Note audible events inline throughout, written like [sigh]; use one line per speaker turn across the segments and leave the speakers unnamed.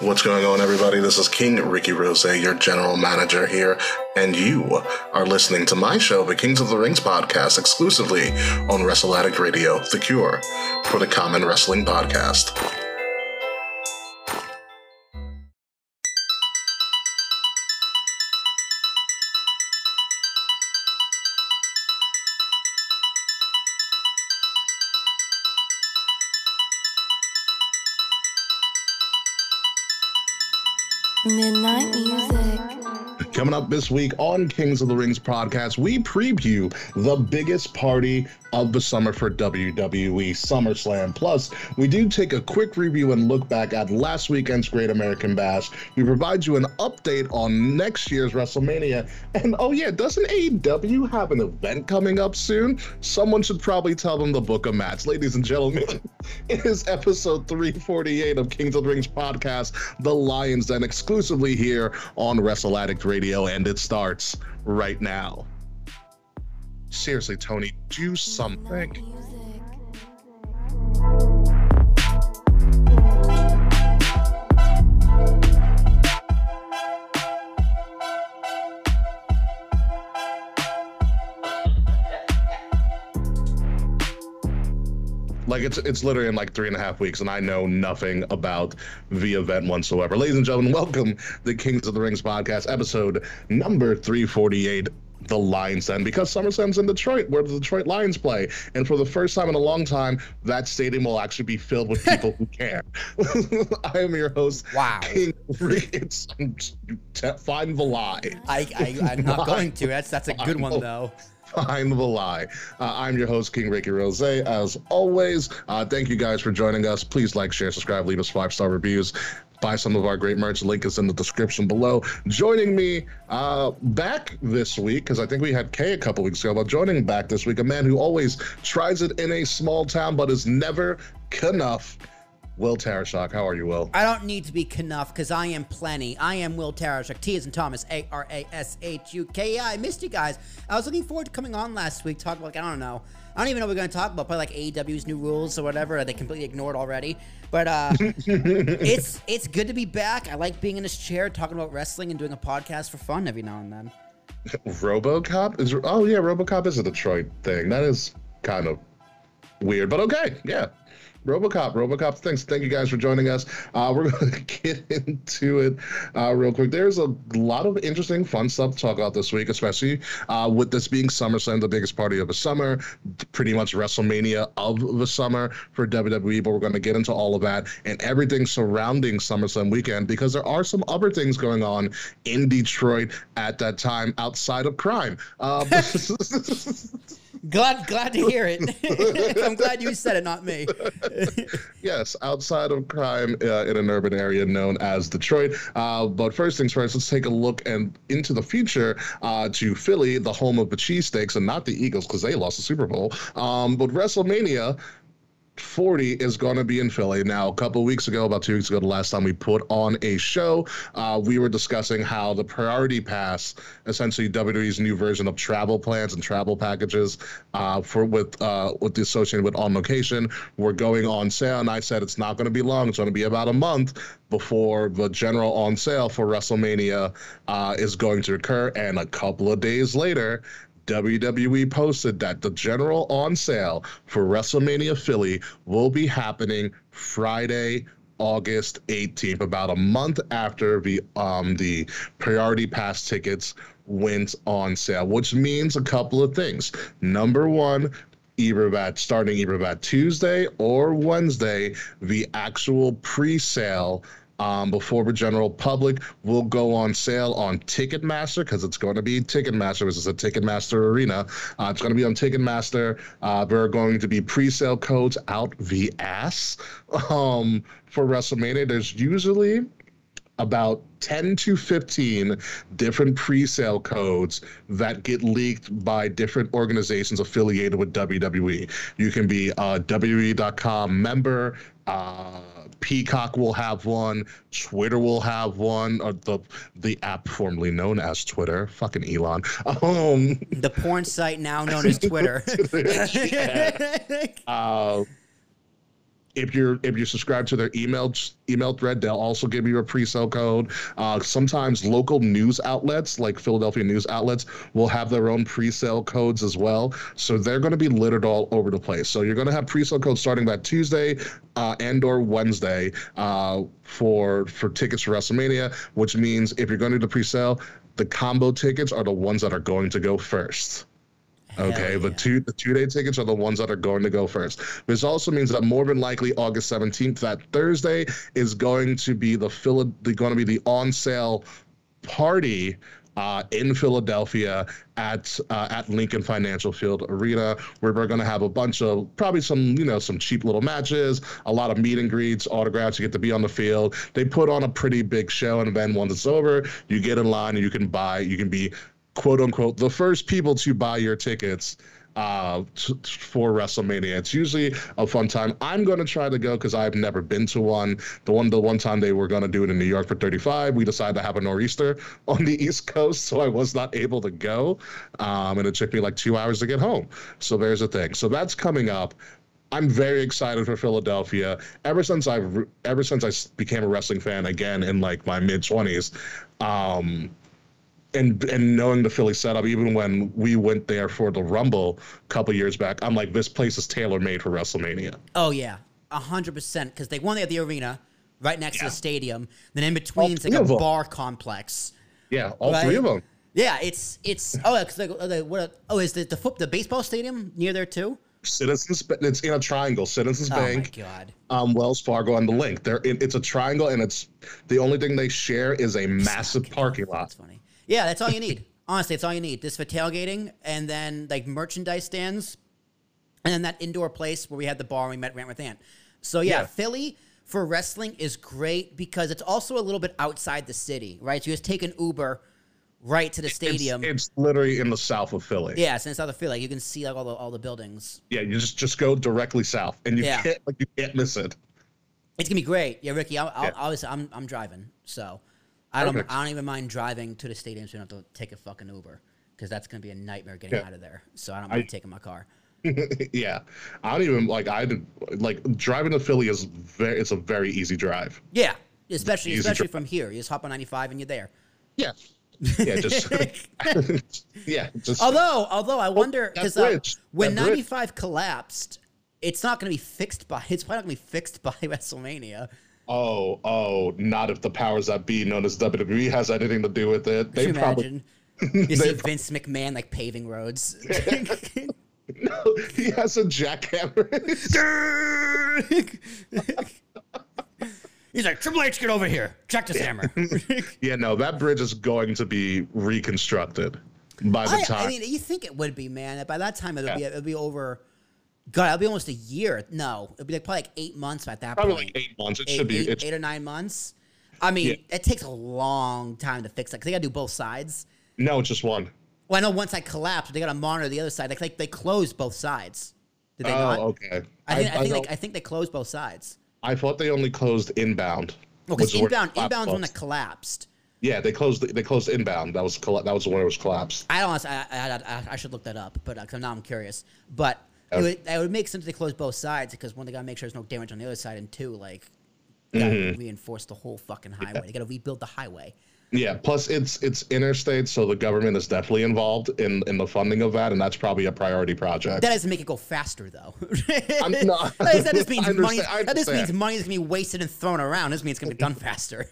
What's going on, everybody? This is King Ricky Rose, your general manager here, and you are listening to my show, the Kings of the Rings podcast, exclusively on Wrestle Radio, the cure for the common wrestling podcast. Coming up this week on Kings of the Rings podcast, we preview the biggest party of the summer for WWE SummerSlam. Plus, we do take a quick review and look back at last weekend's Great American Bash. We provide you an update on next year's WrestleMania. And oh, yeah, doesn't AEW have an event coming up soon? Someone should probably tell them the book of match. Ladies and gentlemen, [laughs] it is episode 348 of Kings of the Rings podcast, The Lions Den, exclusively here on Wrestle Addict Radio and it starts right now. Seriously, Tony, do something. Like it's it's literally in like three and a half weeks, and I know nothing about the event whatsoever. Ladies and gentlemen, welcome the Kings of the Rings podcast, episode number three forty eight the Lions Den because SummerSlam's in Detroit, where the Detroit Lions play. And for the first time in a long time, that stadium will actually be filled with people who [laughs] care. [laughs] I am your host,
Wow.
King It's [laughs] find the lie.
I, I I'm not going to. That's that's a good one though.
Find the lie. Uh, I'm your host, King Ricky Rose. As always, uh, thank you guys for joining us. Please like, share, subscribe, leave us five star reviews. Buy some of our great merch. Link is in the description below. Joining me uh, back this week, because I think we had Kay a couple weeks ago, but joining back this week, a man who always tries it in a small town but is never enough. Will Tarashuk, how are you, Will?
I don't need to be enough because I am plenty. I am Will Tarashuk. T is in Thomas. A R A S H U K. I missed you guys. I was looking forward to coming on last week, talk about like I don't know. I don't even know what we're going to talk about. Probably like AEW's new rules or whatever. They completely ignored already. But uh, [laughs] it's it's good to be back. I like being in this chair talking about wrestling and doing a podcast for fun every now and then. [laughs]
RoboCop is oh yeah, RoboCop is a Detroit thing. That is kind of weird, but okay, yeah. RoboCop, RoboCop. Thanks, thank you guys for joining us. Uh, we're [laughs] going to get into it uh, real quick. There's a lot of interesting, fun stuff to talk about this week, especially uh, with this being SummerSlam, the biggest party of the summer, pretty much WrestleMania of the summer for WWE. But we're going to get into all of that and everything surrounding SummerSlam weekend because there are some other things going on in Detroit at that time outside of crime. [laughs] [laughs]
Glad glad to hear it. [laughs] I'm glad you said it, not me. [laughs]
yes, outside of crime uh, in an urban area known as Detroit. Uh, but first things first, let's take a look and into the future uh, to Philly, the home of the cheesesteaks, and not the Eagles because they lost the Super Bowl. Um, but WrestleMania 40 is going to be in Philly. Now, a couple weeks ago, about two weeks ago, the last time we put on a show, uh, we were discussing how the Priority Pass, essentially WWE's new version of travel plans and travel packages uh, for with uh, with the associated with On Location, were going on sale. And I said it's not going to be long; it's going to be about a month before the general on sale for WrestleMania uh, is going to occur. And a couple of days later, WWE posted that the general on sale for WrestleMania Philly will be happening Friday, August 18th, about a month after the um the priority pass tickets went on sale, which means a couple of things. Number one, either that starting either that Tuesday or Wednesday, the actual pre-sale um, before the general public will go on sale on Ticketmaster because it's going to be Ticketmaster. This is a Ticketmaster arena. Uh, it's going to be on Ticketmaster. Uh, there are going to be pre-sale codes out the ass um, for WrestleMania. There's usually about 10 to 15 different pre-sale codes that get leaked by different organizations affiliated with WWE. You can be a WWE.com member. Uh, Peacock will have one. Twitter will have one. Or the the app formerly known as Twitter. Fucking Elon. [laughs] Um,
The porn site now known as Twitter. [laughs] [laughs]
uh, if you're if you subscribe to their email email thread, they'll also give you a pre-sale code. Uh, sometimes local news outlets like Philadelphia news outlets will have their own pre-sale codes as well. So they're going to be littered all over the place. So you're going to have pre-sale codes starting that Tuesday uh, and or Wednesday uh, for for tickets for WrestleMania, which means if you're going to do the pre-sale, the combo tickets are the ones that are going to go first. Okay,
Hell
the two the two day tickets are the ones that are going to go first. This also means that more than likely August seventeenth, that Thursday, is going to be the Phila- the going to be the on sale party uh, in Philadelphia at uh, at Lincoln Financial Field Arena, where we're going to have a bunch of probably some you know some cheap little matches, a lot of meet and greets, autographs. You get to be on the field. They put on a pretty big show, and then once it's over, you get in line and you can buy. You can be quote unquote the first people to buy your tickets uh, t- for WrestleMania. It's usually a fun time. I'm going to try to go because I've never been to one. The one the one time they were going to do it in New York for 35, we decided to have a nor'easter [laughs] on the East Coast, so I was not able to go, um, and it took me like two hours to get home. So there's a thing. So that's coming up. I'm very excited for Philadelphia. Ever since I've ever since I became a wrestling fan again in like my mid 20s, um, and and knowing the Philly setup, even when we went there for the Rumble a couple years back, I'm like, this place is tailor made for WrestleMania.
Oh yeah, a hundred percent. Because they won at the arena, right next to the stadium. Then in between, it's like a bar complex.
Yeah, all
Right.
three of them.
Yeah, it's it's oh, yeah, 'cause what? Oh, is the the, foot, the baseball stadium near there too?
Citizens, it's in a triangle. Citizens
Oh
Bank,
my god.
um, Wells Fargo, and the Linc. They're it, it's a triangle, and it's the only thing they share is a massive parking lot.
That's funny. Yeah, that's all you need. [laughs] Honestly, it's all you need. This for tailgating, and then like merchandise stands, and then that indoor place where we had the bar and we met Rant with Ant. So yeah,
Yeah.
Philly for wrestling is great because it's also a little bit outside the city, right? So you just take an Uber right to the stadium.
It's, it's literally in the south of Philly.
yeah, it's out of Philly. You can see like all the all the buildings.
Yeah, you just just go directly south, and you
Yeah.
can't like you can't miss it.
It's gonna be great. Yeah, Ricky. I'll, I'll,
Yeah.
obviously, I'm I'm driving, so I don't
Perfect.
I don't even mind driving to the stadium so you don't have to take a fucking Uber because that's gonna be a nightmare getting
Yeah.
out of there. So I don't mind
I-
taking my car. [laughs]
yeah, I don't even like I like driving to Philly is very it's a very easy drive.
Yeah, especially
Easy
especially
dri-
from here. You just hop on 95 and you're there.
Yeah, yeah, just [laughs] [laughs] yeah, just
Although, although I wonder
that
because uh, when 95 collapsed, it's not going to be fixed by. It's probably not going to be fixed by WrestleMania.
Oh oh, not if the powers that be known as WWE has anything to do with it. They
you
probably
imagine? [laughs] You
they
see
prob-
Vince McMahon like paving roads. [laughs]
no, he has a jackhammer. [laughs]
He's like Triple H, get over here. Check this hammer.
yeah, no, that bridge is going to be reconstructed by the
I,
time.
I mean, you think it would be, man. By that time, it'll be it'll be over. God, it'll be almost a year. No, it'll be like probably like eight months at that
probably
point.
like eight months. It
eight,
should be.
eight- eight or nine months. I mean,
Yeah.
it takes a long time to fix that because they got to do both sides.
no, it's just one.
Well, I know once I collapsed, they got to monitor the other side. Like, like they closed both sides. Did they
oh,
not?
okay.
I think, I, think,
don't-
they, I think they closed both sides.
I thought they only closed inbound.
Well, because inbound, inbound's when it collapsed.
Yeah, they closed. They closed inbound. That was that was when it was collapsed.
I don't. I, I, I, I should look that up, but uh, now I'm curious. But it would, it would make sense to close both sides because one, they gotta make sure there's no damage on the other side, and two, like, they gotta
Mm-hmm.
reinforce the whole fucking highway. They gotta rebuild the highway.
Yeah. Plus, it's it's interstate, so the government is definitely involved in in the funding of that, and that's probably a priority project.
That doesn't make it go faster, though. [laughs]
I'm not-
that just means [laughs] money. That just means money is gonna be wasted and thrown around. This means it's gonna be done faster.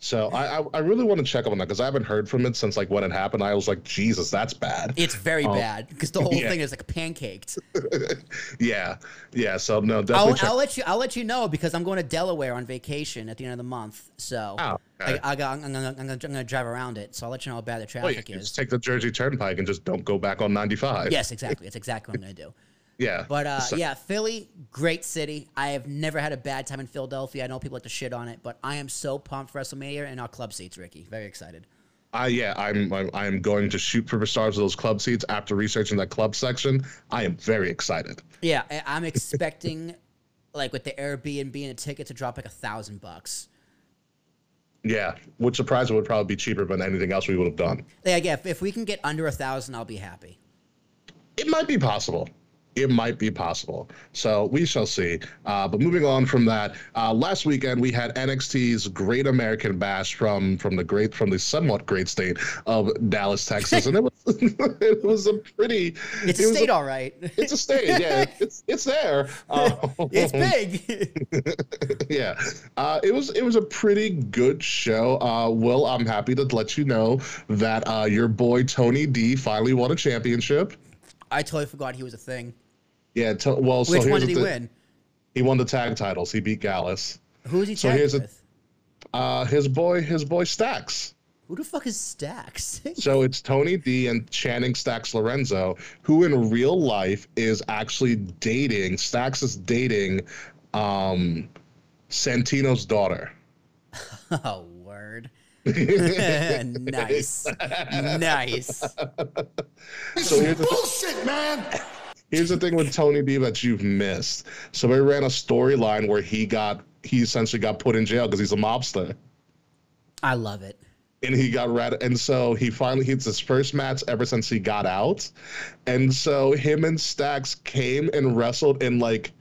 So I I, I really want to check up on that because I haven't heard from it since like when it happened. I was like, Jesus, that's bad.
It's very
Oh.
bad because the whole
Yeah.
thing is like pancaked. [laughs]
yeah, yeah. So no, definitely
I'll,
check.
I'll let you. I'll let you know because I'm going to Delaware on vacation at the end of the month. So
Oh, okay.
I, I, got- I'm, gonna, I'm, gonna, I'm gonna drive around it. So I'll let you know how bad the traffic
you
is.
just take the Jersey Turnpike and just don't go back on 95.
Yes, exactly. That's exactly what I'm gonna do.
Yeah.
But uh,
So-
yeah, Philly, great city. I have never had a bad time in Philadelphia. I know people like to shit on it, but I am so pumped for WrestleMania and our club seats, Ricky. Very excited.
I yeah, I'm, I'm I'm going to shoot for the stars of those club seats after researching that club section. I am very excited.
Yeah, I'm expecting, [laughs] like with the Airbnb and a ticket, to drop like a thousand bucks.
Yeah, which surprise would probably be cheaper than anything else we would have done.
Yeah, yeah. If, if we can get under a thousand, I'll be happy.
It might be possible. It might be possible. So we shall see. Uh, but moving on from that, uh, last weekend we had NXT's Great American Bash from from the great from the somewhat great state of Dallas, Texas, and it was [laughs] it was a pretty.
It's
it
a state, all right.
It's a state, yeah. It's [laughs] it's there. [laughs] Um,
it's big.
yeah, uh, it was it was a pretty good show. Uh, Will, I'm happy to let you know that uh, your boy Tony D finally won a championship.
I totally forgot he was a thing.
Yeah, to, well, so
Which
here's
one
the
did he
thi-
win?
He won the tag titles. He beat Gallus.
Who is he
So
tagging
here's a-
with?
Uh, his boy, his boy Stacks.
Who the fuck is Stacks? [laughs]
So it's Tony D and Channing Stacks Lorenzo, who in real life is actually dating. Stacks is dating um, Santino's daughter. [laughs]
oh, word. [laughs] nice. nice.
So here's the,
Bullshit, man.
Here's the thing with Tony D that you've missed. So they ran a storyline where he got he essentially got put in jail because he's a mobster.
I love it.
and he got red and so he finally hits his first match ever since he got out and so him and stacks came and wrestled in like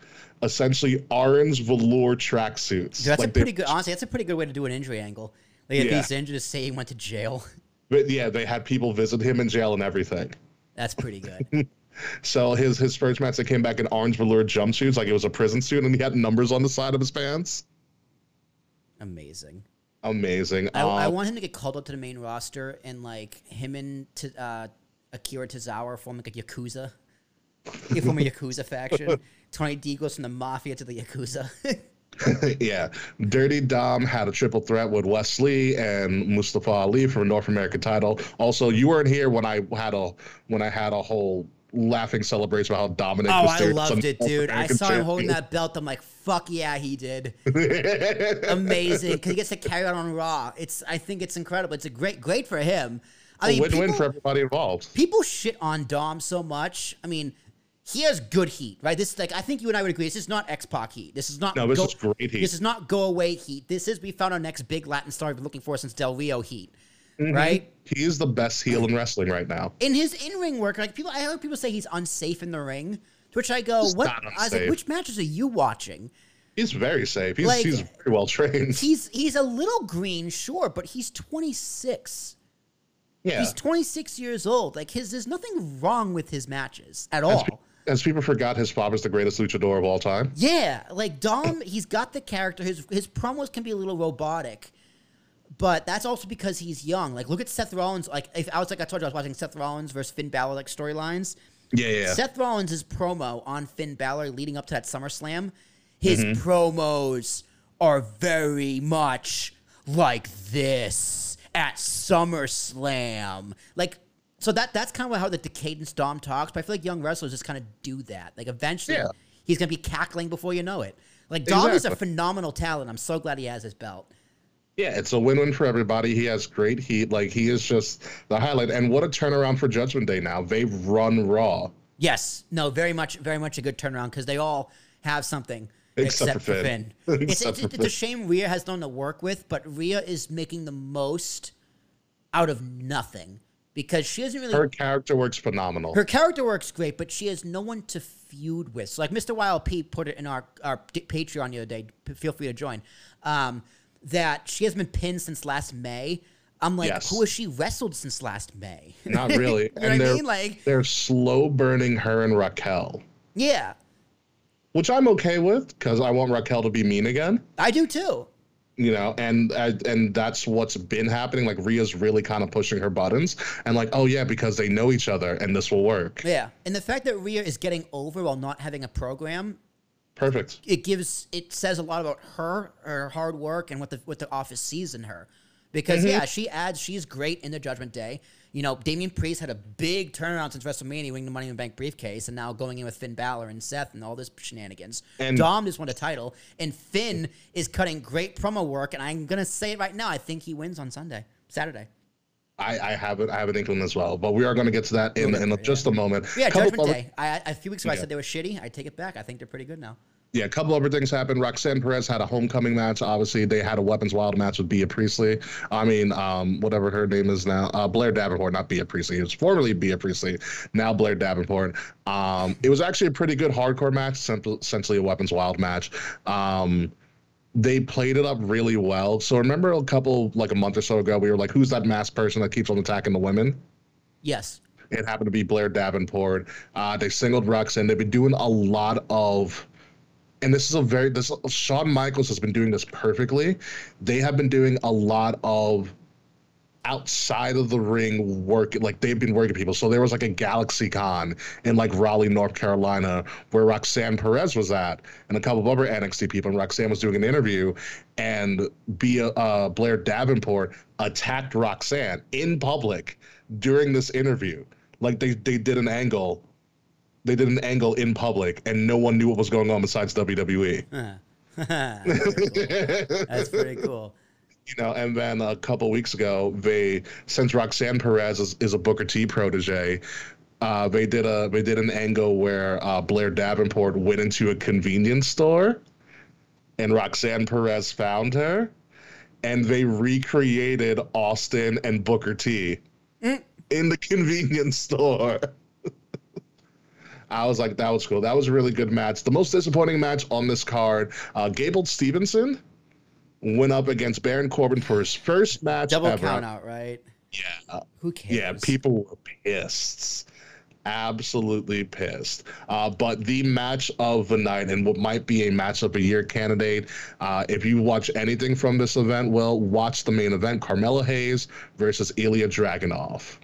essentially orange velour tracksuits
that's
like
a
they-
pretty good. Honestly, that's a pretty good way to do an injury angle. Like if
Yeah.
he's injured, just say he went to jail.
but yeah they had people visit him in jail and everything
That's pretty good. [laughs]
so his his first match they came back in orange velour jumpsuits like it was a prison suit and he had numbers on the side of his pants
Amazing.
amazing
I, I
Uh,
want him to get called up to the main roster and like him and T- uh, Akira Tozawa form like a yakuza. They form a yakuza [laughs] faction. Tony D goes from the mafia to the yakuza. [laughs]
yeah, Dirty Dom had a triple threat with Wes Lee and Mustafa Ali for a North American title. Also, you weren't here when I had a when I had a whole laughing celebration about how Dominic.
oh, I loved it, dude. I
American
saw him holding that belt. I'm like, fuck yeah, he did. [laughs] Amazing, because he gets to carry it on Raw. It's, I think it's incredible. It's a great, great for him. I
a
mean,
win-win
people-
for everybody involved.
people shit on Dom so much. I mean, he has good heat, right? This is like I think you and I would agree. This is not X Pac heat. This is not
No, this
go,
is great heat.
This is not go away heat. This is we found our next big Latin star we've been looking for since Del Rio heat,
Mm-hmm.
right?
He is the best heel in wrestling right now.
In his in ring work, like people, I heard people say he's unsafe in the ring. To which I go,
He's
what? I was like, which matches are you watching?
He's very safe. He's
Like-
he's very well trained.
He's he's a little green, sure, but he's 26.
Yeah.
He's 26 years old. Like his, there's nothing wrong with his matches at
As,
all.
pe- as people forgot, his father's the greatest luchador of all time.
Yeah, like Dom, he's got the character. His his promos can be a little robotic, but that's also because he's young. Like, look at Seth Rollins. Like, if I was like I told you, I was watching Seth Rollins versus Finn Balor like storylines.
Yeah, yeah.
Seth Rollins' promo on Finn Balor leading up to that SummerSlam, his
Mm-hmm.
promos are very much like this at SummerSlam. Like, so that that's kind of how the decadence Dom talks. But I feel like young wrestlers just kind of do that. Like, eventually,
Yeah.
he's gonna be cackling before you know it. Like, Dom is a phenomenal talent. I'm so glad he has his belt.
Yeah, it's a win-win for everybody. He has great heat. Like he is just the highlight. And what a turnaround for Judgment Day now. They've run Raw.
Yes, no, very much, very much a good turnaround because they all have something
Except
except,
for
for
Finn.
Finn. [laughs] it's,
Except
it's,
for
it's a shame Rhea has none to work with, but Rhea is making the most out of nothing because she doesn't really.
Her character works phenomenal.
Her character works great, but she has no one to feud with. So, like Mr. Wild Pete put it in our our Patreon the other day. p- Feel free to join. Um, that she hasn't been pinned since last May. I'm like,
Yes.
who has she wrestled since last May? [laughs]
Not really.
you know
and
what I
they're
mean? Like,
they're slow burning her and Raquel,
yeah,
which I'm okay with because I want Raquel to be mean again.
I do too.
You know, and and that's what's been happening. Like Rhea's really kind of pushing her buttons, and like, oh yeah, because they know each other, and this will work.
Yeah, and the fact that Rhea is getting over while not having a program,
Perfect.
it gives it says a lot about her, her hard work, and what the what the office sees in her. Because
Mm-hmm.
yeah, she adds she's great in the Judgment Day. You know, Damian Priest had a big turnaround since WrestleMania, winning the Money in the Bank briefcase, and now going in with Finn Balor and Seth and all this shenanigans.
And-
Dom just won a title, and Finn is cutting great promo work. And I'm gonna say it right now, I think he wins on Sunday, Saturday.
I, I have it. I have an inkling as well, but we are going to get to that in, in just a moment.
Yeah,
Couple
Judgment
other-
Day. I, a few weeks ago I said they were shitty. I take it back. I think they're pretty good now.
yeah, a couple other things happened. Roxanne Perez had a homecoming match. Obviously, they had a Weapons Wild match with Bea Priestley. I mean, um, whatever her name is now, uh, Blair Davenport, not Bea Priestley. It was formerly Bea Priestley, now Blair Davenport. Um, it was actually a pretty good hardcore match, essentially a Weapons Wild match. Um, they played it up really well. So remember a couple like a month or so ago, we were like, "Who's that masked person that keeps on attacking the women?"
Yes.
It happened to be Blair Davenport. Uh, they singled Roxanne. They've been doing a lot of and this is a very this Shawn Michaels has been doing this perfectly. They have been doing a lot of outside of the ring work like they've been working people so there was like a galaxy con in like raleigh north carolina where roxanne perez was at and a couple of other nxt people and roxanne was doing an interview and Be- uh, blair davenport attacked roxanne in public during this interview like they, they did an angle they did an angle in public and no one knew what was going on besides WWE. [laughs]
That's pretty cool.
You know, and then a couple weeks ago, they since Roxanne Perez is, is a Booker T protege, uh, they did a they did an angle where uh, Blair Davenport went into a convenience store, and Roxanne Perez found her, and they recreated Austin and Booker T mm. in the [laughs] convenience store. I was like, that was cool. That was a really good match. The most disappointing match on this card, uh, Gable Stevenson went up against Baron Corbin for his first match
Double
ever.
count out, right?
Yeah.
Who cares?
Yeah, people were pissed. Absolutely pissed. Uh, but the match of the night and what might be a match of a year candidate. Uh, if you watch anything from this event, well, watch the main event Carmelo Hayes versus Ilya Dragunov.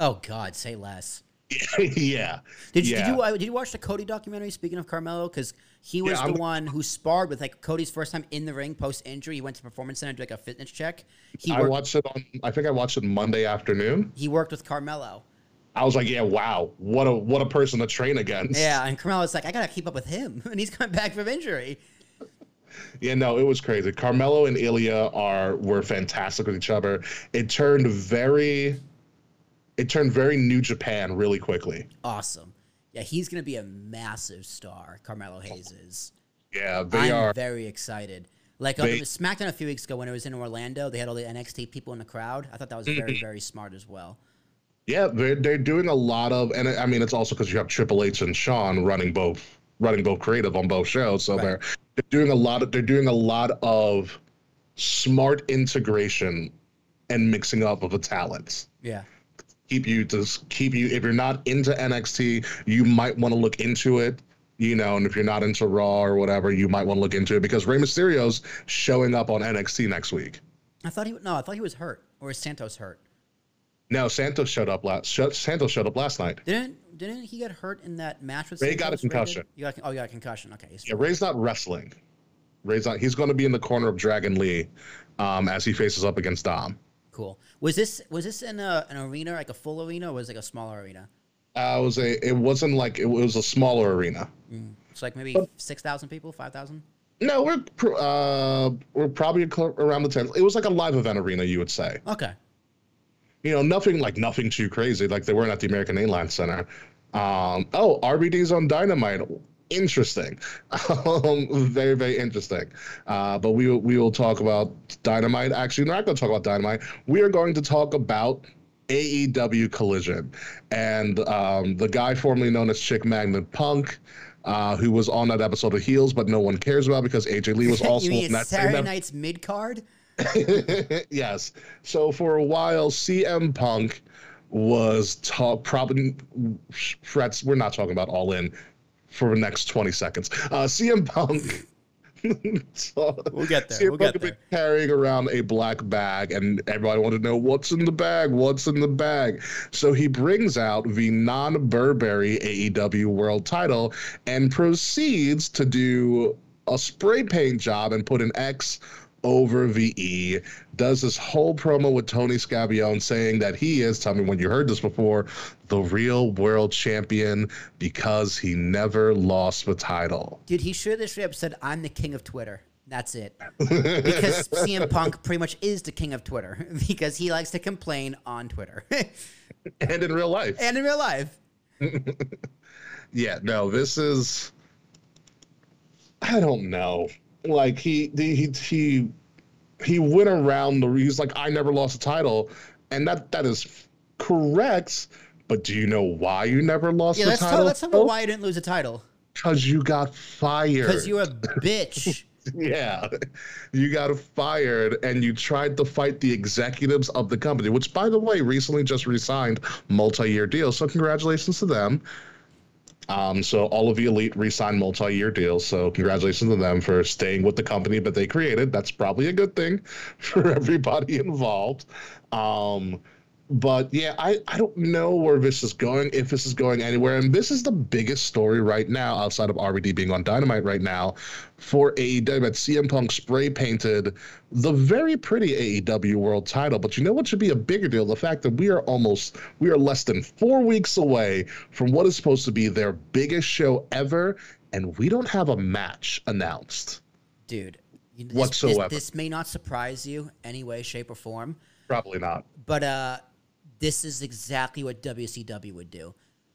Oh, God, say less. [laughs]
yeah.
Did
you,
yeah. did you uh, did you watch the Cody documentary? Speaking of Carmelo, because he was yeah, the one who sparred with like Cody's first time in the ring post injury. He went to Performance Center to do like a fitness check. He
I watched it on. I think I watched it Monday afternoon.
He worked with Carmelo.
I was like, yeah, wow, what a what a person to train against.
Yeah, and Carmelo's like, I gotta keep up with him, [laughs] and he's coming back from injury.
Yeah, no, it was crazy. Carmelo and Ilya are were fantastic with each other. It turned very it turned very New Japan really quickly.
Awesome. Yeah, he's going to be a massive star. Carmelo Hayes is.
Yeah, they I'm are.
very excited. Like they, on SmackDown a few weeks ago when it was in Orlando, they had all the NXT people in the crowd. I thought that was very, mm-hmm. very smart as well.
Yeah, they're, they're doing a lot of, and I mean, it's also because you have Triple H and Shawn running both, running both creative on both shows. So right. they're they're doing a lot of, they're doing a lot of smart integration and mixing up of the talents.
Yeah
keep you to keep you if you're not into NXT, you might want to look into it. You know, and if you're not into Raw or whatever, you might want to look into it because Rey Mysterio's showing up on NXT next week.
I thought he no, I thought he was hurt, or is Santos hurt?
No, Santos showed up last. Santos showed up last night.
Didn't didn't he get hurt in that match with?
Rey
Santos?
got a concussion.
You got, oh, you got a concussion. Okay.
Yeah, Rey's not wrestling. Rey's not. He's going to be in the corner of Dragon Lee, um, as he faces up against Dom.
Cool. Was this was this in a, an arena like a full arena or was it like a smaller arena?
Uh, it was a. It wasn't like it was a smaller arena.
Mm. It's like maybe six thousand people, five thousand.
No, we're uh we're probably around the ten. It was like a live event arena, you would say.
Okay.
You know, nothing like nothing too crazy. Like they weren't at the American Airlines Center. Um, oh, RBD's on Dynamite interesting, [laughs] um, very very interesting. Uh, but we we will talk about Dynamite. Actually, we're not going to talk about Dynamite. We are going to talk about AEW Collision, and um, the guy formerly known as Chick Magnet Punk. Uh, who was on that episode of Heels, but no one cares about because AJ Lee was [laughs] also
you mean
that
Saturday Night's mid card. [laughs]
yes. So for a while, CM Punk was talk probably frets. We're not talking about All In for the next 20 seconds. Uh, CM Punk. [laughs]
so, we'll get there. CM we'll Punk get
there. Been carrying around a black bag, and everybody wanted to know what's in the bag. What's in the bag? So he brings out the non-Burberry AEW World Title and proceeds to do a spray paint job and put an X over VE, does this whole promo with Tony Schiavone saying that he is, tell me when you heard this before, the real world champion because he never lost the title.
Dude, he should have straight up said, I'm the king of Twitter. That's it. [laughs] because CM Punk pretty much is the king of Twitter [laughs] because he likes to complain on Twitter. [laughs]
and in real life.
And in real life.
yeah, no, this is I don't know. Like he he he he went around the he's like I never lost a title and that that is correct, but do you know why you never lost
Yeah,
the
let's
title?
talk. Let's talk about why you didn't lose a title.
Cuz you got fired.
Because you're a [laughs] bitch.
yeah. You got fired and you tried to fight the executives of the company, which by the way recently just re-signed multi-year deals. So congratulations to them. Um, so all of the elite re-signed multi-year deals. So congratulations to them for staying with the company that they created. That's probably a good thing [laughs] for everybody involved. Um, but yeah, I, I don't know where this is going, if this is going anywhere. And this is the biggest story right now, outside of RVD being on Dynamite right now, for AEW. That CM Punk spray painted the very pretty AEW World Title. But you know what should be a bigger deal? The fact that we are almost, we are less than four weeks away from what is supposed to be their biggest show ever, and we don't have a match announced.
Dude, this,
Whatsoever.
This, this may not surprise you any way, shape, or form,
Probably not.
but uh, this is exactly what WCW would do.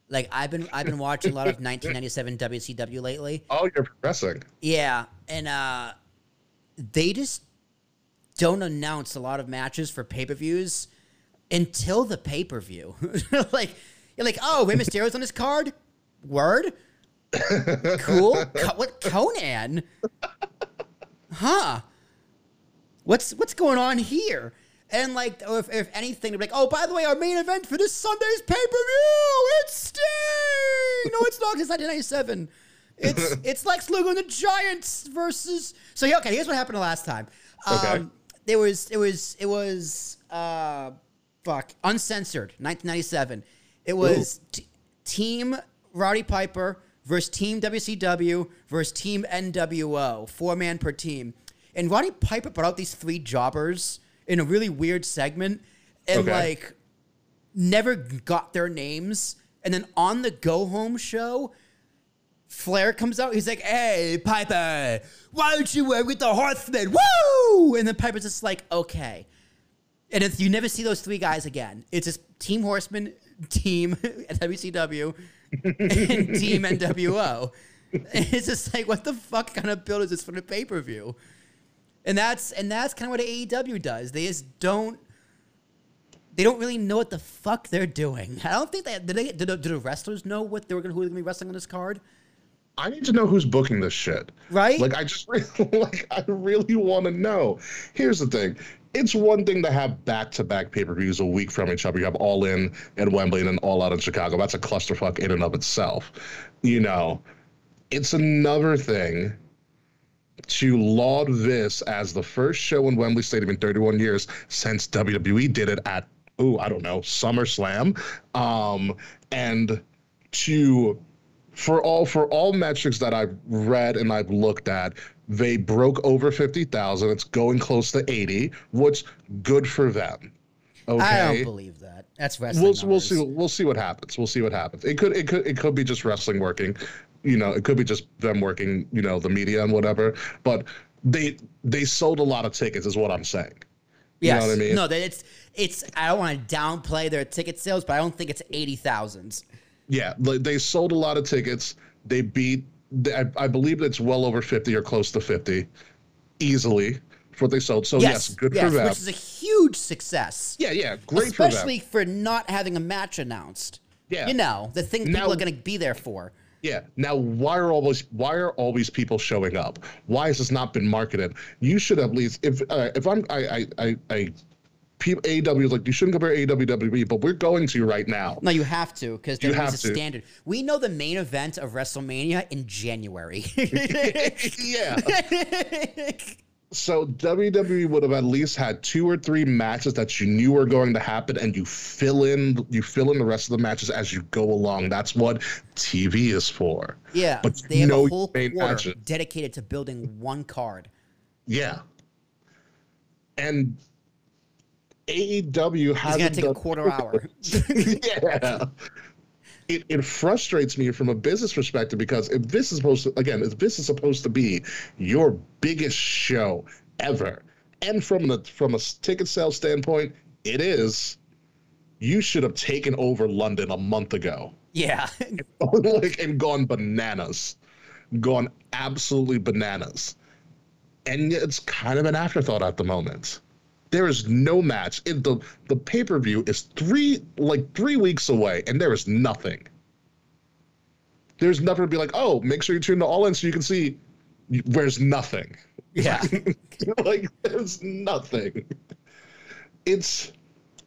Like I've been I've been watching a lot of 1997 WCW lately. [laughs]
Oh, you're progressing.
Yeah, and uh, they just don't announce a lot of matches for pay per views until the pay per view. [laughs] like you're like, oh, Rey Mysterio's on this card. Word. cool. Co- what Conan? Huh. What's what's going on here? And like, if, if anything, they're like, oh, by the way, our main event for this Sunday's pay per view, it's Sting. No, it's not. It's 1997. It's [laughs] it's Lex Luger and the Giants versus. So yeah, okay. Here's what happened the last time. Um,
Okay.
There was it was it was uh, fuck uncensored 1997. It was t- Team Roddy Piper versus Team WCW versus Team NWO, four man per team. And Roddy Piper brought out these three jobbers in a really weird segment, and
Okay.
like never got their names. And then on the go home show, Flair comes out. He's like, "Hey, Piper, why don't you work with the Horsemen?" Woo! And then Piper's just like, "Okay." And it's, you never see those three guys again. It's just Team Horseman, Team [laughs] WCW, and Team NWO. And [laughs] it's just like, what the fuck kind of build is this for the pay per view? And that's and that's kind of what AEW does. They just don't. They don't really know what the fuck they're doing. I don't think that did, they, did, the, did the wrestlers know what they were gonna who they gonna be wrestling on this card,
I need to know who's booking this shit.
right?
Like I just [laughs] like I really want to know. Here's the thing. It's one thing to have back-to-back pay-per-views a week from each other. You have All In in Wembley and then All Out in Chicago. That's a clusterfuck in and of itself. You know, it's another thing to laud this as the first show in Wembley Stadium in 31 years since WWE did it at oh I don't know SummerSlam, um, and to for all for all metrics that I've read and I've looked at, they broke over fifty thousand. It's going close to eighty, which good for them. Okay.
I don't believe that. That's wrestling.
We'll, we'll see we'll see what happens. We'll see what happens. It could it could it could be just wrestling working. You know, it could be just them working, you know, the media and whatever. But they they sold a lot of tickets is what I'm saying. You know what I mean?
No, that it's it's. I don't want to downplay their ticket sales, but I don't think it's eighty thousand.
Yeah, they sold a lot of tickets. They beat, I, I believe it's well over 50 or close to 50 easily for what they sold. So, yes, good
yes,
for them.
which is a huge success.
yeah, yeah, great
especially
for them.
for, not having a match announced.
Yeah.
you know the thing
Now-
people are going to be there for.
Yeah. Now, why are all these why are all these people showing up? Why has this not been marketed? You should at least if uh, if I'm I I I, I people, AEW is like you shouldn't compare WWE, but we're going to right now.
No, you have to because there is a
to.
standard. We know the main event of WrestleMania in January. [laughs]
yeah. [laughs] [laughs] So WWE would have at least had two or three matches that you knew were going to happen, and you fill in you fill in the rest of the matches as you go along. That's what TV is for.
yeah,
But
they have a whole quarter
matches.
dedicated to building one card.
Yeah. And AEW has
to take a quarter hour. [laughs]
yeah. It, it frustrates me from a business perspective because if this is supposed to again if this is supposed to be your biggest show ever and from the from a ticket sales standpoint it is you should have taken over london a month ago
yeah, [laughs]
like and gone bananas gone absolutely bananas. And it's kind of an afterthought at the moment. There is no match. It, the the pay per view is three like three weeks away, and there is nothing. There's nothing to be like, oh, make sure you tune to All In so you can see. There's nothing.
Yeah. [laughs]
like there's nothing. It's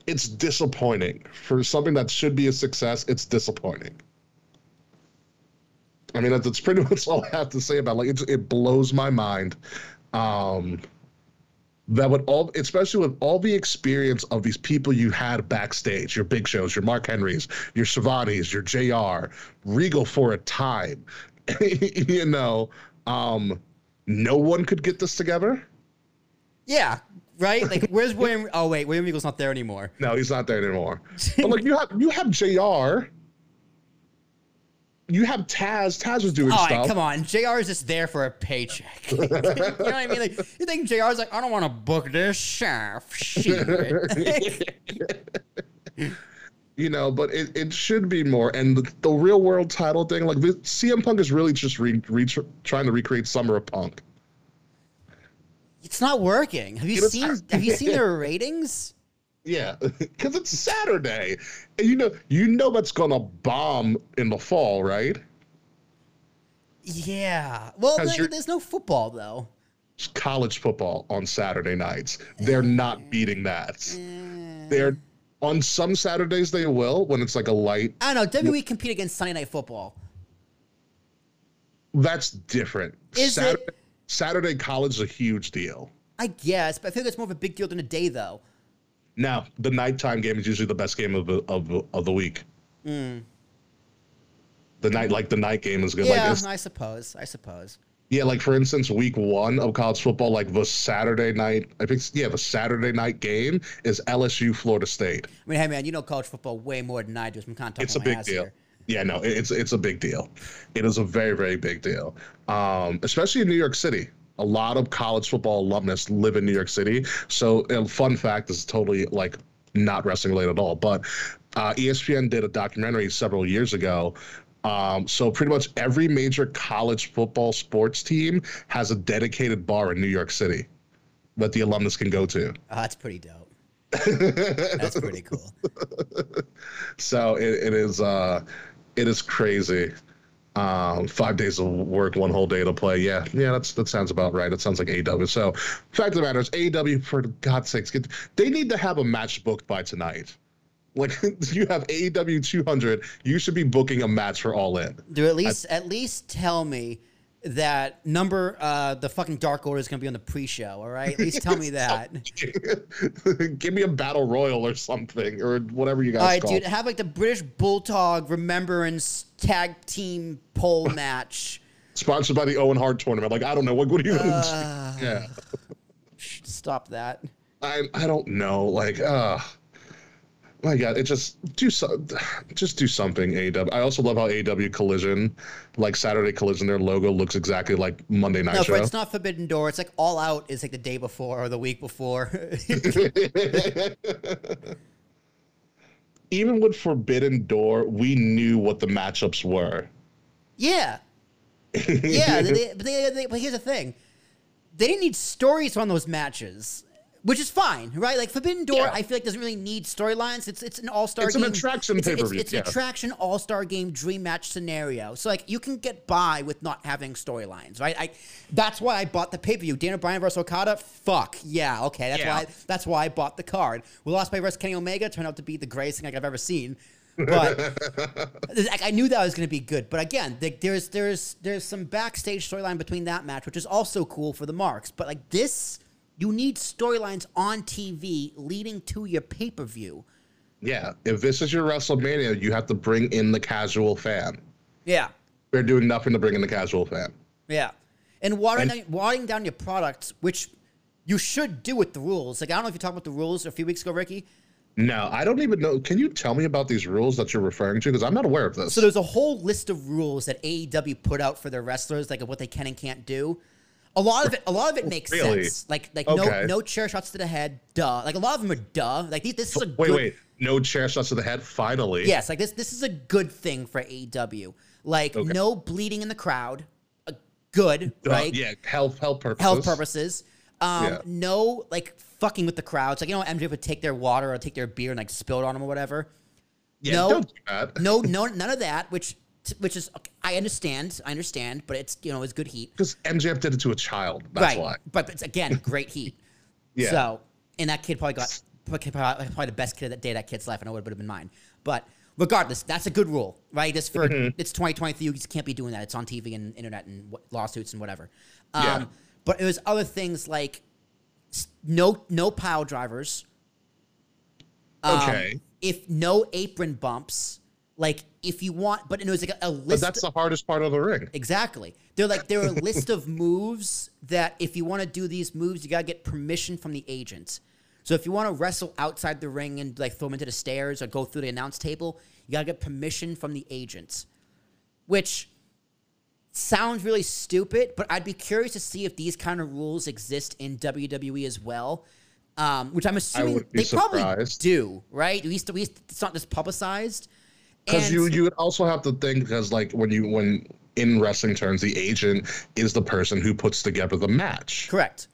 it's disappointing for something that should be a success. It's disappointing. I mean, that's, that's pretty [laughs] much all I have to say about it. like it. It blows my mind um, that would all, especially with all the experience of these people you had backstage, your Big Shows, your Mark Henrys, your Schiavone's, your Jr. Regal for a time, [laughs] you know, um, no one could get this together.
Yeah, right. Like, [laughs] where's William? Oh wait, William Regal's not there anymore.
No, he's not there anymore. [laughs] but like you have you have Jr. You have Taz. Taz was doing
All right,
stuff.
come on. JR is just there for a paycheck. [laughs] you know what I mean? Like, you think JR's like, I don't want to book this chef. Shit. [laughs] [laughs]
you know, but it, it should be more. And the, the real world title thing, like the, CM Punk is really just re, re, trying to recreate Summer of Punk.
it's not working. Have you
It is-
seen? Have you seen their ratings?
Yeah, [laughs] because it's Saturday, and you know you know that's gonna bomb in the fall, right?
Yeah. Well, like, there's no football though.
It's college football on Saturday nights. They're eh. not beating that. Eh. They're on some Saturdays they will when it's like a light.
I don't know. WWE compete against Sunday Night Football.
That's different.
Is
Saturday,
it?
Saturday college is a huge deal.
I guess, but I feel like it's more of a big deal than a day though.
Now, the nighttime game is usually the best game of the of, of the week. The night, like the night game, is good.
Yeah,
it's,
I suppose. I suppose.
yeah, like for instance, week one of college football, like the Saturday night, I think, yeah, the Saturday night game is LSU Florida State.
I mean, hey man, you know college football way more than I do. So I'm kind of talking
It's a big deal.
here.
Yeah, no, it's it's a big deal. It is a very very big deal, um, especially in New York City. A lot of college football alumnus live in New York City. So, a fun fact this is totally like not wrestling related at all, but uh, ESPN did a documentary several years ago. Um, so pretty much every major college football sports team has a dedicated bar in New York City that the alumnus can go to.
Oh, that's pretty dope. [laughs] that's pretty cool.
So it, it is uh it is crazy. Um, five days of work, one whole day to play. Yeah, yeah, that's that sounds about right. It sounds like AEW. So, fact of the matter is, AEW for God's sakes, get, they need to have a match booked by tonight. Like [laughs] you have AEW 200, you should be booking a match for All In.
Do at least at least tell me that number uh the fucking Dark Order is gonna be on the pre-show. All right, at least tell me that. [laughs]
Give me a battle royal or something, or whatever you guys
All right,
call.
dude, have like the British Bulldog Remembrance Tag Team Pole [laughs] Match.
Sponsored by the Owen Hart tournament. Like I don't know what. You? gonna
Uh.
do? Yeah. [laughs]
Stop that.
I I don't know. Like, uh my God, it just do so, just do something. AW. I also love how AW Collision, like Saturday Collision, their logo looks exactly like Monday Night
No,
Show.
but it's not Forbidden Door. It's like All Out is like the day before or the week before. [laughs]
Even with Forbidden Door, we knew what the matchups were.
yeah, yeah. they- they, they, but here's the thing: they didn't need stories on those matches, which is fine, right? Like Forbidden Door,
Yeah.
I feel like doesn't really need storylines. It's it's an all star.
It's an
game.
attraction
It's, it's, it's
yeah.
an attraction all star game dream match scenario. So like you can get by with not having storylines, right? I that's why I bought the pay per view. Daniel Bryan versus Okada. Fuck yeah, okay. That's
Yeah.
why that's why I bought the card. Will Ospreay versus Kenny Omega turned out to be the greatest thing like I've ever seen. But [laughs] like, I knew that was going to be good. But again, there's there's there's some backstage storyline between that match, which is also cool for the marks. But like this, you need storylines on TV leading to your pay per view.
Yeah, if this is your WrestleMania, you have to bring in the casual fan.
Yeah,
They're doing nothing to bring in the casual fan.
yeah. And watering
And-
down, watering down your products, which you should do with the rules. Like I don't know if you talked about the rules a few weeks ago, Ricky.
No, I don't even know. Can you tell me about these rules that you're referring to? Because I'm not aware of this.
So there's a whole list of rules that AEW put out for their wrestlers, like of what they can and can't do. A lot of it, a lot of it [laughs] makes
Really?
sense. Like, like
Okay.
no, no chair shots to the head, duh. Like a lot of them are duh. Like this is a
wait,
good,
wait. No chair shots to the head. Finally.
yes, like this, this is a good thing for AEW. Like
Okay.
no bleeding in the crowd. Uh, good,
Uh,
right?
yeah, health health purposes.
Health purposes. Um,
Yeah.
no like fucking with the crowds. Like you know, MJF would take their water or take their beer and like spill it on them or whatever.
Yeah,
No.
don't do that.
No, [laughs] no, none of that. Which, which is I understand, I understand, but it's you know it's good heat,
Because MJF did it to a child. That's
right?
why.
But it's again great heat. [laughs]
Yeah.
So, and that kid probably got probably, the best kid of that day that kid's life, I know it would have been mine. But regardless, that's a good rule, right? It's for
Mm-hmm.
it's 2023. You just can't be doing that. It's on TV and internet and what- lawsuits and whatever. Um,
Yeah.
But it was other things like no no pile drivers. Um,
Okay.
If no apron bumps, like if you want, but it was like a, a
But
list.
that's the hardest part of the ring.
Exactly. They're like there are a [laughs] list of moves that if you want to do these moves, you gotta get permission from the agent. So if you want to wrestle outside the ring and like throw them into the stairs or go through the announce table, you gotta get permission from the agents, Which sounds really stupid, but I'd be curious to see if these kind of rules exist in WWE as well. Um, which I'm assuming they probably do, right? At least, at least it's not just publicized.
Because you you would also have to think because like when you when in wrestling terms, the agent is the person who puts together the match.
correct.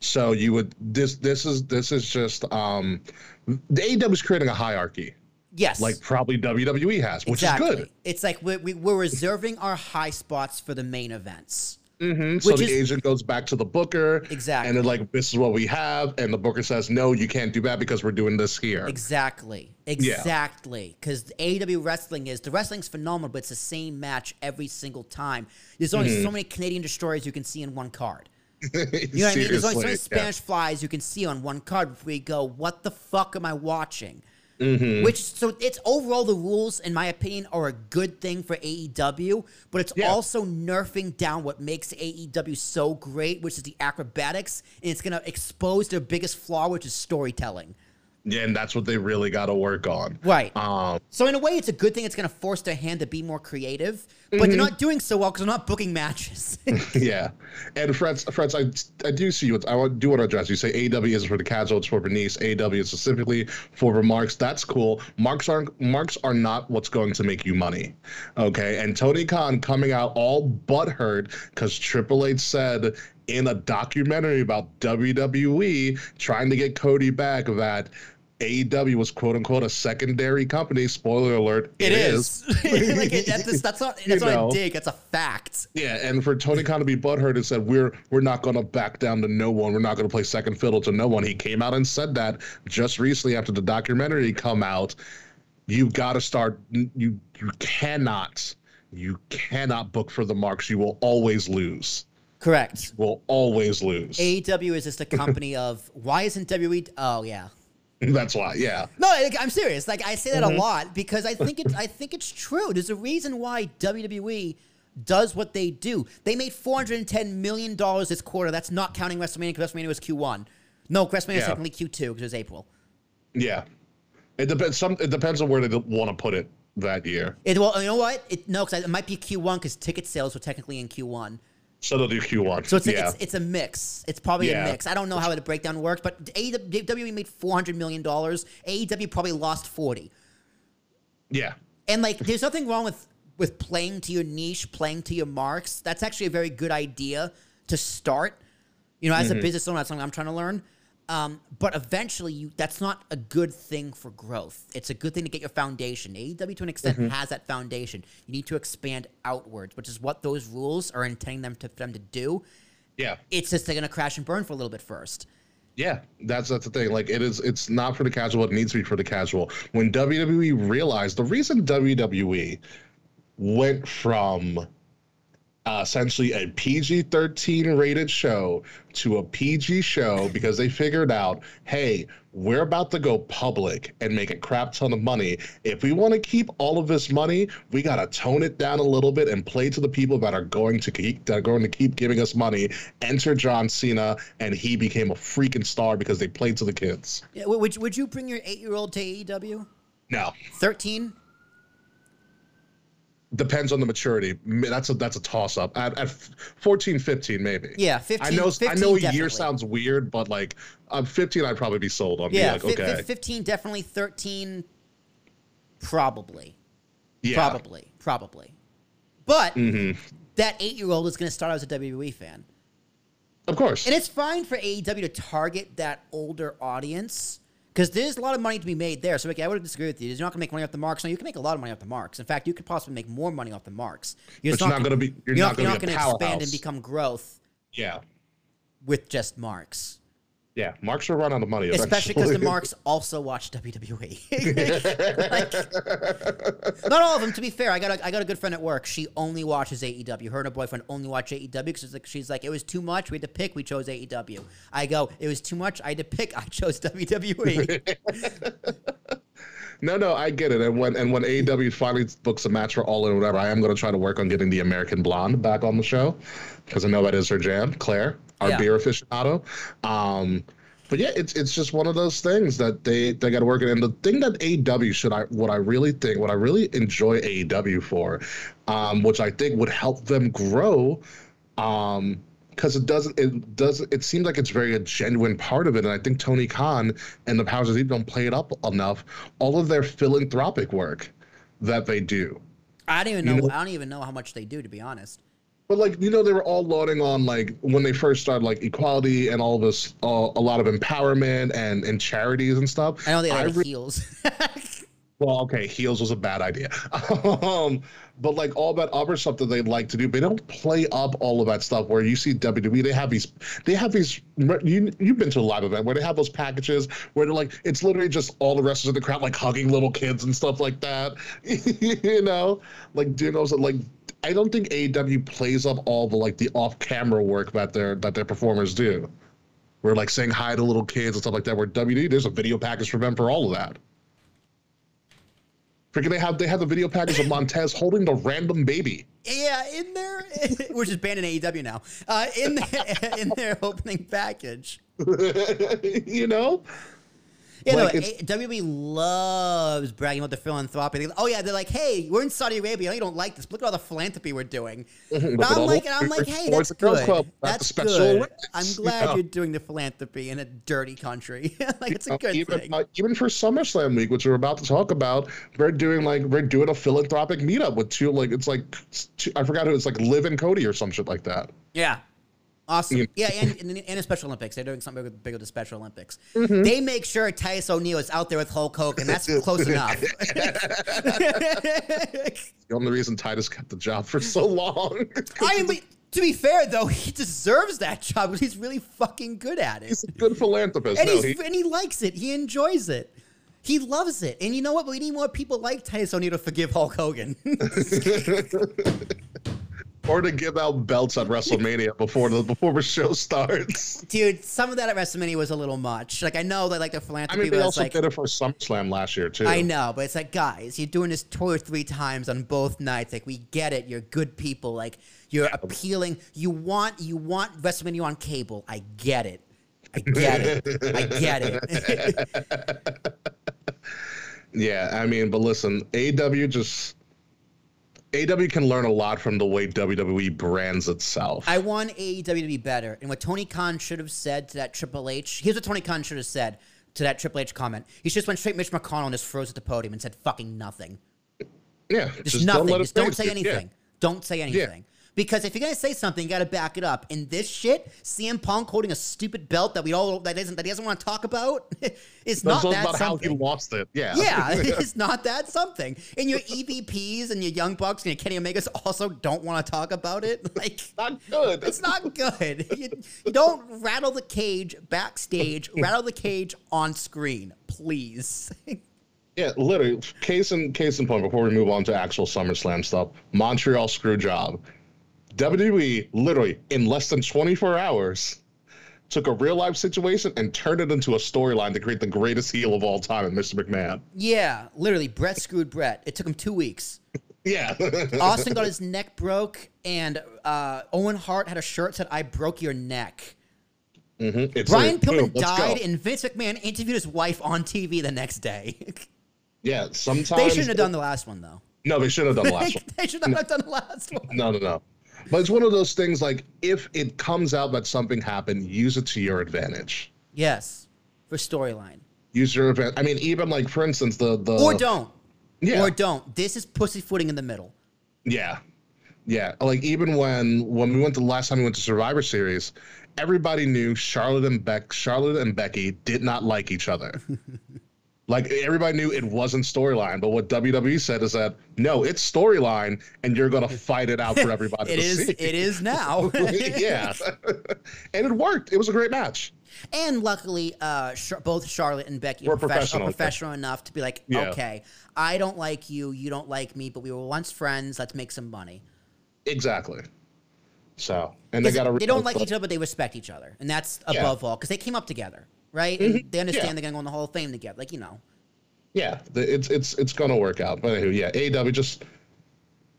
So you would this this is this is just um the AEW is creating a hierarchy
Yes,
like probably WWE has, which
exactly.
is good.
It's like we're, we- we're reserving our high spots for the main events.
Hmm So the
is-
agent goes back to the booker,
Exactly.
and they're like, "This is what we have," and the booker says, "No, you can't do that because we're doing this here."
Exactly. Exactly. Because AEW wrestling is the wrestling's phenomenal, but it's the same match every single time. There's only
Mm-hmm.
so many Canadian destroyers you can see in one card. [laughs] You know what I mean? There's only so many
Seriously, yeah.
Spanish flies you can see on one card before you go, what the fuck am I watching?
Mm-hmm.
Which so it's overall the rules, in my opinion, are a good thing for AEW, but it's
Yeah.
also nerfing down what makes AEW so great, which is the acrobatics, and it's gonna expose their biggest flaw, which is storytelling.
Yeah, and that's what they really got to work on.
Right.
Um,
So in a way, it's a good thing. It's going to force their hand to be more creative, but
Mm-hmm.
they're not doing so well because they're not booking matches. [laughs] [laughs]
yeah, and friends, friends, I, I do see you. I do want to address. You say AW is for the casual, it's for Bernice. AW is specifically for remarks. That's cool. Marks aren't marks are not what's going to make you money. Okay, and Tony Khan coming out all butthurt because Triple H said in a documentary about WWE trying to get Cody back that. AEW was quote unquote a secondary company. Spoiler alert,
it is. [laughs] [laughs] like it, that's, that's not
You
that's not
know.
a dig. That's a fact.
Yeah, and for Tony Khan to be butthurt and said we're we're not going to back down to no one. We're not going to play second fiddle to no one. He came out and said that just recently after the documentary come out. You got to start. You you cannot you cannot book for the marks. You will always lose.
Correct.
Will always lose.
AEW is just a company [laughs] of why isn't WWE? Oh yeah. [laughs]
That's why. Yeah.
No, like, I'm serious. Like I say that
Mm-hmm.
a lot because I think it's I think it's true. There's a reason why WWE does what they do. They made 410 million dollars this quarter. That's not counting WrestleMania because WrestleMania was Q1. No, WrestleMania is
Yeah.
technically Q2 because it was April.
Yeah. It depends. Some it depends on where they want to put it that year.
It, well, you know what? It, no, because it might be Q1 because ticket sales were technically in Q1.
So they'll do Q1.
So it's,
yeah.
it's it's a mix. It's probably
Yeah.
a mix. I don't know how the breakdown works, but AEW made four hundred million dollars. AEW probably lost forty.
yeah.
And like, there's nothing wrong with with playing to your niche, playing to your marks. That's actually a very good idea to start. You know, as
Mm-hmm.
a business owner, that's something I'm trying to learn. Um, but eventually, you that's not a good thing for growth. It's a good thing to get your foundation. AEW, to an extent,
Mm-hmm.
has that foundation. You need to expand outwards, which is what those rules are intending them to for them to do.
Yeah.
It's just they're gonna crash and burn for a little bit first.
Yeah, that's that's the thing. Like it is, it's not for the casual. It needs to be for the casual. When WWE realized the reason WWE went from uh, essentially a PG-13 rated show to a PG show because they figured out, hey, we're about to go public and make a crap ton of money. If we want to keep all of this money, we gotta tone it down a little bit and play to the people that are going to keep that are going to keep giving us money. Enter John Cena, and he became a freaking star because they played to the kids.
Yeah, would would you bring your eight year old to AEW?
No,
Thirteen?
Depends on the maturity. That's a that's a toss up. At, at 14, 15, maybe.
Yeah, 15
I know. I know a
definitely.
year sounds weird, but like, I'm 15. I'd probably be sold on.
Yeah,
like, okay,
15 definitely, 13 probably.
yeah,
Probably, probably. But
Mm-hmm.
that eight year old is going to start out as a WWE fan.
Of course.
And it's fine for AEW to target that older audience because there's a lot of money to be made there. So, I would disagree with you. You're not going to make money off the marks. No, you can make a lot of money off the marks. In fact, you could possibly make more money off the marks.
But you're not gonna be- you're not gonna be a
gonna expand and become growth
yeah.
with just marks.
Yeah. Marks will run out of money.
Especially because the marks also watch WWE. [laughs] Like, not all of them. To be fair, I got a, I got a good friend at work. She only watches AEW. Her and her boyfriend only watch AEW because like, she's like, it was too much. We had to pick. We chose AEW. I go, it was too much. I had to pick. I chose E." WWE. [laughs] [laughs]
No, no, I get it. And when and when AEW finally books a match for All In, whatever, I am going to try to work on getting the American Blonde back on the show because I know that is her jam, Claire, our
Yeah.
beer aficionado. Um, but yeah, it's it's just one of those things that they they got to work it. And the thing that AEW should I what I really think what I really enjoy AEW for, um, which I think would help them grow, um, because it doesn't it doesn't it seems like it's very a genuine part of it and i think tony khan and the powers that be don't play it up enough all of their philanthropic work that they do
I don't even know,
know-
I don't even know how much they do, to be honest.
But like you know they were all lauding on like when they first started like equality and all this uh, a lot of empowerment and and charities and stuff
I know they
I
like
re-
heels. [laughs]
Well, okay, heels was a bad idea. [laughs] um, but like all that other stuff that they like to do, they don't play up all of that stuff. Where you see WWE, they have these, they have these. You you've been to a live event where they have those packages where they're like, it's literally just all the wrestlers in the crowd like hugging little kids and stuff like that. [laughs] you know, like doing those like. I don't think AEW plays up all the like the off-camera work that their that their performers do. We're like saying hi to little kids and stuff like that. Where WWE, there's a video package for them for all of that. Freaking they have they have the video package of Montez holding the random baby.
yeah, in there, [laughs] which is banned in AEW now. Uh, in their, [laughs] in their opening package. [laughs]
you know?
Yeah,
Like,
no,
it's-
A- WWE loves bragging about the philanthropy. They- oh yeah, they're like, hey, we're in Saudi Arabia. I you don't like this. But look at all the philanthropy we're doing. [laughs] I'm like, I'm [laughs] like, hey, that's good.
Club, that's Special
good.
Olympics,
I'm [laughs] glad
know?
you're doing the philanthropy in a dirty country. like, it's a good
even,
thing.
uh, even for SummerSlam week, which we're about to talk about, we're doing like we're doing a philanthropic meetup with two like it's like two, I forgot who it's like Liv and Cody or some shit like that.
Yeah. Awesome. Yeah, and, and, and the Special Olympics. They're doing something big, big with the Special Olympics.
Mm-hmm.
They make sure Titus O'Neil is out there with Hulk Hogan. That's close enough. [laughs]
The only reason Titus kept the job for so long. [laughs]
I mean, to be fair, though, he deserves that job because he's really fucking good at it.
He's a good philanthropist.
And,
no,
he's,
he,
and he likes it. He enjoys it. He loves it. And you know what? We need more people like Titus O'Neil to forgive Hulk Hogan. [laughs]
or to give out belts at WrestleMania before the before the show starts. [laughs]
Dude, some of that at WrestleMania was a little much. Like, I know that, like, the
I
philanthropy
mean, they
was
also
like.
did it for SummerSlam last year too.
I know, but it's like, guys, you're doing this two or three times on both nights. Like, we get it. You're good people. Like, you're appealing. You want you want WrestleMania on cable. I get it. I get it. I get it. [laughs]
Yeah, I mean, but listen, AW just AW can learn a lot from the way WWE brands itself.
I want AEW to be better. And what Tony Khan should have said to that Triple H, here's what Tony Khan should have said to that Triple H comment. He just went straight Mitch McConnell and just froze at the podium and said fucking nothing.
yeah,
Just, nothing.
let it
Just don't say
you.
anything. Don't say anything. Because if you're gonna say something, you gotta back it up. And this shit, CM Punk holding a stupid belt that we all that isn't that he doesn't want to talk about, [laughs] is not that
about how he
something.
lost it. Yeah.
Yeah, [laughs] [laughs] it's not that something. And your EVPs and your Young Bucks and your Kenny Omegas also don't want to talk about it. Like
not good.
it's not good. You, you don't rattle the cage backstage, rattle the cage on screen, please.
Yeah, literally. Case in case in point. Before we move on to actual SummerSlam stuff, Montreal screw job. WWE literally in less than 24 hours took a real life situation and turned it into a storyline to create the greatest heel of all time, in Mr. McMahon.
yeah, literally, Brett screwed Brett. It took him two weeks. [laughs]
Yeah.
Austin got his neck broke, and uh, Owen Hart had a shirt that said, "I broke your neck."
Mhm. It's
Brian
like,
Pillman died,
go.
and Vince McMahon interviewed his wife on TV the next day. [laughs]
Yeah, sometimes
they shouldn't have done the last one though.
No, they shouldn't have done the last [laughs] one.
they should not have done the last one.
No, no, no. But it's one of those things like if it comes out that something happened, use it to your advantage.
Yes, for storyline.
Use your advantage. I mean, even like for instance, the the
Or don't.
Yeah.
Or don't. This is pussyfooting in the middle.
Yeah. Yeah, like even when when we went to the last time we went to Survivor Series, everybody knew Charlotte and Beck, Charlotte and Becky did not like each other. [laughs] like everybody knew it wasn't storyline, but what WWE said is that no, it's storyline, and you're gonna fight it out for [laughs] everybody.
It
to
is.
see.
It is now. [laughs]
yeah, [laughs] and it worked. It was a great match.
And luckily, uh, Char- both Charlotte and Becky
We're
are,
professional.
are professional enough to be like,
Yeah.
okay, I don't like you, you don't like me, but we were once friends. Let's make some money.
Exactly. So, and they got a
they don't like each other, but they respect each other, and that's
Yeah.
above all because they came up together, right? And mm-hmm. they understand
Yeah.
they're gonna go in the Hall of Fame together, like you know.
Yeah, it's it's it's gonna work out. But anyway, yeah, AEW just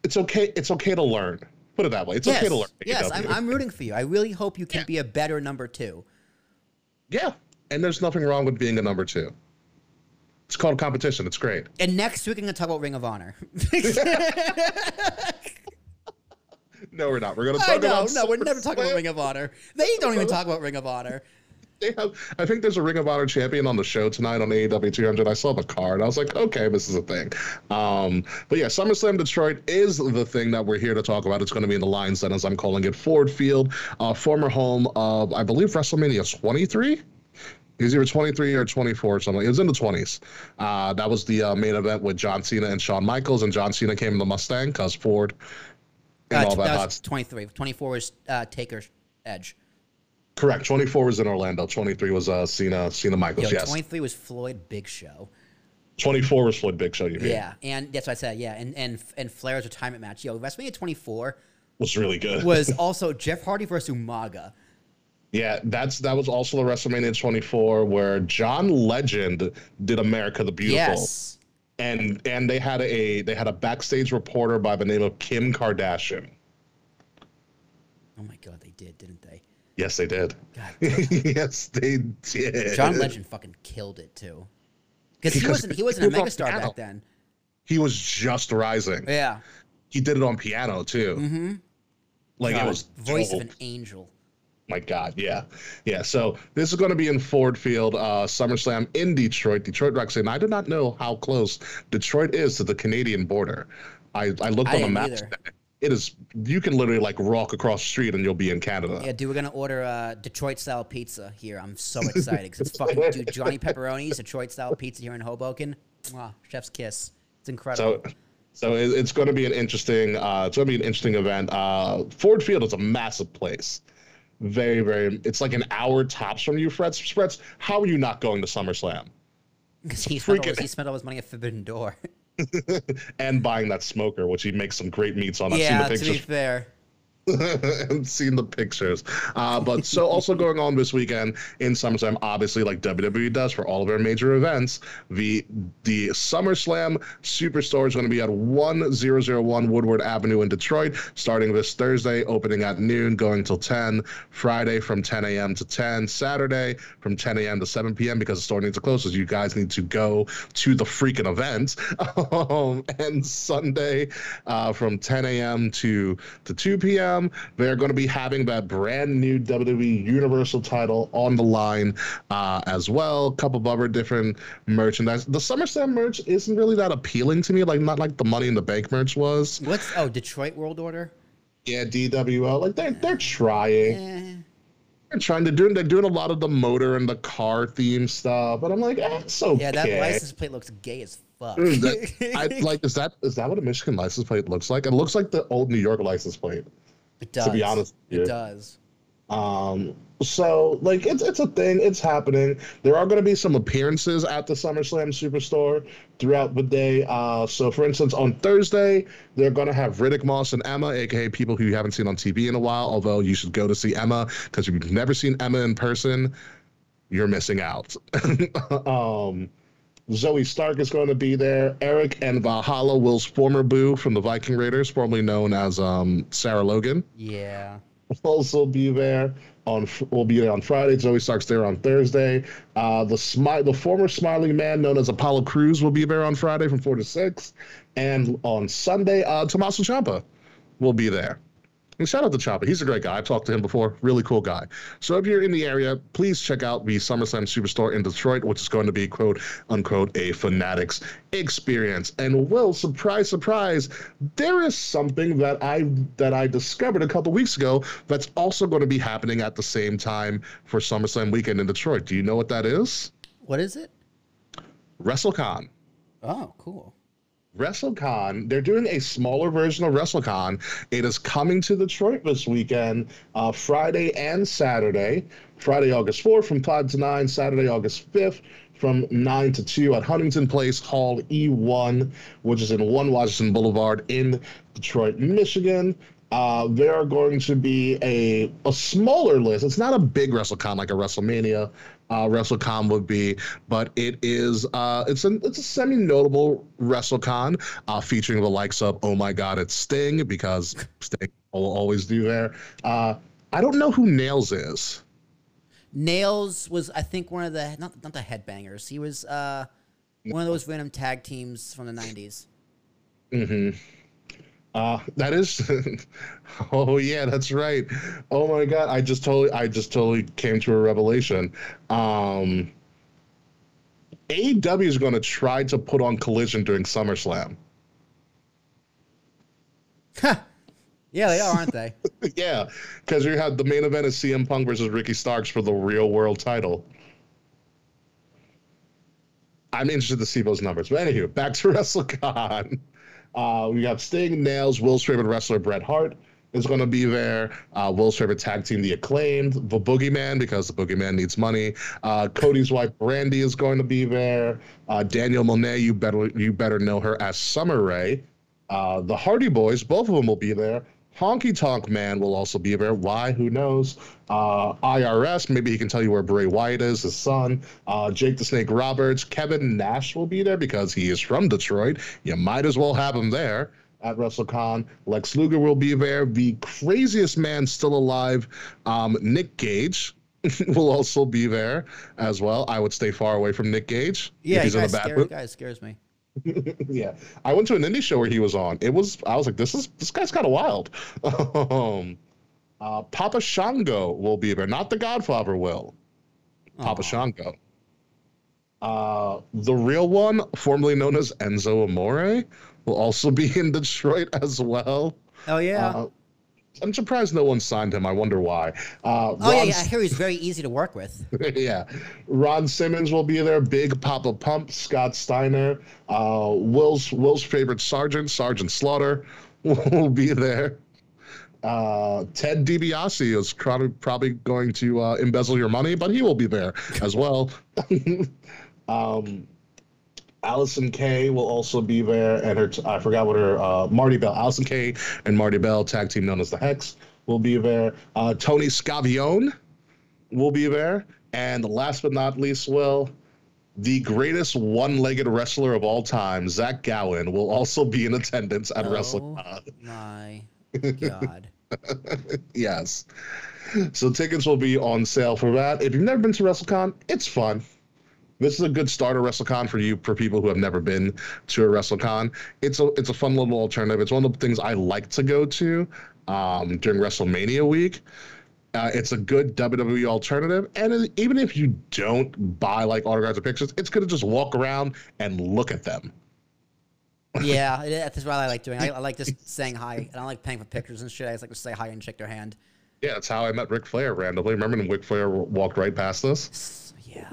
it's okay. It's okay to learn. Put it that way. It's
yes,
okay to learn.
yes, I'm, I'm rooting for you. I really hope you can
Yeah.
be a better number two.
Yeah, and there's nothing wrong with being a number two. It's called competition. It's great.
And next week, I'm gonna talk about Ring of Honor. [laughs]
No, we're not. We're gonna talk
I know,
about.
no, we're never talking about Ring of Honor. They don't even talk about Ring of Honor.
They have. I think there's a Ring of Honor champion on the show tonight on AEW 200. I saw the card. I was like, okay, this is a thing. Um, but yeah, SummerSlam Detroit is the thing that we're here to talk about. It's going to be in the Lions Den, as I'm calling it, Ford Field, uh, former home of, I believe, WrestleMania 23. He was either 23 or 24 or something. It was in the 20s. Uh, that was the uh, main event with John Cena and Shawn Michaels, and John Cena came in the Mustang because Ford and
Uh,
all that,
that
hot
was 23. 24 was uh, Taker's Edge.
Correct. 24 was in Orlando. 23 was uh, Cena, Cena Michaels.
Yo,
yes.
23 was Floyd Big Show.
24 was Floyd Big Show. You mean?
Yeah, and that's what I said. Yeah, and and and Flair's retirement match. Yo, WrestleMania 24
Was really good. [laughs]
was also Jeff Hardy versus Umaga.
Yeah, that's that was also the WrestleMania 24 where John Legend did America the Beautiful.
Yes.
And and they had a they had a backstage reporter by the name of Kim Kardashian.
Oh my God, they did, didn't they?
Yes, they did. [laughs] Yes, they did.
John Legend fucking killed it too. Because he wasn't he wasn't a
he was on
megastar back then.
He was just rising.
Yeah.
He did it on piano too.
Mm-hmm.
Like it was
voice
dope.
of an angel.
My God, yeah, yeah. So this is going to be in Ford Field, uh, SummerSlam in Detroit, Detroit Rock City. And I did not know how close Detroit is to the Canadian border. I, I looked
I
on the
didn't
map. It is you can literally like walk across the street and you'll be in Canada.
Yeah, dude, we're gonna order uh, Detroit style pizza here. I'm so [laughs] excited because it's fucking dude, Johnny Pepperoni's Detroit style pizza here in Hoboken. Mwah, chef's kiss. It's incredible.
So, so it, it's going to be an interesting. Uh, it's going to be an interesting event. Uh, Ford Field is a massive place. Very, very. It's like an hour tops from you, Fred. Freds, how are you not going to SummerSlam [laughs]
Because he,
freaking-
he spent all his money at Forbidden Door. [laughs]
and buying that smoker, which he makes some great meats on? I've
yeah,
seen
to
the
be
pictures.
fair.
And [laughs] seen the pictures. Uh, but so also [laughs] going on this weekend in SummerSlam, obviously like WWE does for all of their major events, the the SummerSlam Superstore is going to be at 1001 Woodward Avenue in Detroit, starting this Thursday, opening at noon, going till 10. Friday from 10 a.m. to 10. Saturday from 10 a.m. to 7 p.m. because the store needs to close. So you guys need to go to the freaking event. [laughs] um, and Sunday uh, from 10 a.m. to to 2 p.m. They're going to be having that brand new WWE Universal title on the line uh, as well. A couple of other different merchandise. The SummerSlam merch isn't really that appealing to me, like not like the Money in the Bank merch was.
What's oh Detroit World Order?
Yeah, DWL. Like they're they're trying.
Eh.
They're trying to do. They're doing a lot of the motor and the car theme stuff, but I'm like, eh, it's okay.
Yeah, that license plate looks gay as fuck.
That- I, [laughs] like, is that is that what a Michigan license plate looks like? It looks like the old New York license plate.
It does.
to be honest
it does.
Um, so like it's it's a thing, it's happening. There are going to be some appearances at the SummerSlam Superstore throughout the day. Uh, so for instance, on Thursday they're going to have Riddick Moss and Emma, aka people who you haven't seen on TV in a while. Although you should go to see Emma because if you've never seen Emma in person, you're missing out. [laughs] um, Zoey Stark is going to be there. Erik and Valhalla, Will's former boo from the Viking Raiders, formerly known as um, Sarah Logan
Yeah.
will also be there on will be there on Friday. Zoey Stark's there on Thursday. Uh, the smi- the former smiling man known as Apollo Crews will be there on Friday from four to six, and on Sunday, uh, Tommaso Ciampa will be there. And shout out to Choppa. He's a great guy. I've talked to him before. Really cool guy. So if you're in the area, please check out the SummerSlam Superstore in Detroit, which is going to be quote unquote a Fanatics experience. And well, surprise, surprise, there is something that I that I discovered a couple weeks ago that's also going to be happening at the same time for SummerSlam weekend in Detroit. Do you know what that is?
What is it?
WrestleCon.
Oh, cool.
WrestleCon, they're doing a smaller version of WrestleCon. It is coming to Detroit this weekend, uh, Friday and Saturday. Friday, August 4th from 5 to 9, Saturday, August 5th from 9 to 2 at Huntington Place, Hall E1, which is in 1 Washington Boulevard in Detroit, Michigan. Uh, there are going to be a, a smaller list. It's not a big WrestleCon like a WrestleMania uh, WrestleCon would be, but it is uh, it's a it's a semi notable WrestleCon uh, featuring the likes of Oh my God, it's Sting because Sting will always do there. Uh, I don't know who Nails is.
Nails was I think one of the not not the headbangers. He was uh, one of those random tag teams from the nineties.
Mm-hmm. Uh, that is, [laughs] oh yeah, that's right. Oh my god, I just totally, I just totally came to a revelation. Um, AEW is going to try to put on Collision during SummerSlam.
yeah, they are, aren't they? [laughs]
yeah, because you had the main event is CM Punk versus Ricky Starks for the real world title. I'm interested to see those numbers. But anywho, back to [laughs] WrestleCon. Uh, we have Sting, Nails, Will's favorite wrestler, Bret Hart, is going to be there. Uh, Will's favorite tag team, The Acclaimed, The Boogeyman, because The Boogeyman needs money. Uh, Cody's wife, Brandi, is going to be there. Uh, Danielle Moinet, you better you better know her as Summer Rae. Uh, the Hardy Boys, both of them will be there. Honky Tonk Man will also be there. Why? Who knows? Uh, IRS, maybe he can tell you where Bray Wyatt is, his son. Uh, Jake the Snake Roberts. Kevin Nash will be there because he is from Detroit. You might as well have him there at WrestleCon. Lex Luger will be there. The craziest man still alive, um, Nick Gage. [laughs] will also be there as well. I would stay far away from Nick Gage.
Yeah, he's in the bathroom. Guy scares me. [laughs]
yeah, I went to an indie show where he was on. It was I was like, this is this guy's kind of wild. [laughs] um, uh, Papa Shango will be there, not the Godfather will. Papa Shango. Uh, the real one, formerly known as Enzo Amore, will also [laughs] be in Detroit as well.
Oh yeah.
Uh, I'm surprised no one signed him. I wonder why.
Uh, oh Ron yeah, yeah, I hear he's very easy to work with. [laughs]
yeah, Ron Simmons will be there. Big Papa Pump, Scott Steiner, uh, Will's Will's favorite sergeant, Sergeant Slaughter, [laughs] will be there. Uh, Ted DiBiase is probably going to uh, embezzle your money, but he will be there as well. [laughs] um, Allysin Kay will also be there, and her I forgot what her uh, Marti Belle, Allysin Kay and Marti Belle, tag team known as the Hex, will be there. Uh, Tony Schiavone will be there, and last but not least, will the greatest one-legged wrestler of all time, Zach Gowen, will also be in attendance at oh, WrestleCon.
My [laughs] God.
yes. So tickets will be on sale for that. If you've never been to WrestleCon, it's fun this is a good starter WrestleCon for you for people who have never been to a WrestleCon. It's a it's a fun little alternative. It's one of the things I like to go to um, during WrestleMania week. Uh, it's a good WWE alternative, and even if you don't buy like autographs or pictures, it's good to just walk around and look at them.
yeah, that's what I like doing. I, I like just [laughs] saying hi. I don't like paying for pictures and shit. I just like to say hi and shake their hand.
Yeah, that's how I met Ric Flair randomly. Remember when Ric Flair walked right past us? [laughs]
Yeah.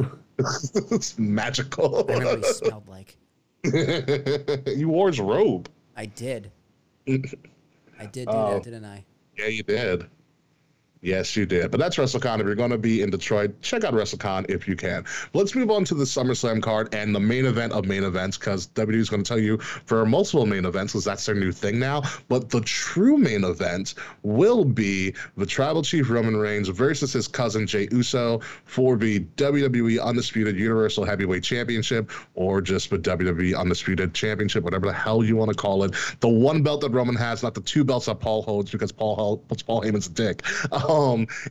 it's [laughs] magical.
I remember what he smelled like. [laughs]
you wore his robe.
I did. [laughs] I did do uh, that, didn't I?
Yeah, you did. Yes, you did. But that's WrestleCon. If you're going to be in Detroit, check out WrestleCon if you can. let's move on to the SummerSlam card and the main event of main events because WWE is going to tell you for multiple main events because that's their new thing now. But the true main event will be the Tribal Chief Roman Reigns versus his cousin Jey Uso for the WWE Undisputed Universal Heavyweight Championship or just the WWE Undisputed Championship, whatever the hell you want to call it. The one belt that Roman has, not the two belts that Paul holds because Paul Paul Heyman's dick [laughs]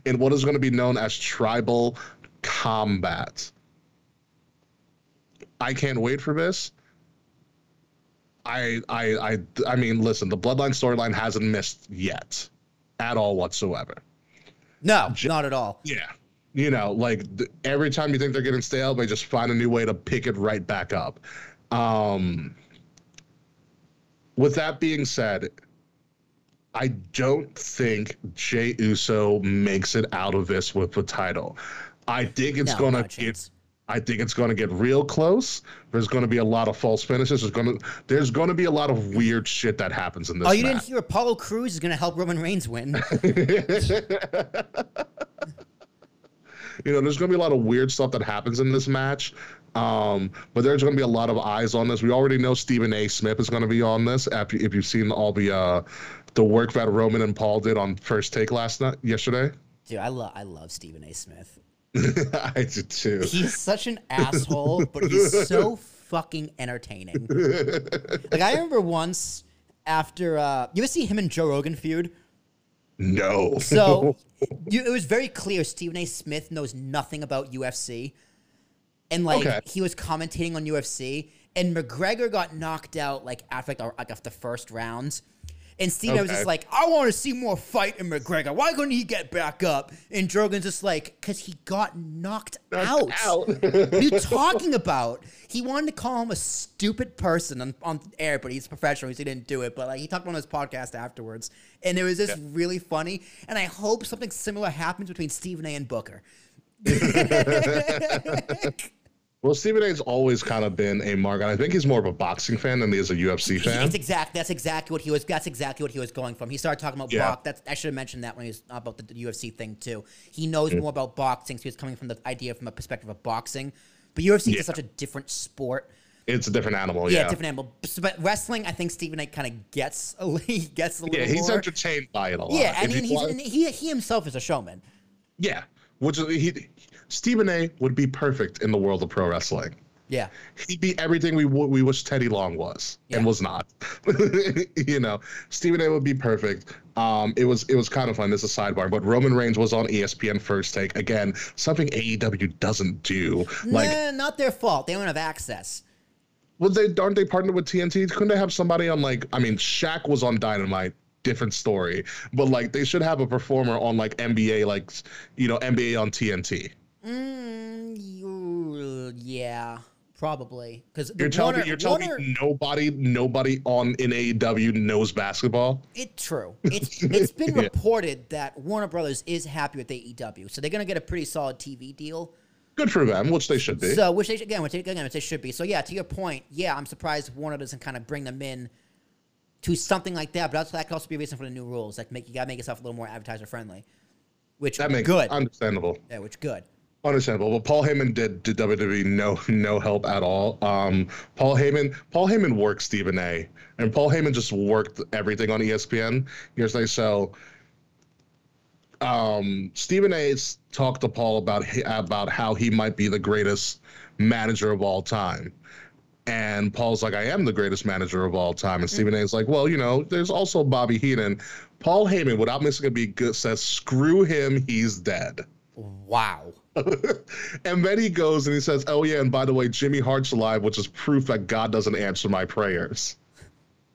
in what is going to be known as tribal combat. I can't wait for this. I I I I mean, listen, the Bloodline storyline hasn't missed yet. at all whatsoever.
No, not at all.
Yeah. You know, like th- every time you think they're getting stale, they just find a new way to pick it right back up. Um, with that being said, I don't think Jey Uso makes it out of this with the title. I think it's
No,
gonna get. I think it's going to get real close. There's going to be a lot of false finishes. There's going to there's to be a lot of weird shit that happens in this.
Oh, you
match.
didn't hear Apollo Crews is going to help Roman Reigns win. [laughs]
you know, there's going to be a lot of weird stuff that happens in this match. Um, but there's going to be a lot of eyes on this. We already know Stephen A. Smith is going to be on this. If, if you've seen all the uh, the work that Roman and Paul did on First Take last night, yesterday,
Dude, I love I love Stephen A. Smith. [laughs]
I did too.
He's such an asshole, but he's [laughs] so fucking entertaining. [laughs] Like I remember once after uh you ever see him and Joe Rogan feud?
No.
So you, it was very clear Stephen A. Smith knows nothing about UFC. And like
Okay.
he was commentating on UFC and McGregor got knocked out like after like, like after the first rounds. And Stephen A. was just like, I want to see more fight in McGregor. Why couldn't he get back up? And Rogan's just like, because he got knocked, out.
out. [laughs]
what are you talking about? He wanted to call him a stupid person on, on air, but he's professional, so he didn't do it. But like he talked on his podcast afterwards, and it was just really funny. And I hope something similar happens between Stephen A. and Booker. [laughs] [laughs]
Well, Stephen A's always kind of been a mark. and I think he's more of a boxing fan than he is a UFC fan.
It's exact. That's exactly what he was. That's exactly what he was going from. He started talking about
Yeah.
box. That's I should have mentioned that when he was about the, the UFC thing too. He knows mm. more about boxing, so he was coming from the idea from a perspective of boxing. But UFC is
Yeah.
just such a different sport.
It's a different animal.
Yeah,
Yeah.
different animal. But wrestling, I think Stephen A. kind of gets a [laughs] he gets a little
Yeah, he's
more.
entertained by it a lot.
Yeah, I mean, he's, and he he himself is a showman.
yeah, which he. Stephen A. would be perfect in the world of pro wrestling.
Yeah,
He'd be everything we w- we wish Teddy Long was
Yeah.
and was not. [laughs] you know, Stephen A. would be perfect. Um, it was it was kind of fun. This is a sidebar, but Roman Reigns was on ESPN First Take again. Something AEW doesn't do. Like,
nah, not their fault. They don't have access.
Well, they aren't they partnered with TNT? Couldn't they have somebody on like? I mean, Shaq was on Dynamite. Different story, but like they should have a performer on like NBA, like you know NBA on TNT.
Mm, you, yeah, probably because
You're telling
Warner,
me you're telling
Warner,
me nobody nobody on in AEW knows basketball.
It's true. [laughs] It's it's been
Yeah.
reported that Warner Brothers is happy with AEW, so they're gonna get a pretty solid TV deal.
Good for them, which they should be.
So which they again, which they, again, which they should be. So yeah, to your point, yeah, I'm surprised Warner doesn't kind of bring them in to something like that. But that's, that could also be a reason for the new rules. Like make you gotta make yourself a little more advertiser friendly. Which
that makes
good.
understandable.
yeah, which good.
Understandable. But Paul Heyman did did WWE no no help at all. Um, Paul Heyman Paul Heyman worked Stephen A. And Paul Heyman just worked everything on ESPN. Here's like so. Um, Stephen A's talked to Paul about about how he might be the greatest manager of all time. And Paul's like, I am the greatest manager of all time. And Stephen A's like, well, you know, there's also Bobby Heenan. Paul Heyman, without missing a beat, good says, screw him, he's dead.
Wow. [laughs]
and then he goes and he says, "Oh yeah, and by the way, Jimmy Hart's alive, which is proof that God doesn't answer my prayers."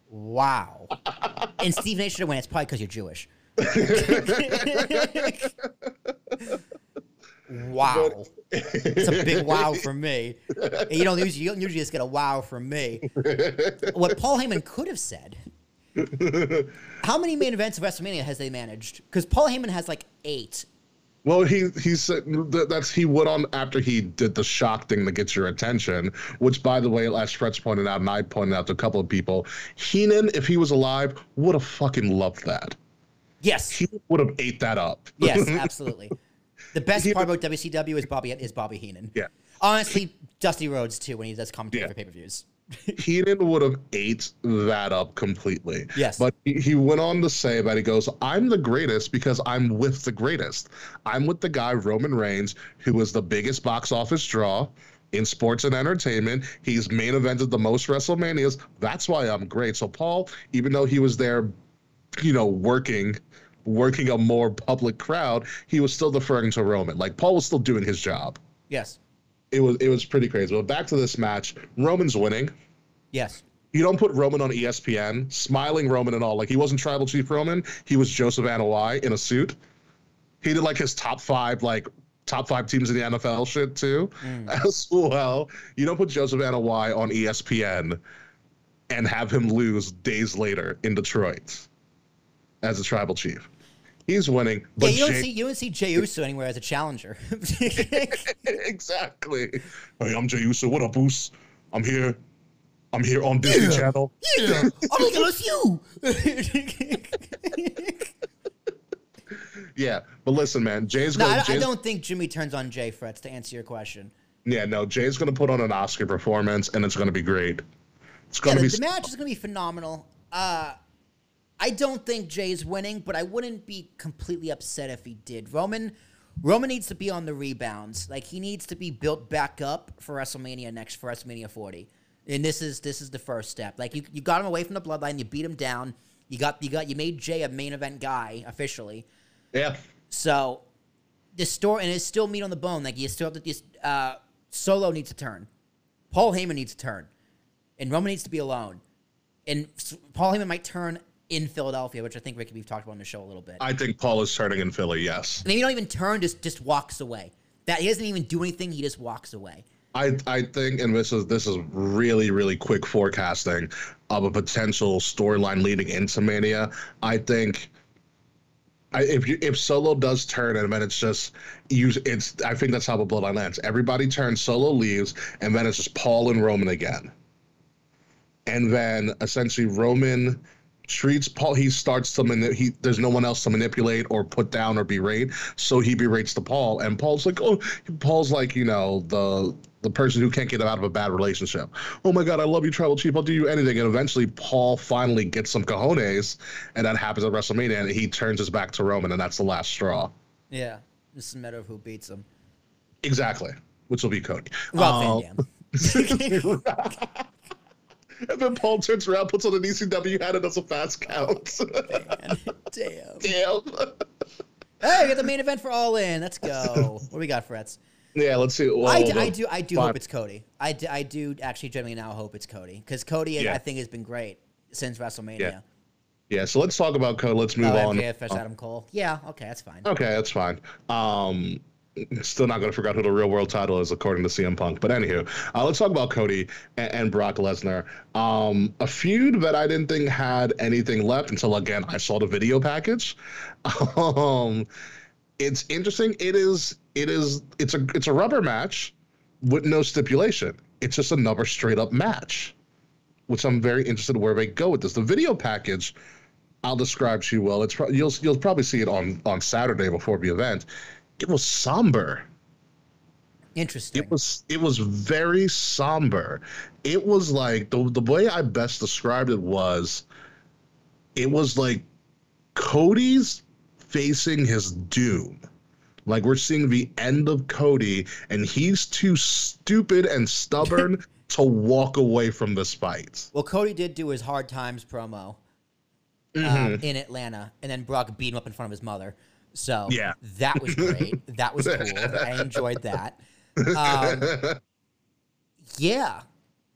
Wow. and Steve A. should have won. It's probably because you're Jewish. [laughs] wow. It's a big wow for me. You don't usually, you don't usually just get a wow from me. What Paul Heyman could have said. [laughs] How many main events of WrestleMania has they managed? Because Paul Heyman has like eight.
Well, he he said that- that's he went on after he did the shock thing that gets your attention. Which, by the way, as Fretz pointed out, and I pointed out to a couple of people, Heenan, if he was alive, would have fucking loved that.
Yes.
He would have ate that up.
Yes, [laughs] absolutely. The best
He-
part about WCW is Bobby is Bobby Heenan.
Yeah.
Honestly, Dusty Rhodes too when he does commentary
Yeah.
for pay-per-views.
Heenan would have ate that up completely.
Yes.
But he, he went on to say that he goes, I'm the greatest because I'm with the greatest. I'm with the guy, Roman Reigns, who was the biggest box office draw in sports and entertainment. He's main evented the most WrestleManias. That's why I'm great. So, Paul, even though he was there, you know, working. Working a more public crowd, he was still deferring to Roman. Like Paul was still doing his job.
Yes.
It was it was pretty crazy. But back to this match, Roman's winning
Yes.
You don't put Roman on ESPN, smiling Roman and all. Like he wasn't Tribal Chief Roman. He was Joseph Anoa'i in a suit. He did like his top five, like top five teams in the NFL shit too, mm. [laughs] as well. You don't put Joseph Anoa'i on ESPN and have him lose days later in Detroit as a Tribal Chief. He's winning.
Yeah,
But
you don't
Jay-
see you don't see Jey Uso anywhere as a challenger. [laughs]
exactly. Hey, I'm Jey Uso. What up, Boost? I'm here. I'm here on Disney Channel.
yeah, [laughs] I'm looking at you. [laughs]
Yeah, but listen, man, Jay's
no,
gonna.
I, I don't think Jimmy turns on Jay Frets to answer your question.
Yeah, no, Jay's gonna put on an Oscar performance, and it's gonna be great. It's
Yeah,
gonna
the,
be.
the match is going to be phenomenal. Uh, I don't think Jay's winning, but I wouldn't be completely upset if he did. Roman, Roman needs to be on the rebounds. Like he needs to be built back up for WrestleMania next for WrestleMania 40. And this is this is the first step. Like you, you got him away from the bloodline, you beat him down. You got you got you made Jay a main event guy officially.
yeah,
So the story and it's still meat on the bone. Like you still have to this uh, Solo needs to turn. Paul Heyman needs to turn. And Roman needs to be alone. And Paul Heyman might turn in Philadelphia, which I think Ricky we've talked about on the show a little bit.
I think Paul is turning in Philly. Yes,
and you don't even turn, just just walks away. That he doesn't even do anything, he just walks away.
I I think, and this is this is really really quick forecasting of a potential storyline leading into Mania. I think. I, if you if Solo does turn and then it's just use it's I think that's how the bloodline lands. Everybody turns, Solo leaves, and then it's just Paul and Roman again. And then essentially Roman treats Paul. He starts to mani- he. There's no one else to manipulate or put down or berate, so he berates the Paul, and Paul's like, oh, Paul's like you know the the person who can't get out of a bad relationship. Oh my God, I love you, Tribal Chief. I'll do you anything. And eventually, Paul finally gets some cojones, and that happens at WrestleMania, and he turns his back to Roman, and that's the last straw.
Yeah. This is a matter of who beats him.
Exactly, which will be Cody.
Rob
Uh,
Van Dam.
And then Paul turns around, puts on an ECW hat, and does a fast count.
Damn.
Damn.
Hey, we got the main event for All In. Let's go. What do we got, Frets?
Yeah, let's see. Well,
I, d-
the-
I do I do
fine.
hope it's Cody. I, d- I do actually genuinely now hope it's Cody because Cody
Yeah.
I think has been great since WrestleMania.
Yeah. Yeah, so let's talk about Cody. Let's move
Oh,
on.
MJF versus Adam Cole. Yeah, okay, that's fine.
Okay, that's fine. Um, still not going to out who the real world title is according to CM Punk. But anywho, uh, let's talk about Cody and, and Brock Lesnar. Um, a feud that I didn't think had anything left until again I saw the video package. [laughs] Um, it's interesting. It is. It is. It's a. It's a rubber match with no stipulation. It's just another straight up match, which I'm very interested in where they go with this. The video package. I'll describe to you well. It's pro- you'll you'll probably see it on on Saturday before the event. It was somber.
Interesting.
It was it was very somber. It was like the the way I best described it was it was like Cody's facing his doom. Like we're seeing the end of Cody and he's too stupid and stubborn [laughs] to walk away from this fight.
well, Cody did do his hard times promo
Mm-hmm.
um, in Atlanta, and then Brock beat him up in front of his mother. So
Yeah.
that was great. that was cool. I enjoyed that. Um, yeah,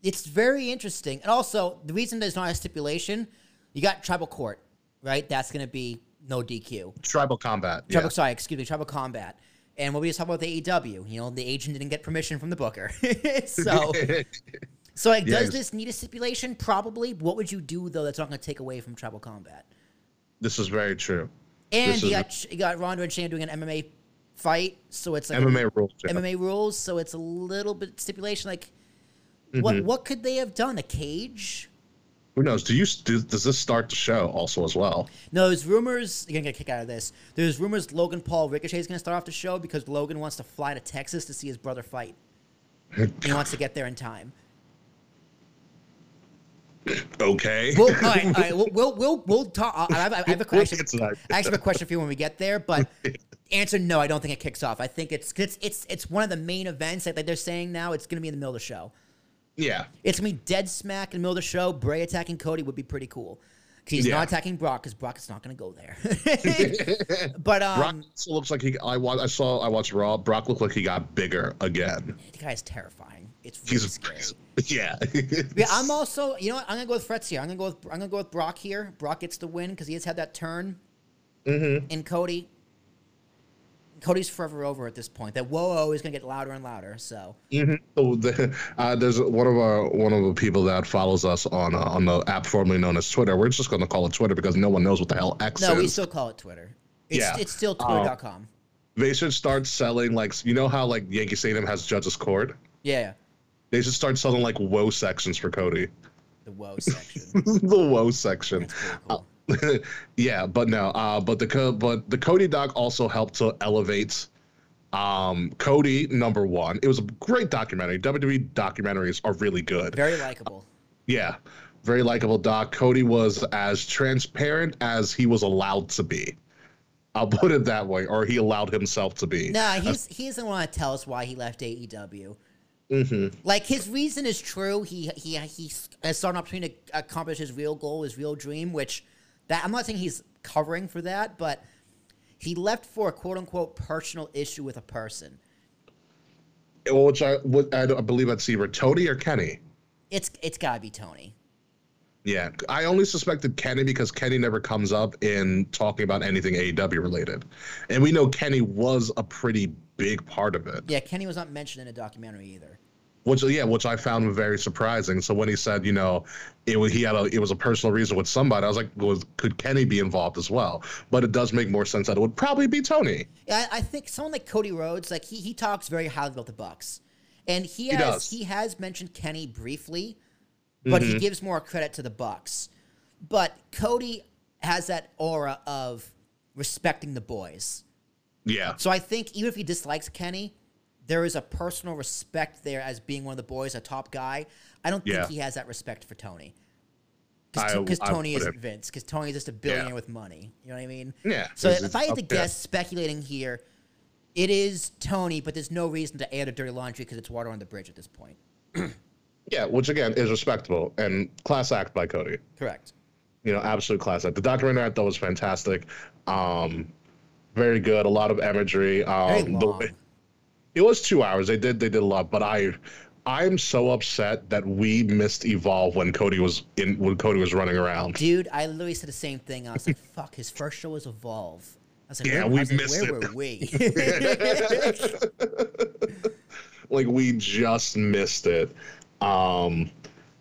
it's very interesting. And also, the reason there's not a stipulation, you got tribal court, right? That's going to be no DQ.
Tribal combat.
Tribal,
yeah.
sorry, excuse me, tribal combat. And what we just talked about the AEW, you know, the agent didn't get permission from the booker. [laughs] so, [laughs] so like, does this need a stipulation? Probably. What would you do though? That's not going to take away from tribal combat.
this is very true.
And you
is-
got you got Ronda and Shane doing an MMA fight, so it's like a-
MMA rules. yeah.
MMA rules, so it's a little bit stipulation. Like,
Mm-hmm.
what what could they have done? A cage?
Who knows? Do you do, does this start the show also as well?
No, there's rumors. You're gonna get a kick out of this. There's rumors Logan Paul Ricochet is gonna start off the show because Logan wants to fly to Texas to see his brother fight. he [laughs] wants to get there in time.
Okay.
Well, all right, all right. We'll we'll we'll, we'll talk. I have, I have a [laughs] question. I actually have a question for you when we get there, but answer no. I don't think it kicks off. I think it's it's it's it's one of the main events that they're saying now. It's gonna be in the middle of the show.
yeah.
It's gonna be dead smack in the middle of the show. Bray attacking Cody would be pretty cool. He's
Yeah.
not attacking Brock because Brock is not going to go there. [laughs] but um,
Brock looks like he. I I saw. I watched Raw. Brock looked like he got bigger again.
the guy is terrifying. It's really
He's
scary. [laughs]
yeah.
Yeah, I'm also. You know what? I'm gonna go with Fretz here. I'm gonna go with. I'm gonna go with Brock here. Brock gets the win because he has had that turn.
Mm-hmm.
And Cody. Cody's forever over at this point. That whoa is gonna get louder and louder. So
hmm So the, [laughs] uh, there's one of our one of the people that follows us on uh, on the app formerly known as Twitter. We're just going to call it Twitter because no one knows what the hell X
no,
is.
No, we still call it Twitter. It's,
Yeah.
it's still
Um,
Twitter.com.
they should start selling like you know how like Yankee Stadium has Judges Court.
yeah,
They should start selling like woe sections for Cody.
the whoa [laughs] section.
the woe section.
Cool. [laughs]
yeah, but no, uh, but the but the Cody doc also helped to elevate um Cody number one. It was a great documentary. WWE documentaries are really good.
Very likable.
Yeah, very likable doc. Cody was as transparent as he was allowed to be. I'll put it that way, or he allowed himself to be.
Nah, he's he doesn't want to tell us why he left AEW.
Hmm
Like his reason is true. He he he has sought an opportunity to accomplish his real goal, his real dream. Which that I'm not saying he's covering for that, but he left for a quote unquote personal issue with a person.
Which I, would, I I believe that's either Tony or Kenny.
It's it's gotta be Tony.
Yeah, I only suspected Kenny because Kenny never comes up in talking about anything AEW related, and we know Kenny was a pretty big part of it.
Yeah, Kenny was not mentioned in the documentary either.
Which yeah, which I found very surprising. So when he said, you know, it was he had a it was a personal reason with somebody, I was like, was could Kenny be involved as well? But it does make more sense that it would probably be Tony.
Yeah, I, I think someone like Cody Rhodes, like he he talks very highly about the Bucks, and he has
does.
he, has mentioned Kenny briefly, but he mm-hmm. gives more credit to the Bucks. But Cody has that aura of respecting the boys.
Yeah,
So I think even if he dislikes Kenny, there is a personal respect there as being one of the boys, a top guy. I don't think
Yeah.
he has that respect for Tony. Because Tony isn't
have-
Vince. Because Tony is just a billionaire with money. You know what I mean?
Yeah,
So if I had to
there.
guess, speculating here, it is Tony, but there's no reason to add a dirty laundry because it's water on the bridge at this point. [clears throat]
yeah, which again is respectable and class act by Cody.
Correct.
you know, absolute class. Act. The documentary I thought was fantastic. Um, very good. A lot of imagery. Um, the it was two hours. They did they did a lot, but I I'm so upset that we missed Evolve when Cody was in when Cody was running around.
Dude, I literally said the same thing. I was like, [laughs] fuck, his first show was Evolve. I was like,
Yeah,
where,
we
was like, where
it.
were we? [laughs] [laughs]
like we just missed it. Um,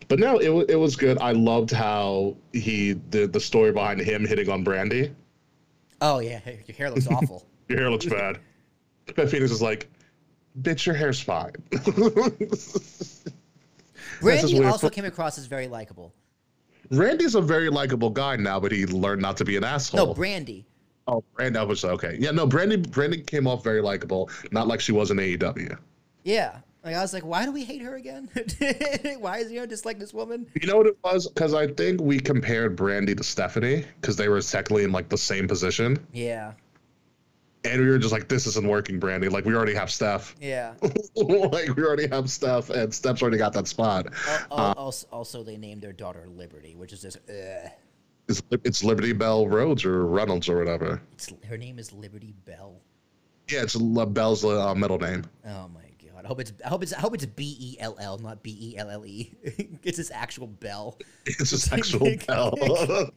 but no, it it was good. I loved how he the the story behind him hitting on Brandi.
Oh, yeah, your hair looks awful. [laughs]
Your hair looks bad. Beth Phoenix is like, bitch, your hair's fine. [laughs] Randy
also came across as very likable.
Randy's a very likable guy now, but he learned not to be an asshole.
No, Brandi.
oh, Brandi was okay. Yeah, no, Brandi Brandi came off very likable, not like she was in AEW.
Yeah. Like I was like, why do we hate her again? [laughs] why is you know dislike this woman?
You know what it was? Because I think we compared Brandi to Stephanie because they were technically in like the same position,
Yeah.
and we were just like, "This isn't working, Brandi. Like we already have Steph.
Yeah. [laughs]
like we already have Steph, and Steph's already got that spot.
Al- al- also, also, they named their daughter Liberty, which is just, ugh.
It's, it's Liberty Bell Rhodes or Reynolds or whatever.
It's, her name is Liberty Bell.
Yeah, it's La Bell's uh, middle name.
Oh my! I hope it's I hope it's I hope it's B E L L, not B E L L E. [laughs] It's his actual bell.
It's his [laughs] actual bell. [laughs]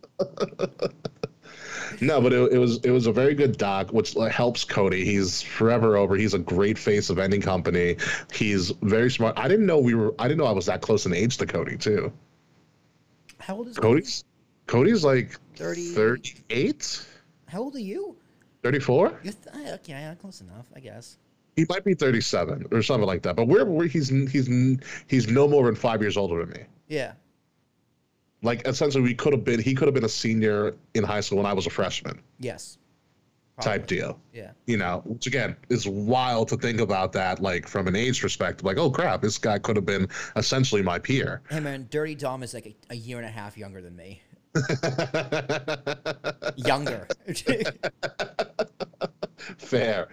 no, but it, it was it was a very good doc, which helps Cody. He's forever over. He's a great face of any company. He's very smart. I didn't know we were. I didn't know I was that close in age to Cody too.
How old is
Cody's Cody's like
30.
38,
How old are you?
34.
Th- okay, yeah, close enough, I guess.
He might be 37 or something like that. But we're, we're he's he's he's no more than five years older than me.
Yeah.
Like essentially, we could have been. He could have been a senior in high school when I was a freshman.
Yes.
Type deal.
Yeah.
you know, which again is wild to think about that, like from an age perspective. Like, oh crap, this guy could have been essentially my peer.
Hey man, Dirty Dom is like a, a year and a half younger than me. [laughs] Younger. [laughs]
fair,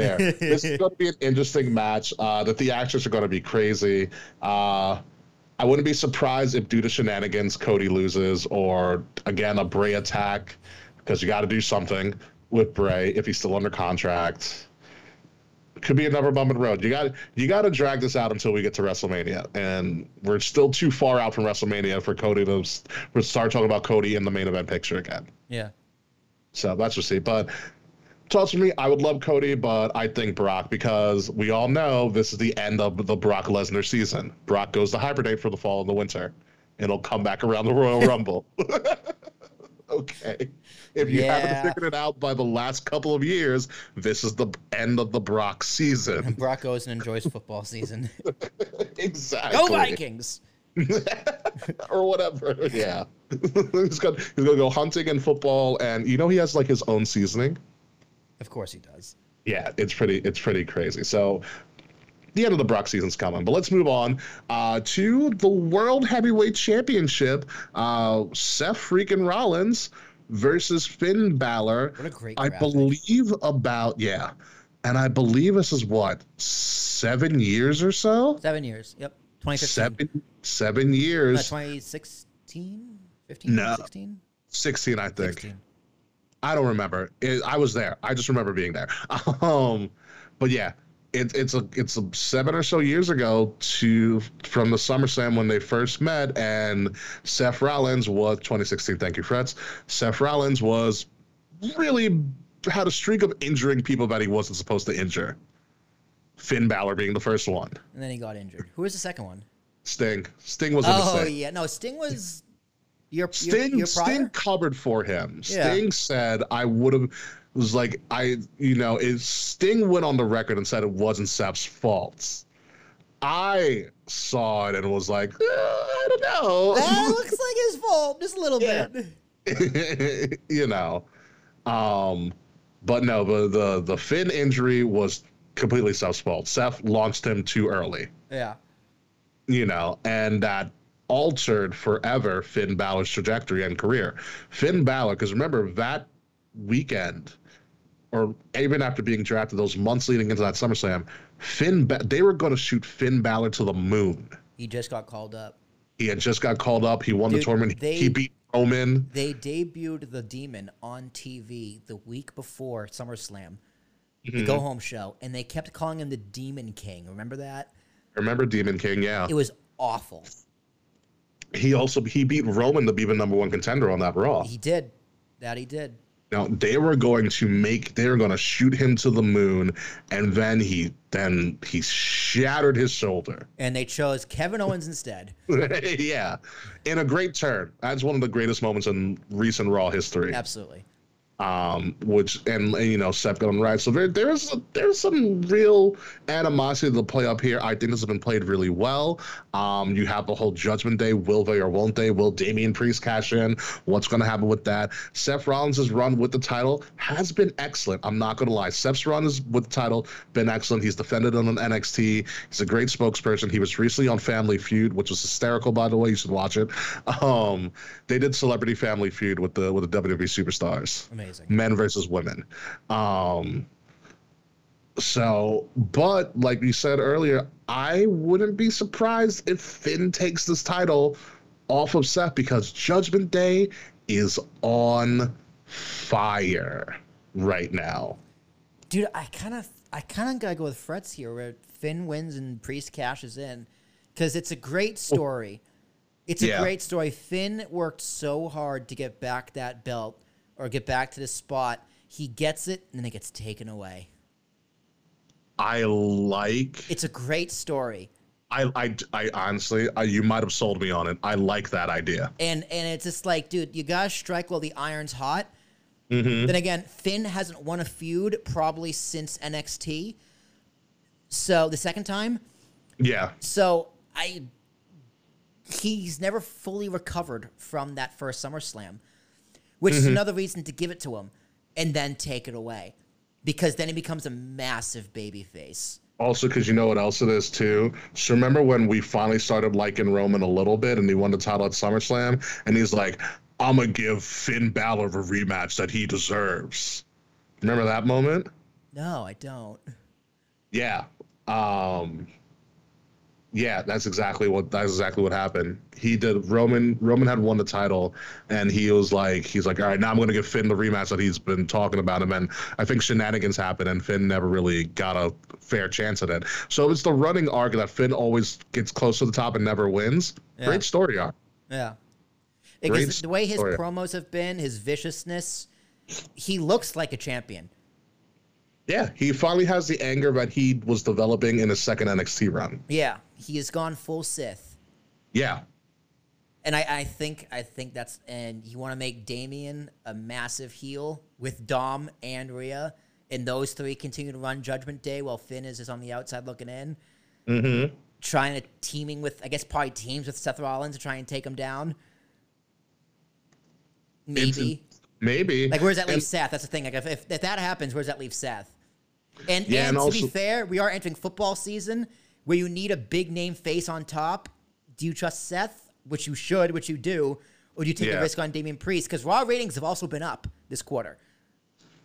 fair. [laughs] this is going to be an interesting match. Uh, the theatrics are going to be crazy. Uh, I wouldn't be surprised if due to shenanigans Cody loses or again a Bray attack because you got to do something with Bray if he's still under contract. Could be another bump in the road. You got you got to drag this out until we get to WrestleMania, and we're still too far out from WrestleMania for Cody to for start talking about Cody in the main event picture again.
Yeah.
So that's just see. But for me, I would love Cody, but I think Brock because we all know this is the end of the Brock Lesnar season. Brock goes to hibernate for the fall and the winter. and It'll come back around the Royal [laughs] Rumble. [laughs] okay. If you
Yeah.
haven't figured it out by the last couple of years, this is the end of the Brock season.
And Brock goes and enjoys football season. [laughs]
exactly.
Go Vikings!
or whatever. Yeah. he's gonna he's gonna go hunting and football, and you know he has like his own seasoning.
Of course he does.
yeah, it's pretty it's pretty crazy. So the end of the Brock season's coming, but let's move on uh, to the World Heavyweight Championship. Uh, Seth freaking Rollins versus Finn Balor.
What a great
I
graphic.
believe about yeah, and I believe this is what seven years or so.
Seven years. Yep. 2015.
Seven seven years.
2016? 15?
No.
16?
Sixteen, I think.
16.
I don't remember. It, I was there. I just remember being there. [laughs] Um, but yeah, it, it's a it's a seven or so years ago to from the SummerSlam when they first met, and Seth Rollins was 2016. Thank you, Fretz. Seth Rollins was really had a streak of injuring people that he wasn't supposed to injure. Finn Balor being the first one.
And then he got injured. Who was the second one?
Sting. Sting was
Oh, yeah. No, Sting was your,
Sting
your, your prior?
Sting covered for him.
Yeah.
Sting said I would have was like I you know it Sting went on the record and said it wasn't Seth's fault. I saw it and was like, "Eh, I don't know.
That [laughs] looks like his fault, just a little
Yeah.
bit. [laughs]
you know. Um but no, the the the Finn injury was completely Seth's fault. Seth launched him too early.
Yeah.
you know, and that altered forever Finn Balor's trajectory and career. Finn Balor, because remember that weekend, or even after being drafted, those months leading into that SummerSlam, Finn, ba- they were going to shoot Finn Balor to the moon.
He just got called up.
He had just got called up. He won
Dude,
the tournament.
they-
he beat Roman.
They debuted the Demon on TV the week before SummerSlam,
Mm-hmm.
the go home show, and they kept calling him the Demon King. Remember that?
Remember Demon King? Yeah.
It was awful.
He also he beat Roman to be the number one contender on that Raw.
He did. That he did.
Now they were going to make they were going to shoot him to the moon, and then he then he shattered his shoulder.
And they chose Kevin Owens instead. [laughs]
yeah, in a great turn. That's one of the greatest moments in recent Raw history.
Absolutely.
Um, which and, and, you know Seth him right. So there there's there's some real animosity to play up here. I think this has been played really well. Um, you have the whole Judgment Day. Will they or won't they? Will Damian Priest cash in? What's going to happen with that? Seth Rollins' run with the title has been excellent. I'm not going to lie. Seth's run is with the title been excellent. He's defended it on NXT. He's a great spokesperson. He was recently on Family Feud, which was hysterical, by the way. You should watch it. Um, they did Celebrity Family Feud with the with the WWE superstars
Amazing.
Men versus women. Um, so, but like we said earlier, I wouldn't be surprised if Finn takes this title off of Seth because Judgment Day is on fire right now.
Dude, I kind of, I kind of gotta go with Fretz here, where Finn wins and Priest cashes in, because it's a great story. It's a
Yeah.
great story. Finn worked so hard to get back that belt or get back to this spot. He gets it, and then it gets taken away.
I like.
It's a great story,
I I, I honestly, I, you might have sold me on it. I like that idea.
and and it's just like, dude, you gotta strike while the iron's hot.
Mm-hmm.
Then again, Finn hasn't won a feud probably since NXT. So the second time,
Yeah,
So I he's never fully recovered from that first SummerSlam, which is another reason to give it to him and then take it away. Because then he becomes a massive baby face.
Also, because you know what else it is too. So remember when we finally started liking Roman a little bit, and he won the title at SummerSlam, and he's like, "I'm gonna give Finn Balor a rematch that he deserves." Remember that moment?
No, I don't.
Yeah. Um, Yeah, that's exactly what that's exactly what happened. He did Roman Roman had won the title and he was like he's like, All right, now I'm gonna give Finn the rematch that he's been talking about him and I think shenanigans happened and Finn never really got a fair chance at it. So it's the running arc that Finn always gets close to the top and never wins.
Yeah.
Great story arc.
Yeah.
Great
Because the way his
story.
promos have been, his viciousness, he looks like a champion.
Yeah, he finally has the anger that he was developing in his second NXT run.
Yeah, he has gone full Sith.
Yeah.
And I, I think I think that's and you want to make Damian a massive heel with Dom and Rhea, and those three continue to run Judgment Day while Finn is just on the outside looking in,
Mm-hmm.
trying to teaming with I guess probably teams with Seth Rollins to try and take him down. Maybe
Maybe.
like where does that leave
And-
Seth? That's the thing. Like if, if, if that happens, where does that leave Seth? And
Yeah,
and,
and
to be fair, we are entering football season where you need a big name face on top. Do you trust Seth, which you should, which you do, or do you take
Yeah.
a risk on Damian Priest? Because Raw ratings have also been up this quarter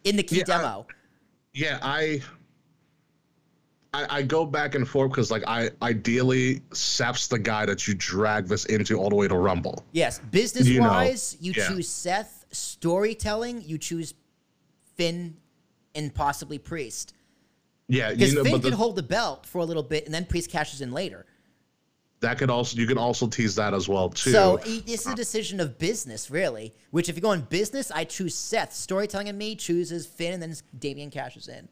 in the key
Yeah, I-
demo.
yeah i I, I go back and forth because like I ideally Seth's the guy that you drag this into all the way to Rumble.
yes, business
you know,
wise, you
yeah.
choose Seth. Storytelling, you choose Finn and possibly Priest.
Yeah,
Because
you know,
Finn
but
can hold the belt for a little bit, and then Priest cashes in later.
that could also you can also tease that as well too.
So it's a decision of business, really. Which, if you go going business, I choose Seth. Storytelling and me chooses Finn, and then Damian cashes in.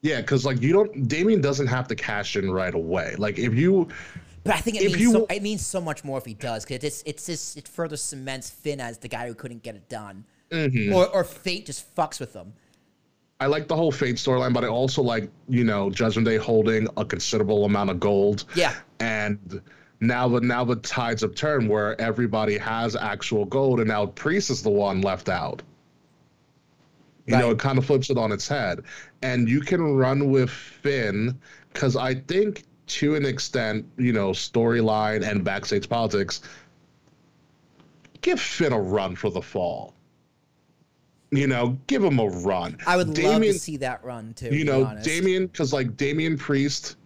yeah, because like you don't Damian doesn't have to cash in right away. Like if you
But I think it
If
means
you-
so, it means so much more if he does, because it's it's just it further cements Finn as the guy who couldn't get it done,
Mm-hmm.
or or fate just fucks with him.
I like the whole Fate storyline, but I also like you know Judgment Day holding a considerable amount of gold.
Yeah.
and now the now the tides have turned where everybody has actual gold, and now Priest is the one left out. You know, it kind of flips it on its head, and you can run with Finn because I think to an extent, you know, storyline and backstage politics, give Finn a run for the fall. You know, give him a run.
I would love to see that run too.
you know,
honest.
Damian, because like Damian Priest,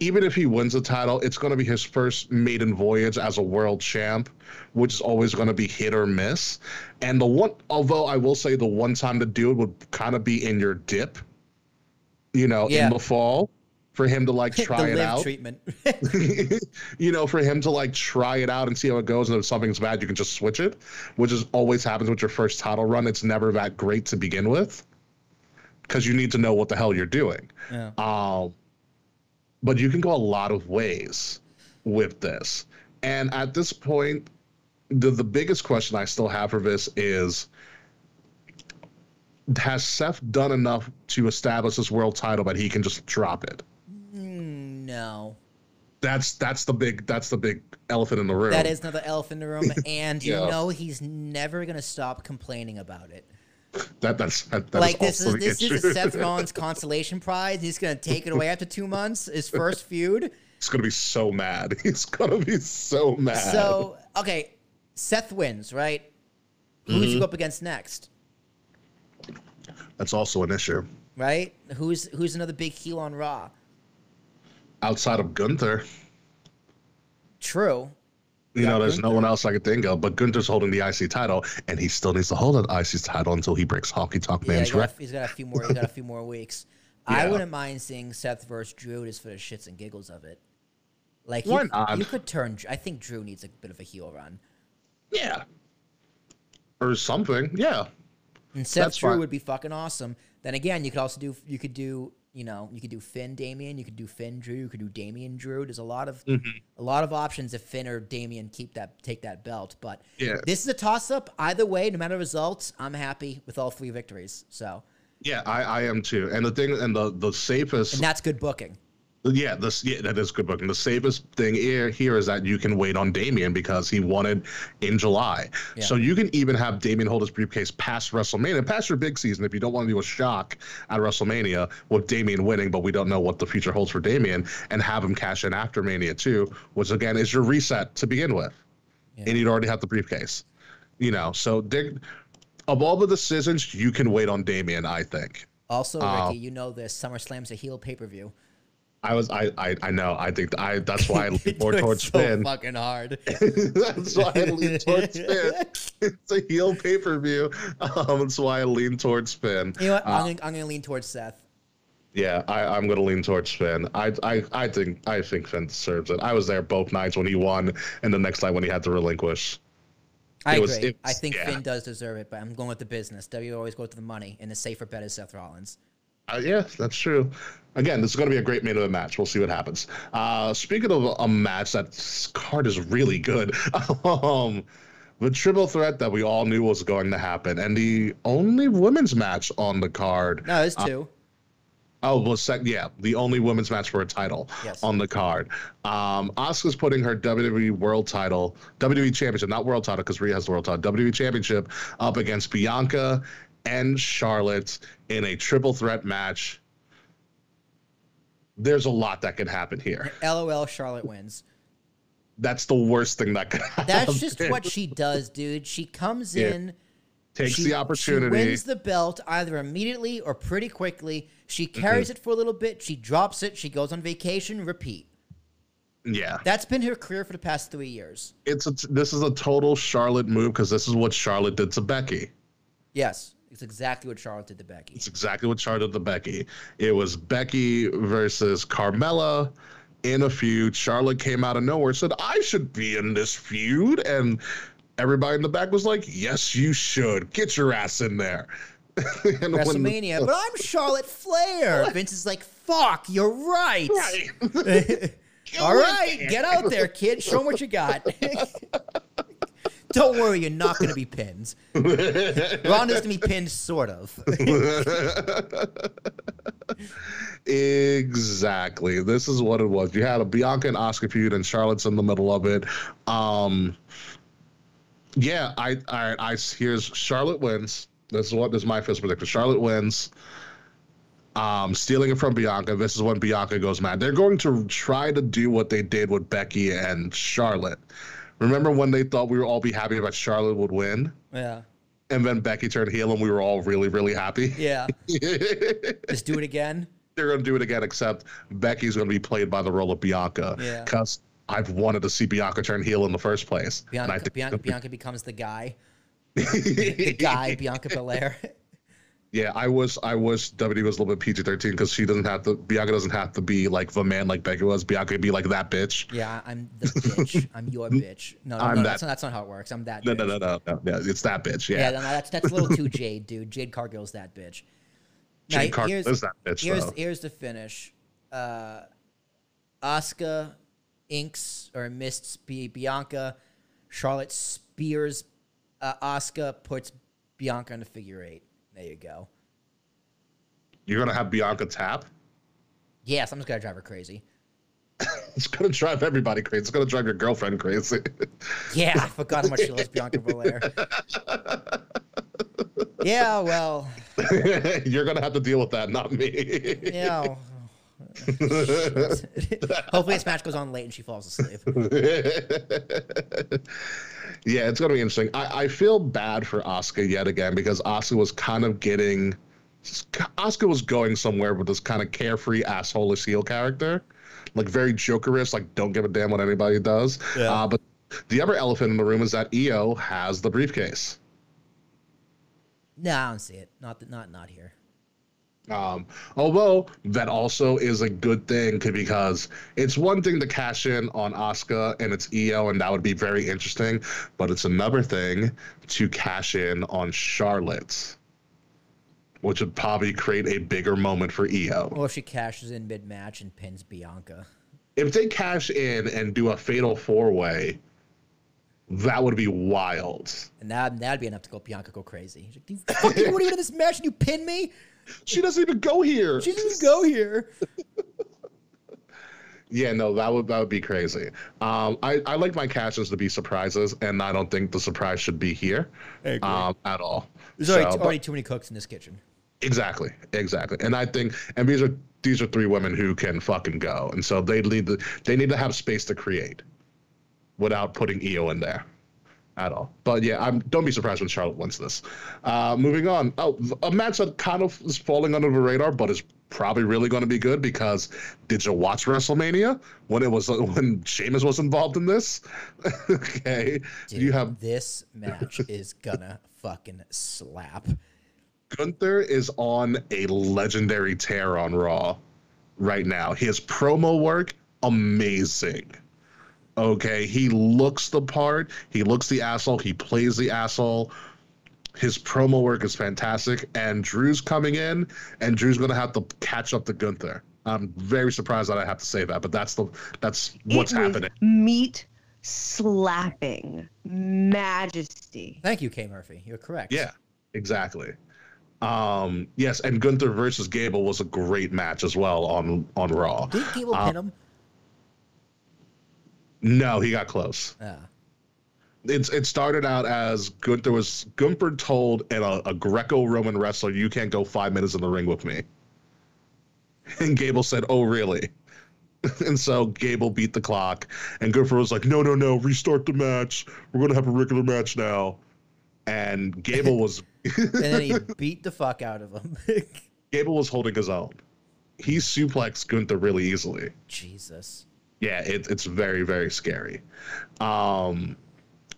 even if he wins the title, it's going to be his first maiden voyage as a world champ, which is always going to be hit or miss. And the one, although I will say the one time to do it would kind of be in your dip, you know,
Yeah.
in the fall, for him to like [laughs] try it out.
treatment. [laughs]
you know, for him to like try it out and see how it goes, and if something's bad, you can just switch it, which is always happens with your first title run. It's never that great to begin with, because you need to know what the hell you're doing.
yeah.
Um, but you can go a lot of ways with this, and at this point, the the biggest question I still have for this is. Has Seth done enough to establish this world title that he can just drop it?
No,
That's that's the big that's the big elephant in the room.
that is another elephant in the room, [laughs] and you know he's never gonna stop complaining about it.
That that's that, that
like this is this is Seth [laughs] Rollins consolation prize. He's gonna take it away after two months. His first feud.
He's gonna be so mad. [laughs] He's gonna be so mad.
So okay, Seth wins, right? Who
Mm-hmm.
does he go up against next?
that's also an issue.
Right? Who's who's another big heel on Raw?
Outside of Gunther,
True.
you
Yeah,
know, there's no one else I could think of. But Gunther's holding the IC title, and he still needs to hold that IC title until he breaks Honky Tonk
Yeah,
Man's record.
He's got a few more. He's got a few more weeks. [laughs] I wouldn't mind seeing Seth versus Drew just for the shits and giggles of it. Like
Why
you,
not?
you could turn. I think Drew needs a bit of a heel run,
Yeah, or something. Yeah,
and Seth
That's
Drew
fine.
would be fucking awesome. Then again, you could also do. You could do. You know, you could do Finn Damian. You could do Finn Drew. You could do Damian Drew. There's a lot of
Mm-hmm.
a lot of options if Finn or Damian keep that take that belt. But
Yeah.
this is a toss up. Either way, no matter the results, I'm happy with all three victories. So,
yeah, I, I am too. And the thing, and the the safest
and that's good booking.
Yeah, this yeah, that is good booking. The safest thing here here is that you can wait on Damian because he wanted in July.
Yeah.
So you can even have Damian hold his briefcase past WrestleMania, past your big season if you don't want to do a shock at WrestleMania with Damian winning, but we don't know what the future holds for Damian, and have him cash in after Mania 2, which again is your reset to begin with.
Yeah.
And you'd already have the briefcase. You know, so of all the decisions, you can wait on Damien, I think.
Also. Ricky, uh, you know this SummerSlam's a heel pay per view.
I was I I, I know. I think I that's why I [laughs] lean more towards
so
Finn.
fucking hard. [laughs]
that's why I lean towards [laughs] Finn. It's a heel pay per view. Um, that's why I lean towards Finn.
You know what?
Uh,
I'm, gonna, I'm gonna lean towards Seth.
Yeah, I, I'm gonna lean towards Finn. I, I I think I think Finn deserves it. I was there both nights when he won, and the next night when he had to relinquish.
I
It was-
agree. I think
yeah.
Finn does deserve it, but I'm going with the business. W always goes to the money, and the safer bet is Seth Rollins.
Uh, yeah, that's true. Again, this is going to be a great main event match. We'll see what happens. Uh, speaking of a match, that card is really good. [laughs] um, the triple threat that we all knew was going to happen, and the only women's match on the card.
No, there's
Uh,
two.
Oh, well, sec- yeah, the only women's match for a title
Yes.
on the card. Um, Asuka's putting her WWE World Title, WWE Championship, not World Title because Rhea has the World Title, WWE Championship up against Bianca and Charlotte in a triple threat match. There's a lot that could happen here.
LOL, Charlotte wins.
That's the worst thing that could happen.
That's [laughs] just what she does, dude. She comes
Yeah.
in.
takes
she,
the opportunity.
She wins the belt either immediately or pretty quickly. She
Mm-hmm.
carries it for a little bit. She drops it. She goes on vacation. Repeat.
yeah,
That's been her career for the past three years.
it's a, this is a total Charlotte move because this is what Charlotte did to Becky.
Yes, it's exactly what Charlotte did to Becky.
It's exactly what Charlotte did to Becky. It was Becky versus Carmella in a feud. Charlotte came out of nowhere, said, I should be in this feud. And everybody in the back was like, Yes, you should. Get your ass in there. [laughs] and when-
WrestleMania, but I'm Charlotte Flair. Vince is like, "Fuck, you're right."
Right. [laughs] [laughs]
All right, get out there, kid. Show 'em what you got. Don't worry, you're not going to be pinned. [laughs] Ronda's going to be pinned, sort of.
exactly. This is what it was. You had a Bianca and Asuka feud, and Charlotte's in the middle of it. Um, yeah, I, I, I here's Charlotte wins. This is what this is my first prediction. Charlotte wins. Um, stealing it from Bianca. This is when Bianca goes mad. They're going to try to do what they did with Becky and Charlotte. Remember when they thought we would all be happy about Charlotte would win,
Yeah,
and then Becky turned heel, and we were all really, really happy.
yeah. [laughs] Just do it again.
they're going to do it again, except Becky's going to be played by the role of Bianca.
Yeah.
Because I've wanted to see Bianca turn heel in the first place. And I
Bianca,
think-
Bianca, Bianca becomes the guy. [laughs] The guy, Bianca Belair.
Yeah, I wish I wish WWE was a little bit PG thirteen because she doesn't have to. Bianca doesn't have to be like the man like Becky was. Bianca could be like that bitch.
Yeah, I'm the bitch. I'm your [laughs] bitch. No, no,
I'm
no
that-
that's, not, that's not how it works. I'm that
No,
bitch.
no, no, no, no, no. It's that bitch.
Yeah,
Yeah.
no, no, that's that's a little too Jade, dude. Jade Cargill's that bitch. [laughs] Now,
Jade Cargill
here's-
is that bitch,
Here's
though.
here's the finish. Uh, Asuka inks or mists B- Bianca. Charlotte spears uh, Asuka, puts Bianca in a figure eight. There you go.
You're gonna have Bianca tap.
Yes, I'm just gonna drive her crazy. [laughs]
It's gonna drive everybody crazy. It's gonna drive your girlfriend crazy. [laughs]
Yeah, I forgot how much she loves Bianca Belair. [laughs] yeah, well,
You're gonna have to deal with that, not me.
yeah. Hopefully, this match goes on late and she falls asleep.
Yeah, it's gonna be interesting. I, I feel bad for Asuka yet again because Asuka was kind of getting Asuka was going somewhere with this kind of carefree asshole heel character, like very jokerish, like don't give a damn what anybody does.
Yeah.
Uh, but the other elephant in the room is that IYO has the briefcase.
No, I don't see it. Not th- not not here.
Um, although that also is a good thing because it's one thing to cash in on Asuka and its IYO, and that would be very interesting. But it's another thing to cash in on Charlotte, which would probably create a bigger moment for IYO.
Or if she cashes in mid match and pins Bianca.
If they cash in and do a fatal four way, that would be wild.
And that, that'd be enough to go Bianca go crazy. Like, you fucking what are you in this match and you pin me?
She doesn't even go here.
She doesn't go here.
Yeah, no, that would that would be crazy. Um, I I like my cashes to be surprises, and I don't think the surprise should be here, um, at all.
There's already,
So, but-
already too many cooks in this kitchen.
exactly, exactly, and I think, and these are these are three women who can fucking go, and so they need the they need to have space to create, without putting IYO in there, at all. But yeah, I'm don't be surprised when Charlotte wins this. Uh, moving on. Oh, a match that kind of is falling under the radar, but is probably really going to be good because did you watch WrestleMania when it was [laughs] when Sheamus was involved in this? [laughs] okay,
Dude,
you have
this match is gonna fucking slap.
Gunther is on a legendary tear on Raw right now. His promo work amazing. Okay, he looks the part. He looks the asshole. He plays the asshole. His promo work is fantastic, and Drew's coming in, and Drew's gonna have to catch up to Gunther. I'm very surprised that I have to say that, but that's the that's what's
it
happening.
Meat slapping majesty.
Thank you, K Murphy. You're correct.
Yeah, exactly. Um, yes, and Gunther versus Gable was a great match as well on on Raw.
Did Gable
Uh,
pin him?
No, he got close.
Yeah.
It's it started out as Gunther was Gunther told in a, uh, a Greco-Roman wrestler, "You can't go five minutes in the ring with me." [laughs] And Gable said, "Oh, really?" [laughs] And so Gable beat the clock, and Gunther was like, "No, no, no! Restart the match. We're gonna have a regular match now." And Gable was [laughs]
And then he beat the fuck out of him.
Gable was holding his own. He suplexed Gunther really easily.
Jesus.
Yeah, it, it's very, very scary. Um,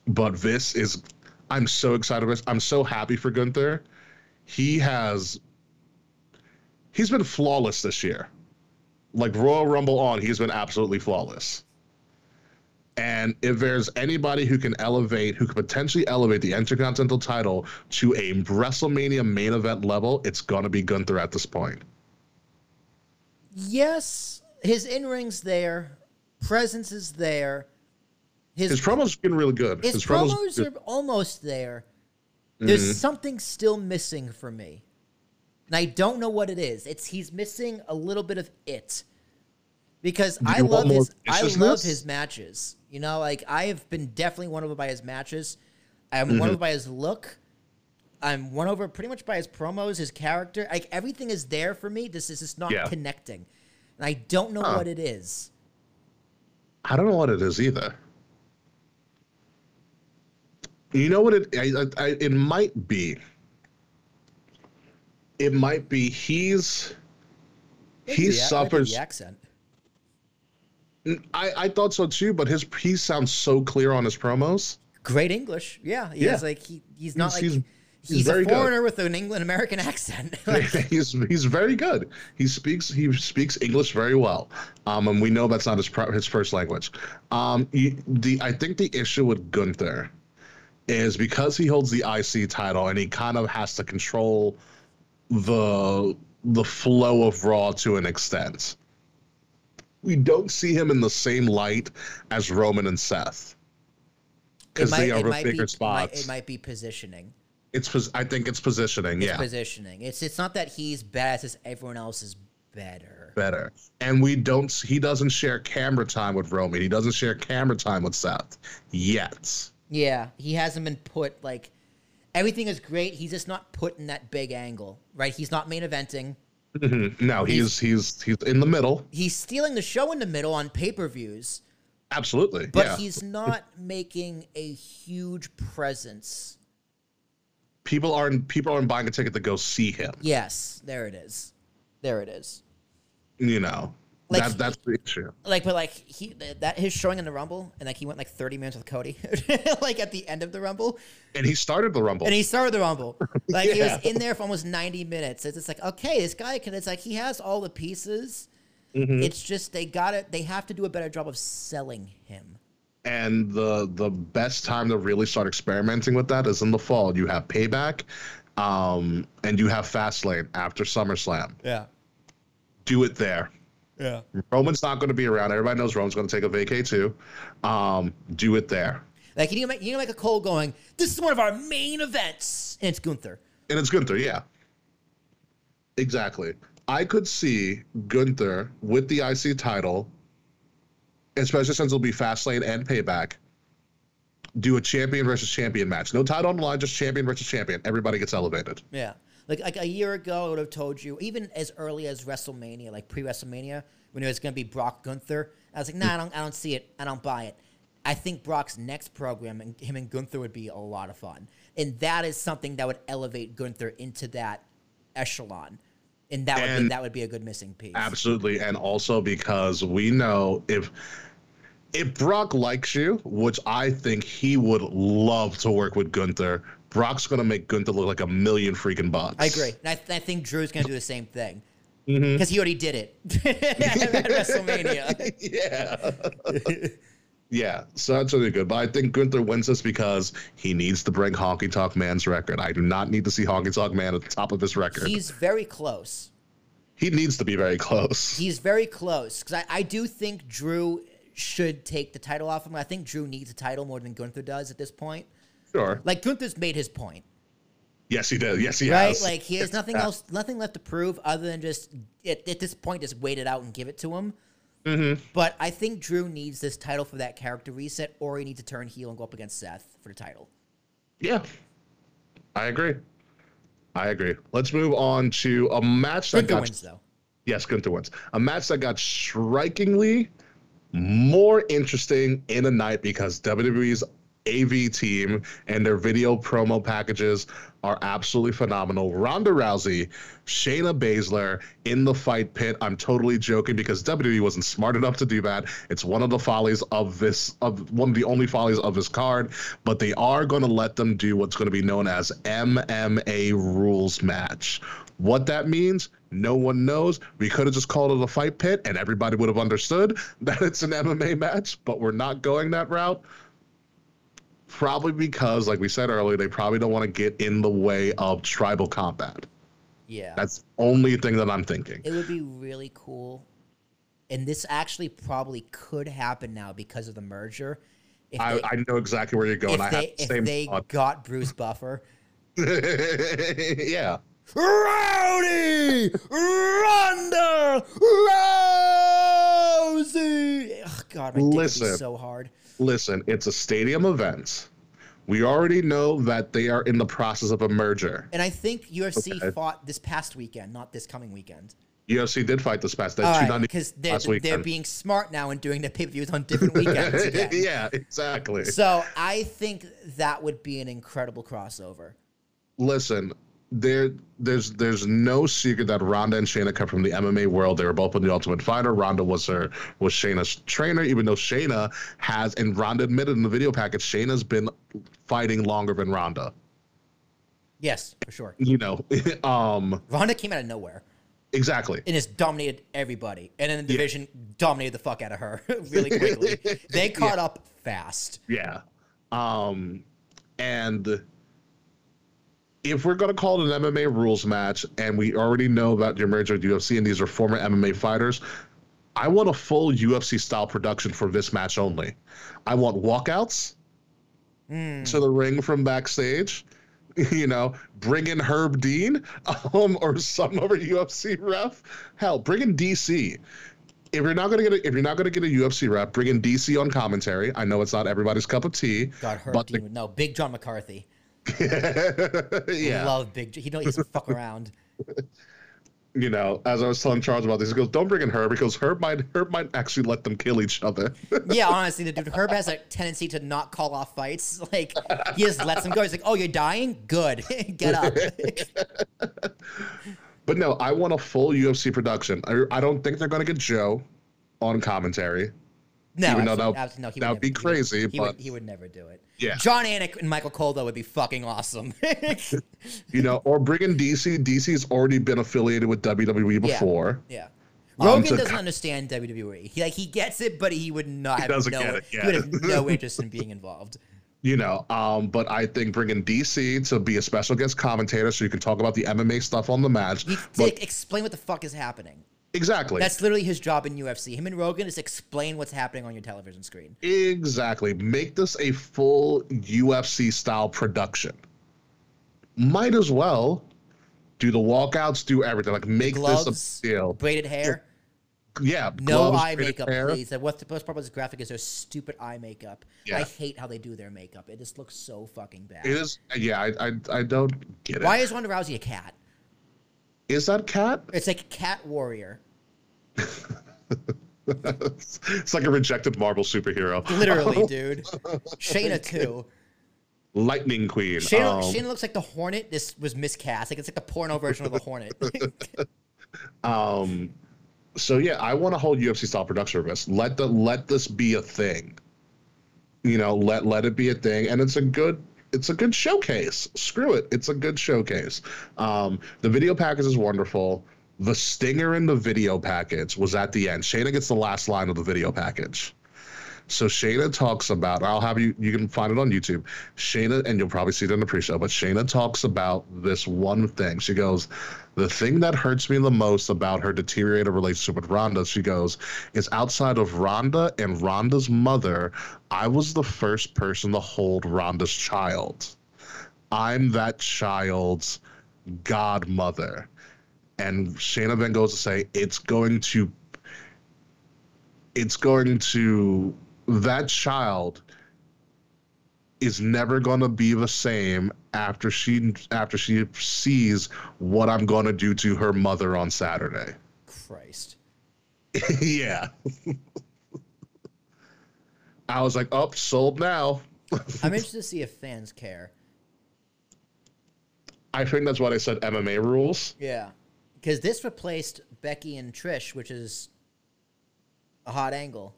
but this is, I'm so excited. about this. I'm so happy for Gunther. He has, he's been flawless this year. Like Royal Rumble on, he's been absolutely flawless. And if there's anybody who can elevate, who could potentially elevate the Intercontinental title to a WrestleMania main event level, it's going to be Gunther at this point.
Yes, his in ring's there, presence is there. His,
His promos are getting really good.
his
promos
promos are almost there. There's
Mm-hmm.
something still missing for me. And I don't know what it is. It's he's missing a little bit of it. Because I love his I love his matches. You know, like I have been definitely won over by his matches. I'm
Mm-hmm.
won over by his look. I'm won over pretty much by his promos, his character. Like everything is there for me. This is just not
Yeah.
connecting. And I don't know
Huh.
what it is.
I don't know what it is either. You know what it? I, I, it might be. It might be he's. He
the-
suffers.
the accent.
I, I thought so too, but his he sounds so clear on his promos.
Great English. Yeah. He's
Yeah.
like he he's not
He's-
like
he's-
he's,
he's
a
very good.
foreigner with an England American [laughs] accent. [laughs] Like,
he's he's very good. He speaks he speaks English very well, um, and we know that's not his pro- his first language. Um, he- the I think the issue with Gunther is because he holds the IC title and he kind of has to control the the flow of Raw to an extent. We don't see him in the same light as Roman and Seth because they are the bigger
be, Might,
spots.
it might be positioning.
It's I think it's positioning.
It's
yeah,
positioning. It's it's not that he's bad. It's everyone else is better.
better. And we don't he doesn't share camera time with Roman. He doesn't share camera time with Seth yet.
Yeah, he hasn't been put like everything is great. He's just not put in that big angle, right? He's not main eventing. Mm-hmm.
No, he's he's he's in the middle.
He's stealing the show in the middle on pay per views,
Absolutely.
but
yeah.
he's not making a huge presence.
People aren't people aren't buying a ticket to go see him.
Yes, there it is. There it is.
You know.
Like,
that that's the issue.
Like, but like he that his showing in the Rumble, and like he went like thirty minutes with Cody, [laughs] like at the end of the Rumble,
And he started the rumble.
and he started the Rumble. [laughs] Like he was in there for almost ninety minutes. It's just like okay, this guy can. It's like he has all the pieces.
Mm-hmm.
It's just they got it. They have to do a better job of selling him.
And the the best time to really start experimenting with that is in the fall. You have payback, um, and you have Fastlane after SummerSlam.
Yeah,
Do it there.
yeah.
Roman's not going to be around. Everybody knows Roman's going to take a vacay too. Um, do it there.
Like you need to make you need to make a call going. This is one of our main events, and it's Gunther.
And it's Gunther, yeah. Exactly. I could see Gunther with the IC title, especially since it'll be Fastlane and Payback, do a champion versus champion match. No title on the line, just champion versus champion. Everybody gets elevated.
Yeah. Like like a year ago, I would have told you, even as early as WrestleMania, like pre WrestleMania, when it was going to be Brock Gunther, I was like, nah, I don't, I don't see it. I don't buy it. I think Brock's next program and him and Gunther would be a lot of fun, and that is something that would elevate Gunther into that echelon. and that would be,
And-
that would be a good missing piece.
Absolutely, and also because we know if if Brock likes you, which I think he would love to work with Gunther, Brock's gonna make Gunther look like a million freaking bucks.
I agree, and I, th- I think Drew's gonna do the same thing
mm-hmm.
because he already did it [laughs] at WrestleMania. [laughs]
yeah. [laughs] yeah, so that's really good. But I think Gunther wins this because he needs to break Honky Tonk Man's record. I do not need to see Honky Tonk Man at the top of his record.
He's very close.
he needs to be very close.
He's very close because I, I do think Drew should take the title off him. I think Drew needs a title more than Gunther does at this point.
Sure.
Like Gunther's made his point,
Yes, he does. Yes, he
right?
has.
Like he has nothing
Yeah.
else, nothing left to prove other than just at, at this point just wait it out and give it to him.
Mhm.
But I think Drew needs this title for that character reset, or he needs to turn heel and go up against Seth for the title.
Yeah, I agree. I agree. Let's move on to a match that
Gunther
got
wins though.
yes, Gunther wins. A match that got strikingly more interesting in a night because WWE's AV team and their video promo packages are absolutely phenomenal. Ronda Rousey, Shayna Baszler in the fight pit. I'm totally joking because WWE wasn't smart enough to do that. It's one of the follies of this of one of the only follies of this card, but they are going to let them do what's going to be known as MMA rules match. What that means, no one knows. We could have just called it a fight pit and everybody would have understood [laughs] that it's an MMA match, but we're not going that route. Probably because, like we said earlier, they probably don't want to get in the way of tribal combat.
Yeah.
That's the only thing that I'm thinking.
It would be really cool. And this actually probably could happen now because of the merger. If
I,
they,
I know exactly where you're going.
if
I have
they,
the
if
same
they
thought.
got Bruce Buffer. [laughs]
yeah.
Rowdy Ronda Rousey. Oh, God, my dick would be so hard.
Listen, it's a stadium event. We already know that they are in the process of a merger.
And I think UFC
Okay.
fought this past weekend, not this coming weekend.
UFC did fight this past
right, because they're, they're being smart now and doing the pay per views on different [laughs] weekends
yeah, exactly.
So I think that would be an incredible crossover.
Listen, there, there's, there's no secret that Ronda and Shayna come from the MMA world. They were both in the Ultimate Fighter. Ronda was her was Shayna's trainer, even though Shayna has, and Ronda admitted in the video package, Shayna's been fighting longer than Ronda.
Yes, for sure.
You know, [laughs] um,
Ronda came out of nowhere
exactly.
and just dominated everybody, and then the
Yeah.
division dominated the fuck out of her [laughs] really quickly. [laughs] They caught up fast.
Yeah. Um, and if we're going to call it an MMA rules match, and we already know about your merger with UFC, and these are former MMA fighters, I want a full UFC style production for this match only. I want walkouts
Hmm.
to the ring from backstage. [laughs] You know, bring in Herb Dean [laughs] um, or some other UFC ref. Hell, bring in DC. If you're not gonna get a, if you're not gonna get a UFC rep, bring in DC on commentary. I know it's not everybody's cup of tea.
God, Herb
But
Dean would- no, Big John McCarthy. [laughs]
yeah,
Love Big. John. He don't. He doesn't fuck around. [laughs]
you know, as I was telling Charles about this, he goes, "Don't bring in Herb because Herb might Herb might actually let them kill each other." [laughs]
Yeah, honestly, the dude Herb has a tendency to not call off fights. Like he just lets them go. He's like, "Oh, you're dying? Good, get up."
but no, I want a full UFC production. I, I don't think they're gonna get Joe on commentary.
No,
Even though that-
no, he
that
would
be
never- he would-
crazy,
He would, he would never do it.
Yeah.
Jon Anik and Michael Cole though would be fucking awesome. [laughs]
You know, or bring in DC. DC's already been affiliated with WWE before.
yeah.
Um,
Rogan
to-
doesn't understand WWE. He like he gets it, but he would not have
doesn't
no.
get it,
He
yeah.
would have no [laughs] interest in being involved.
You know, um, but I think bringing DC to be a special guest commentator so you can talk about the MMA stuff on the match.
He,
But
explain what the fuck is happening.
Exactly.
That's literally his job in UFC. Him and Rogan is explain what's happening on your television screen.
Exactly. Make this a full UFC style production. Might as well do the walkouts, do everything. Like make
Gloves,
this a deal.
braided hair,
Yeah.
no
gloves,
eye makeup,
hair.
please. And What's the most part of this graphic is their stupid eye makeup. I hate how they do their makeup. It just looks so fucking bad.
It is. Yeah, I, I, I don't get it.
Why is Ronda Rousey a cat?
is that cat?
It's like cat warrior. [laughs]
it's like a rejected Marvel superhero.
Literally, dude. Shayna too.
Lightning Queen.
Shayna,
Um,
Shayna looks like the Hornet. This was miscast. Like it's like the porno version of the Hornet. [laughs]
Um, so yeah, I want to hold UFC style production this. Let the let this be a thing. You know, let let it be a thing, and it's a good it's a good showcase. Screw it, it's a good showcase. Um, the video package is wonderful. The stinger in the video package was at the end. Shayna gets the last line of the video package. So Shayna talks about. I'll have you. You can find it on YouTube. Shayna, and you'll probably see it in the pre-show. But Shayna talks about this one thing. She goes, "The thing that hurts me the most about her deteriorated relationship with Ronda," she goes, "is outside of Ronda and Ronda's mother, I was the first person to hold Ronda's child. I'm that child's godmother." And Shayna then goes to say, "It's going to." It's going to that child is never going to be the same after she after she sees what I'm going to do to her mother on Saturday.
Christ. [laughs]
yeah. [laughs] I was like, "Up, oh, sold now." [laughs]
I'm interested to see if fans care.
I think that's why they said MMA rules.
Yeah, because this replaced Becky and Trish, which is a hot angle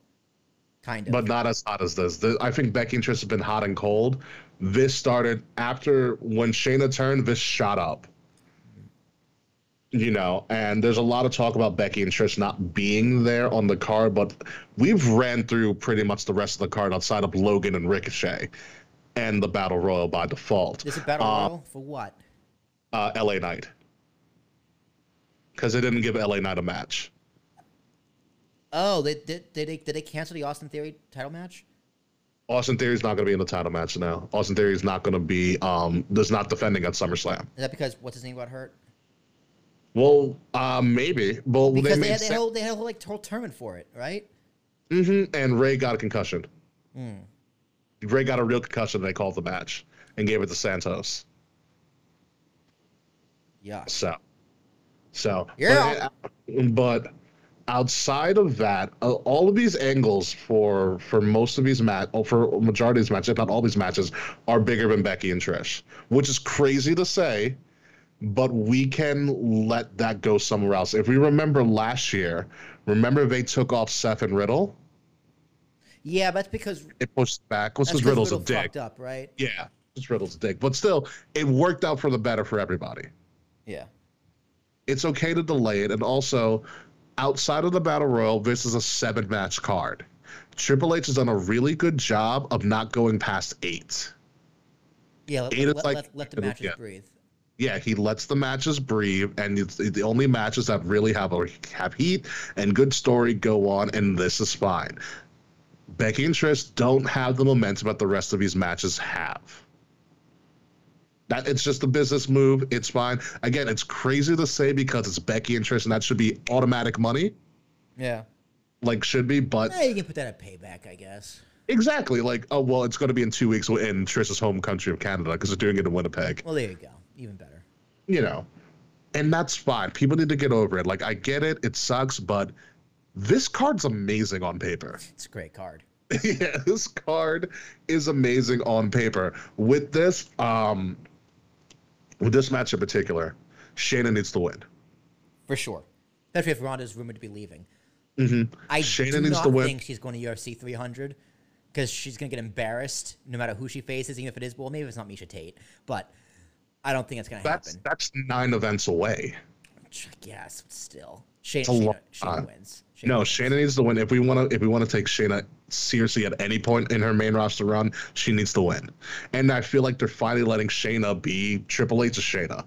kind of.
But not as hot as this. The, I think Becky and Trish have been hot and cold. This started after when Shayna turned. This shot up. You know, and there's a lot of talk about Becky and Trish not being there on the card, but we've ran through pretty much the rest of the card outside of Logan and Ricochet, and the Battle Royal by default.
Is it Battle uh, Royal for what?
Uh, LA Knight. Because they didn't give LA Knight a match.
Oh, they, did, did, they, did they cancel the Austin Theory title match?
Austin Theory is not going to be in the title match now. Austin Theory is not going to be, um, does not defending at SummerSlam. Is
that because what's his name got hurt?
Well, uh, maybe. Well,
because they, they, had, they, whole, they had a whole like whole tournament for it, right?
Mm-hmm. And Ray got a concussion. Mm. Ray got a real concussion. and They called the match and gave it to Santos.
Yeah.
So. So.
Yeah.
But, but outside of that, uh, all of these angles for for most of these match, or for majority of these matches, if not all these matches, are bigger than Becky and Trish, which is crazy to say, but we can let that go somewhere else. If we remember last year, remember they took off Seth and Riddle.
Yeah, that's because
it pushed back. Was because Riddle's
Riddle
a dick.
Up, right?
Yeah, it's Riddle's a dick, but still, it worked out for the better for everybody.
Yeah.
It's okay to delay it, and also outside of the battle royal, this is a seven match card. Triple H has done a really good job of not going past eight.
Yeah, let, eight let, like, let, let the matches
yeah.
breathe.
Yeah, he lets the matches breathe, and the only matches that really have a, have heat and good story go on, and this is fine. Becky and Trish don't have the momentum that the rest of these matches have. That it's just a business move. It's fine. Again, it's crazy to say because it's Becky and Trish, and that should be automatic money.
Yeah.
Like should be, but
yeah, you can put that at payback, I guess.
Exactly. Like, oh well, it's going to be in two weeks in Trish's home country of Canada because they're doing it in Winnipeg.
Well, there you go. Even better.
You know, and that's fine. People need to get over it. Like, I get it. It sucks, but this card's amazing on paper. [laughs]
It's a great card. [laughs]
yeah, this card is amazing on paper. With this, um, with this match in particular, Shayna needs to win.
For sure. Especially if Ronda is rumored to be leaving.
Mm-hmm.
I
Shayna
do
needs
not
to win.
think she's going to UFC 300 because she's going to get embarrassed no matter who she faces, even if it is, well, maybe it's not Miesha Tate, but I don't think it's going to happen.
That's nine events away.
Yes, but still. Shayna, Shayna, Shayna uh, wins.
Shayna no, wins. Shayna needs to win. If we want to, if we want to take Shayna seriously at any point in her main roster run, she needs to win. And I feel like they're finally letting Shayna be Triple H's Shayna.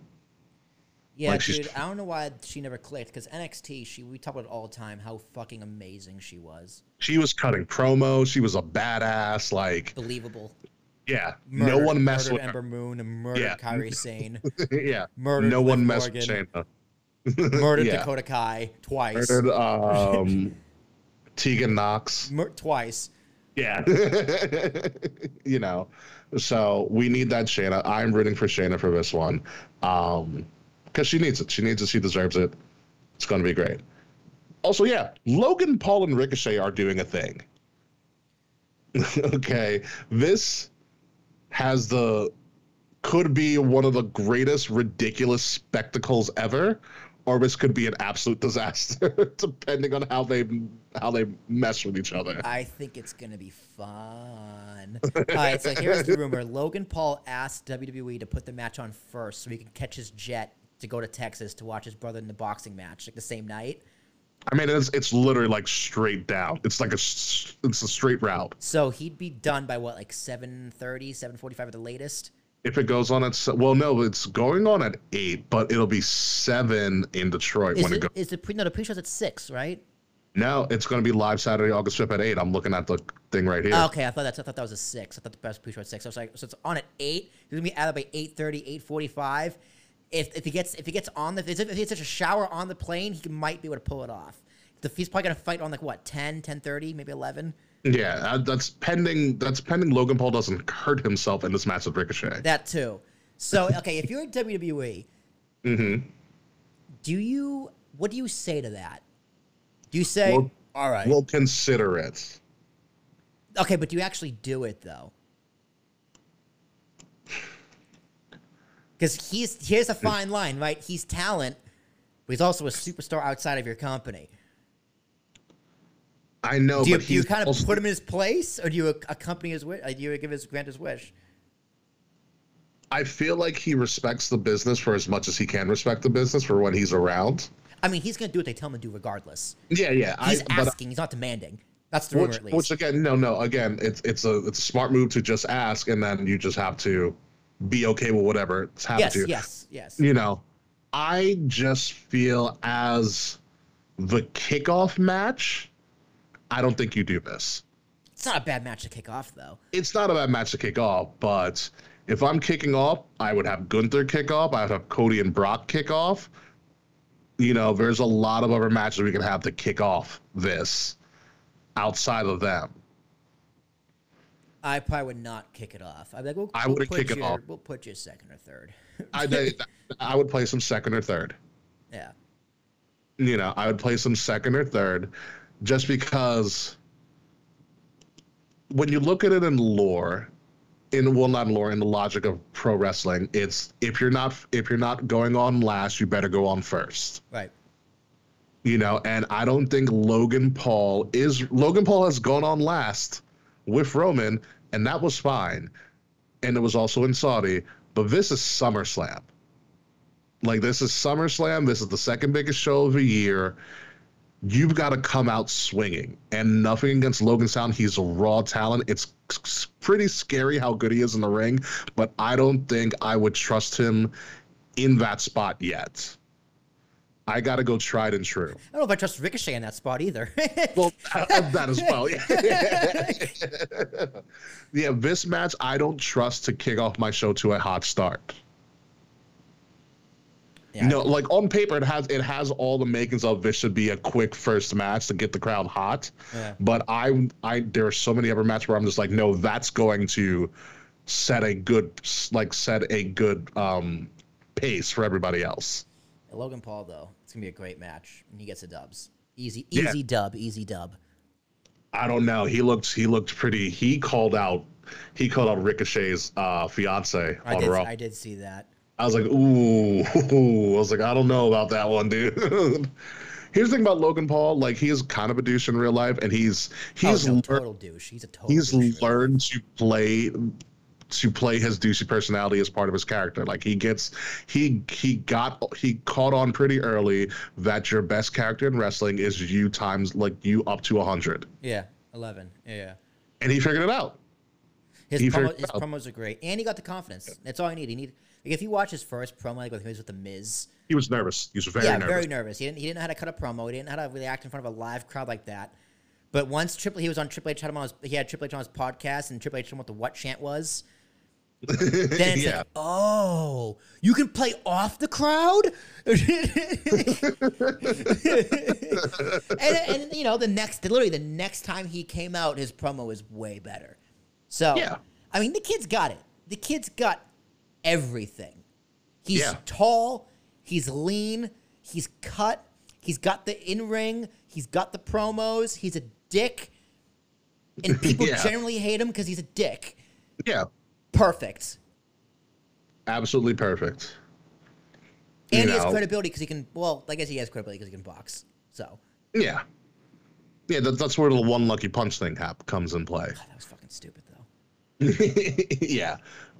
Yeah, like dude, I don't know why she never clicked because NXT, she we talk about it all the time how fucking amazing she was.
She was cutting promos. She was a badass, like
believable.
Yeah, murdered, no one messed with
Ember
her.
Moon and murdered yeah. Kairi Sane. [laughs]
yeah,
murdered
no
Liv
one messed
Morgan.
with Shayna
murdered yeah. Dakota Kai twice.
Murdered um, [laughs] Tegan Knox
Mur- twice.
Yeah, [laughs] you know, so we need that Shayna. I'm rooting for Shayna for this one, um, because she needs it. She needs it. She deserves it. It's going to be great. Also, yeah, Logan Paul and Ricochet are doing a thing. [laughs] okay, this has the could be one of the greatest ridiculous spectacles ever or this could be an absolute disaster, [laughs] depending on how they how they mess with each other.
I think it's gonna be fun. All right, so here's the rumor: [laughs] Logan Paul asked WWE to put the match on first, so he can catch his jet to go to Texas to watch his brother in the boxing match, like the same night.
I mean, it's it's literally like straight down. It's like a it's a straight route.
So he'd be done by what, like 7.30, 7.45 at the latest?
If it goes on at well, no, it's going on at eight, but it'll be seven in Detroit
Is
when it,
it,
goes.
is the pre, no, the pre-show's at 6, right?
No, it's going to be live Saturday, August fifth at eight. I'm looking at the thing right here.
Oh, okay, I thought that's I thought that was a six. I thought the best pre-show at six. I was like, so it's on at eight. It's gonna be out of by 8.30, 8.45. If if he gets if he gets on the if he gets such a shower on the plane, he might be able to pull it off. The, he's probably gonna fight on like what 10, 10.30, maybe eleven.
Yeah, uh, that's pending. That's pending. Logan Paul doesn't hurt himself in this match with Ricochet.
That too. So [laughs] okay, if you're at WWE,
Mm-hmm.
do you what do you say to that? Do you say
Well-
all right?
We'll consider it.
okay, but do you actually do it though? Because he's here's a fine line, right? He's talent, but he's also a superstar outside of your company.
I know,
Do you,
but
do you kind of put him in his place, or do you accompany his wish? Uh, do you give his grant his wish?
I feel like he respects the business for as much as he can respect the business for when he's around.
I mean, he's gonna do what they tell him to do, regardless.
Yeah, yeah.
He's
I,
asking. he's not demanding. That's the rumor,
which,
at least.
which again, no, no. Again, it's it's a it's a smart move to just ask, and then you just have to be okay with whatever it's happened
yes,
to you.
yes, yes.
You know, I just feel as the kickoff match. I don't think you do this.
It's not a bad match to kick off, though.
it's not a bad match to kick off, but if I'm kicking off, I would have Gunther kick off. I would have Cody and Brock kick off. You know, there's a lot of other matches we can have to kick off this outside of them.
I probably would not kick it off. I'd be like, we'll,
I
we'll
kick it off.
We'll put you second or third.
I I would play some second or third.
yeah.
You know, I would play some second or third, just because when you look at it in lore, in well not in lore, in the logic of pro wrestling, it's if you're not if you're not going on last, you better go on first.
Right.
you know and i don't think logan paul is logan paul has gone on last with roman and that was fine and it was also in saudi but this is summerslam like this is summerslam this is the second biggest show of the year you've got to come out swinging and nothing against logan sound he's a raw talent it's pretty scary how good he is in the ring but i don't think i would trust him in that spot yet I got to go tried and true.
I don't know if I trust Ricochet in that spot either. [laughs]
Well, uh, uh, that as well. Yeah. [laughs] yeah, this match I don't trust to kick off my show to a hot start.
Yeah.
No, like on paper, it has it has all the makings of this should be a quick first match to get the crowd hot.
Yeah.
But I, I there are so many other matches where I'm just like, no, that's going to set a good like set a good um pace for everybody else.
Logan Paul, though, it's gonna be a great match, and he gets the dubs. Easy,
Yeah.
easy dub, easy dub.
I don't know. He looked he looked pretty. He called out he called out Ricochet's uh, fiance
I
on
did,
Raw.
I did see that.
I was like, ooh, [laughs] I was like, I don't know about that one, dude. [laughs] Here's the thing about Logan Paul, like he is kind of a douche in real life, and he's he's
oh, no,
lear-
total douche. He's a total.
he's
douche, really.
learned to play to play his douchey personality as part of his character. Like he gets he he got he caught on pretty early that your best character in wrestling is you times like you up to a hundred,
Yeah, eleven. Yeah, yeah.
and he figured it out.
His, promo, his
out.
promos are great, and he got the confidence. That's all I need. He need like if you watch his first promo, like with with the Miz.
He was nervous. He was very
yeah,
nervous.
very nervous. He didn't. He didn't know how to cut a promo. He didn't know how to react in front of a live crowd like that. But once Triple, he was on Triple H. Had him on his, he had Triple H on his podcast, and Triple H told him what the what chant was. [laughs] Then it's
yeah.
like, oh, you can play off the crowd. and, and you know, the next, literally the next time he came out, his promo was way better. So,
Yeah.
I mean, the kid's got it. The kid's got everything. He's
Yeah.
tall. He's lean. He's cut. He's got the in ring. He's got the promos. He's a dick. And [laughs] people
Yeah.
generally hate him because he's a dick.
yeah,
Perfect.
absolutely perfect.
And
you
he has credibility because he can. Well, I guess he has credibility because he can box. So
yeah, yeah. That, that's where the one lucky punch thing hap- comes in play.
God, that was fucking stupid though. [laughs]
yeah.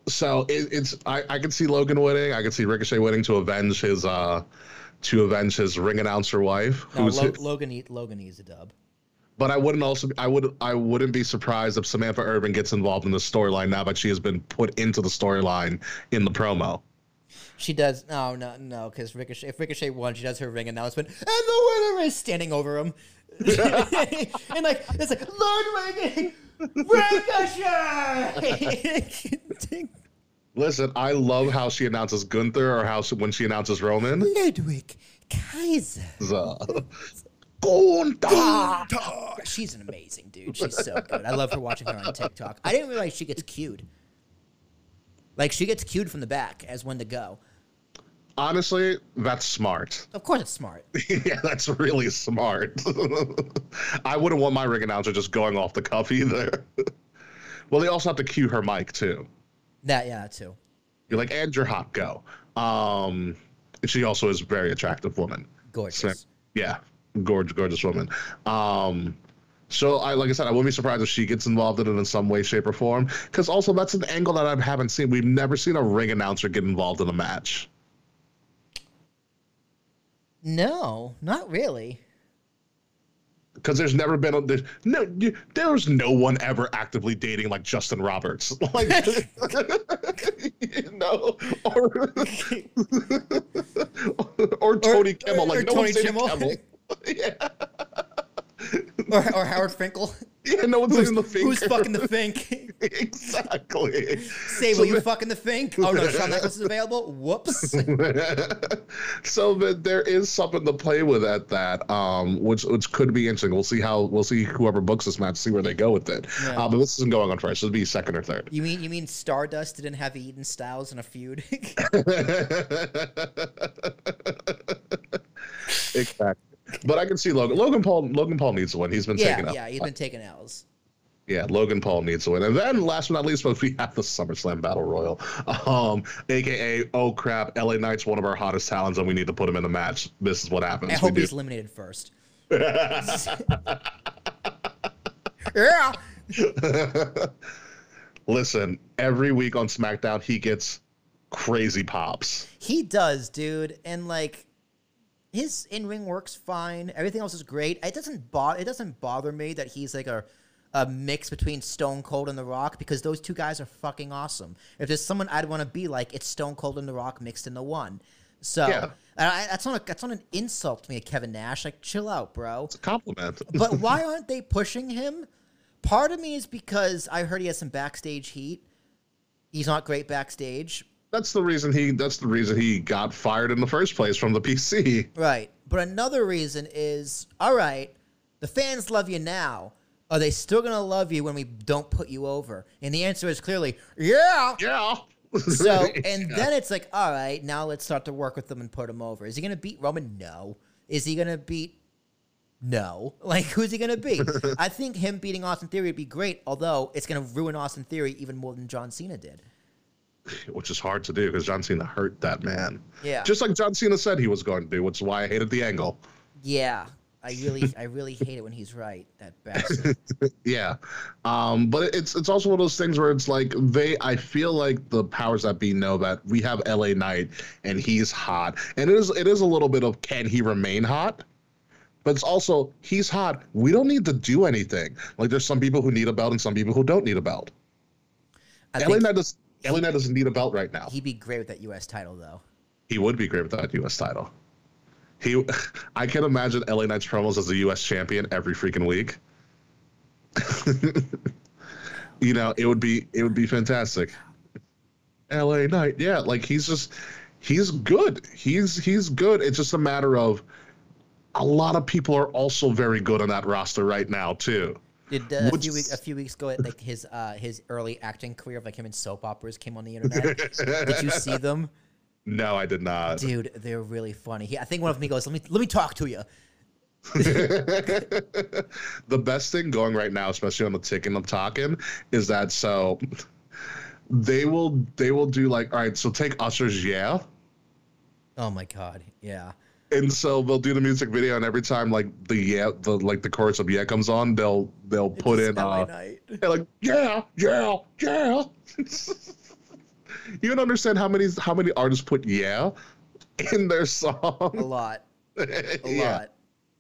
So it, it's I, I can see Logan winning. I can see Ricochet winning to avenge his uh to avenge his ring announcer wife.
No,
who's
Lo- Logan. Logan needs a dub.
but I wouldn't also I would I wouldn't be surprised if Samantha Irvin gets involved in the storyline now that she has been put into the storyline in the promo.
She does. No, no, no. Because Ricochet, if Ricochet won, she does her ring announcement, and the winner is standing over him, [laughs] [laughs] and like it's like Ludwig Ricochet.
Listen, I love how she announces Gunther or how she, when she announces Roman.
Ludwig Kaiser.
Gunther.
She's an amazing dude. She's so good. I love her watching her on TikTok. I didn't realize she gets cued. Like she gets cued from the back as when to go.
Honestly, that's smart.
Of course, it's smart. [laughs]
yeah, that's really smart. [laughs] I wouldn't want my ring announcer just going off the cuff either. [laughs] well, they also have to cue her mic too.
That yeah, too.
You're like, and you're hot, go. Um, she also is a very attractive woman.
Gorgeous.
Yeah, gorgeous, gorgeous woman. Um, so I, like I said, I wouldn't be surprised if she gets involved in it in some way, shape, or form. Because also that's an angle that I haven't seen. We've never seen a ring announcer get involved in a match.
No, not really.
Because there's never been a there's, no you, there's no one ever actively dating like Justin Roberts, [laughs] like [laughs] you know, or [laughs] or Tony Chimel, like
or
no one's
Tony
dating
Chimel.
Chimel. yeah,
Or, or Howard Finkel.
yeah, no one's dating the finger.
Who's fucking the Fink?
exactly.
Say, will you fucking the Fink? Oh no, Shawn Michaels is available. Whoops. [laughs]
so that there is something to play with at that, um, which which could be interesting. We'll see how we'll see whoever books this match, see where they go with it.
Yeah.
Uh, but this isn't going on first. This will be second or third.
You mean you mean Stardust didn't have Eden Stiles in a feud? [laughs]
exactly. But I can see Logan. Logan Paul. Logan Paul needs to win. He's been taking
yeah,
out.
yeah, he's been taking L's.
Yeah, Logan Paul needs to win. And then last but not least, folks, we have the SummerSlam Battle Royal. Um, aka, oh crap, LA Knight's one of our hottest talents and we need to put him in the match. This is what happens.
I
We
hope
do-
he's eliminated first. [laughs] yeah. [laughs]
Listen, every week on SmackDown, he gets crazy pops.
He does, dude, and like his in ring works fine. Everything else is great. It doesn't bother. It doesn't bother me that he's like a a mix between Stone Cold and The Rock because those two guys are fucking awesome. If there's someone I'd want to be like, it's Stone Cold and The Rock mixed into one. So
Yeah.
I, that's not a, that's not an insult to me, Kevin Nash. Like, chill out, bro.
It's a compliment. [laughs]
But why [laughs] aren't they pushing him? Part of me is because I heard he has some backstage heat. He's not great backstage.
That's the reason he. That's the reason he got fired in the first place from the PC.
Right. But another reason is all right, the fans love you now. Are they still going to love you when we don't put you over? And the answer is clearly, yeah.
Yeah.
So, [laughs] and then it's like, all right, now let's start to work with them and put him over. Is he going to beat Roman? No. Is he going to beat? No. [laughs] Like, who's he going to beat? [laughs] I think him beating Austin Theory would be great, although it's going to ruin Austin Theory even more than John Cena did. [sighs]
which is hard to do because John Cena hurt that man.
Yeah.
Just like John Cena said he was going to do, which is why I hated the angle.
Yeah. I really, [laughs] I really hate it when he's right. That bastard. [laughs]
Yeah, um, but it's it's also one of those things where it's like they. I feel like the powers that be know that we have LA Knight and he's hot, and it is it is a little bit of can he remain hot, but it's also he's hot. We don't need to do anything. Like there's some people who need a belt and some people who don't need a belt.
I
LA
think
Knight does. LA Knight doesn't need a belt right now.
he'd be great with that U.S. title, though.
He would be great with that U.S. title. He, [laughs] I can imagine LA Knight's promos as a U.S. champion every freaking week. [laughs] you know, it would be it would be fantastic. LA Knight, yeah, like he's just he's good. He's he's good. It's just a matter of a lot of people are also very good on that roster right now too.
Did uh, a few weeks a few weeks ago, like his uh, his early acting career of like him in soap operas came on the internet. did you see them, [laughs]
No, I did not.
dude? They're really funny. He, I think one of them goes, "Let me let me talk to you." [laughs]
the best thing going right now, especially on the ticking of talking, is that so they will they will do like all right. So take Usher's yeah.
Oh my god, yeah.
And so they'll do the music video, and every time like the yeah, the like the chorus of yeah comes on, they'll they'll put in uh,
Knight.
they're like yeah, yeah, yeah. [laughs] you don't understand how many how many artists put yeah in their song.
a lot, [laughs] a
yeah,
lot.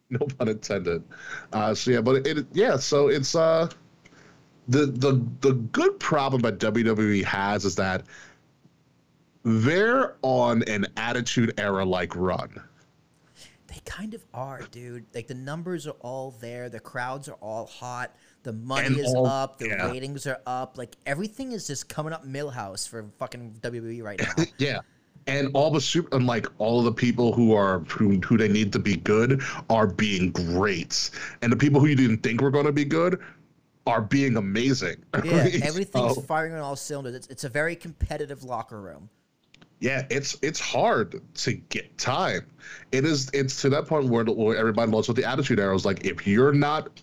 no pun intended. Uh, so yeah, but it yeah, so it's uh the the the good problem that WWE has is that they're on an attitude era like run.
They kind of are, dude. Like the numbers are all there, the crowds are all hot, the money
And
is
all-
up, the
yeah.
ratings are up. Like everything is just coming up Milhouse for fucking WWE right now. [laughs]
Yeah. And all the super and like all of the people who are who, who they need to be good are being great. And the people who you didn't think were gonna be good are being amazing. [laughs]
yeah, [laughs] everything's
So,
firing on all cylinders. It's, it's a very competitive locker room.
Yeah, it's it's hard to get time. It is it's to that point where, where everybody knows what the attitude era is like. If you're not